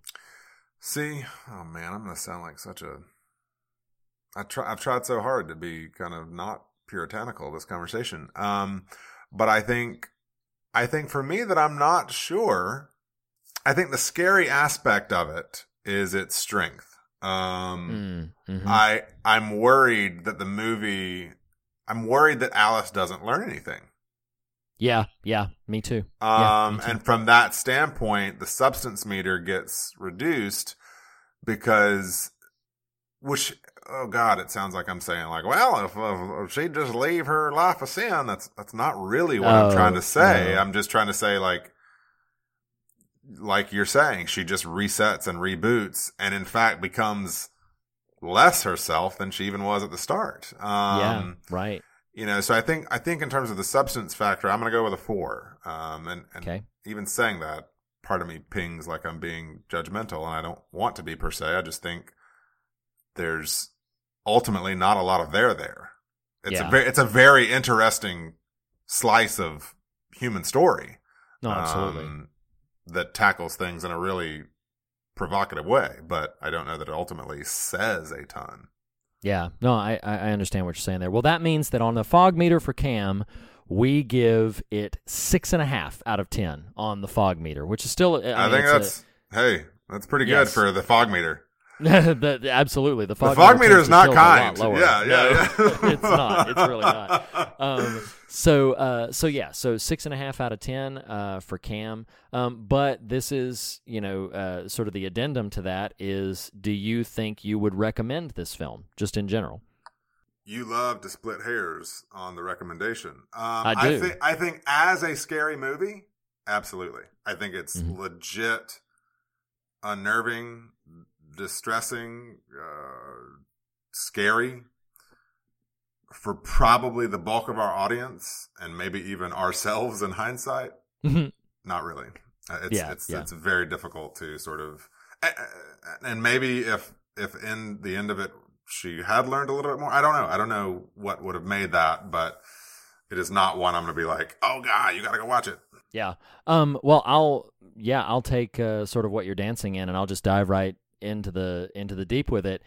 See, oh man, I'm gonna sound like such a. I try. I've tried so hard to be kind of not puritanical this conversation. Um, but I think, I think for me that I'm not sure. I think the scary aspect of it is its strength. Um, Mm, mhm. I I'm worried that the movie. I'm worried that Alice doesn't learn anything. yeah, yeah, me too. Yeah, Um, me too. and from that standpoint, the substance meter gets reduced because which oh god, it sounds like I'm saying like, well, if, if, if she'd just leave her life of sin, that's that's not really what I'm Oh, trying to say. no. I'm just trying to say like like you're saying, she just resets and reboots and in fact becomes less herself than she even was at the start. Um yeah, right. you know, so I think I think in terms of the substance factor, I'm going to go with a four. Um, and, and Okay. even saying that, part of me pings like I'm being judgmental, and I don't want to be per se. I just think there's ultimately not a lot of there there. It's Yeah. a very, it's a very interesting slice of human story. No, absolutely. um, that tackles things in a really provocative way, but I don't know that it ultimately says a ton. Yeah, no, I, I understand what you're saying there. Well, that means that on the fog meter for Cam, we give it six and a half out of ten on the fog meter, which is still. I, I, mean, think it's a- that's hey, that's pretty good Yes. for the fog meter. The, the- absolutely the fog, the fog meter is not tilt a lot kind. Yeah, yeah, No, yeah. <laughs> it's not. It's really not. <laughs> Um, so, uh, so yeah, so six and a half out of ten uh, for Cam. Um, but this is, you know, uh, sort of the addendum to that is: Do you think you would recommend this film, just in general? you love to split hairs on the recommendation. Um, I do. think I think as a scary movie, absolutely. I think it's Mhm. legit, unnerving, distressing, uh, scary for probably the bulk of our audience, and maybe even ourselves in hindsight. Not really. Uh, It's Yeah, it's yeah. it's very difficult to sort of, and maybe if if in the end of it she had learned a little bit more. I don't know. I don't know what would have made that, but it is not one I'm going to be like, oh god, you got to go watch it. Yeah. Um. Well, I'll yeah, I'll take uh, sort of what you're dancing in, and I'll just dive right into the into the deep with it.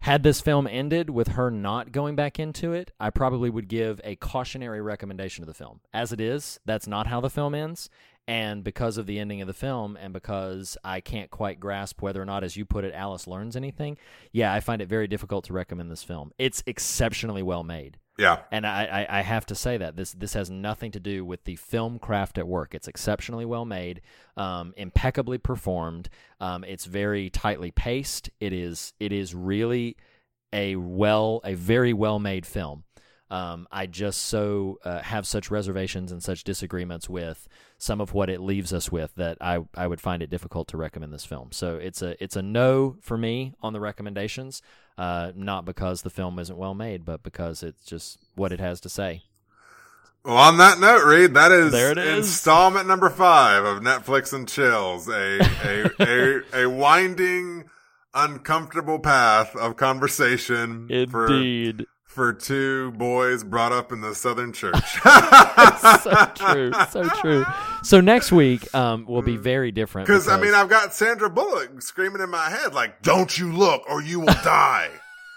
Had this film ended with her not going back into it, I probably would give a cautionary recommendation to the film. As it is, that's not how the film ends. And because of the ending of the film, and because I can't quite grasp whether or not, as you put it, Alice learns anything, yeah, I find it very difficult to recommend this film. It's exceptionally well made. Yeah, And I, I, I have to say that this this has nothing to do with the film craft at work. It's exceptionally well made, um, impeccably performed. Um, it's very tightly paced. It is it is really a well a very well made film. Um, I just so uh, have such reservations and such disagreements with some of what it leaves us with that I, I would find it difficult to recommend this film. So it's a it's a no for me on the recommendations. Uh, not because the film isn't well made, but because it's just what it has to say. Well, on that note, Reed, that is, There it is. installment number five of Netflix and Chills, a a a, a winding, uncomfortable path of conversation <laughs> for for two boys brought up in the Southern Church. <laughs> so true, so true. So next week um, will be very different Because I mean, I've got Sandra Bullock screaming in my head like, "Don't you look, or you will die."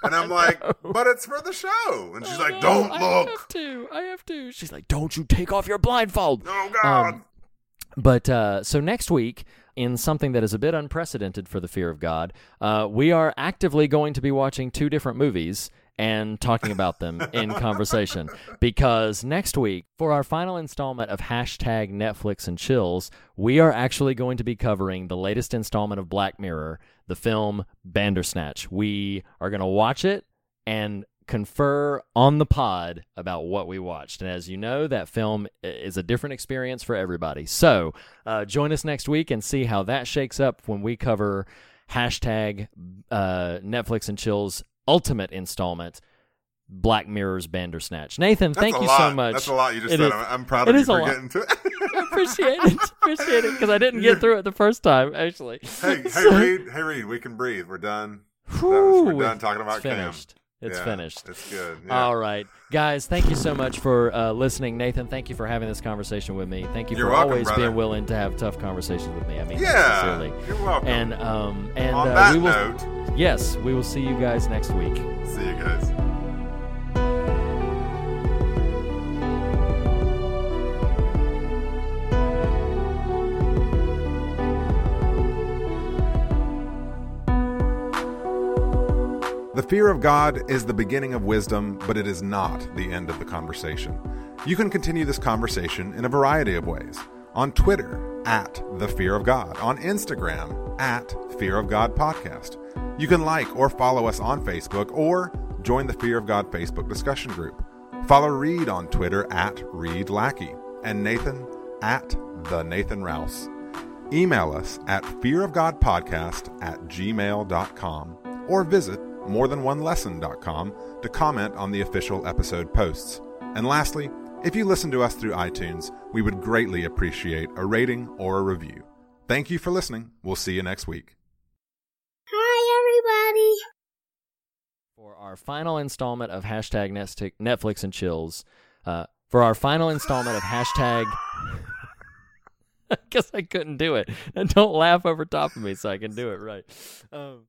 And I'm <laughs> like, "But it's for the show," and she's like, "Don't I look." have to. I have to. She's like, "Don't you take off your blindfold." Oh God! Um, But uh, so next week, in something that is a bit unprecedented for the fear of God, uh, we are actively going to be watching two different movies and talking about them in <laughs> conversation. Because next week, for our final installment of hashtag Netflix and Chills, we are actually going to be covering the latest installment of Black Mirror, the film Bandersnatch. We are going to watch it and confer on the pod about what we watched. And as you know, that film is a different experience for everybody. So uh, join us next week and see how that shakes up when we cover hashtag uh, Netflix and Chill's ultimate installment. Black Mirror's Bandersnatch. Nathan, That's thank you lot. so much. That's a lot you just It said. is- I'm, proud of you is a for lot. getting to it. <laughs> I appreciate it. <laughs> Appreciate it because I didn't get through it the first time. Actually, hey, hey, Reed. Hey, Reed. We can breathe. We're done. That was- we're done talking about Cam. It's Yeah, finished. It's good. Yeah. All right, guys. Thank you so much for uh, listening, Nathan. Thank you for having this conversation with me. Thank you You're for welcome, always brother. being willing to have tough conversations with me. I mean, Yeah. sincerely. You're welcome. And um and uh, we will. note, Yes, we will see you guys next week. see you guys. The fear of God is the beginning of wisdom, but it is not the end of the conversation. You can continue this conversation in a variety of ways. On Twitter, at the fear of God. On Instagram, at Fear of God Podcast. You can like or follow us on Facebook or join the Fear of God Facebook discussion group. Follow Reed on Twitter at Reed Lackey and Nathan at the Nathan Rouse. Email us at fearofgodpodcast at gmail.com or visit morethanonelesson.com to comment on the official episode posts. And lastly, if you listen to us through iTunes, we would greatly appreciate a rating or a review. Thank you for listening. We'll see you next week. Hi, everybody. For our final installment of hashtag Netflix Netflix and Chills, uh, for our final installment of hashtag. <laughs> I guess I couldn't do it. And <laughs> don't laugh over top of me so I can do it right. Um,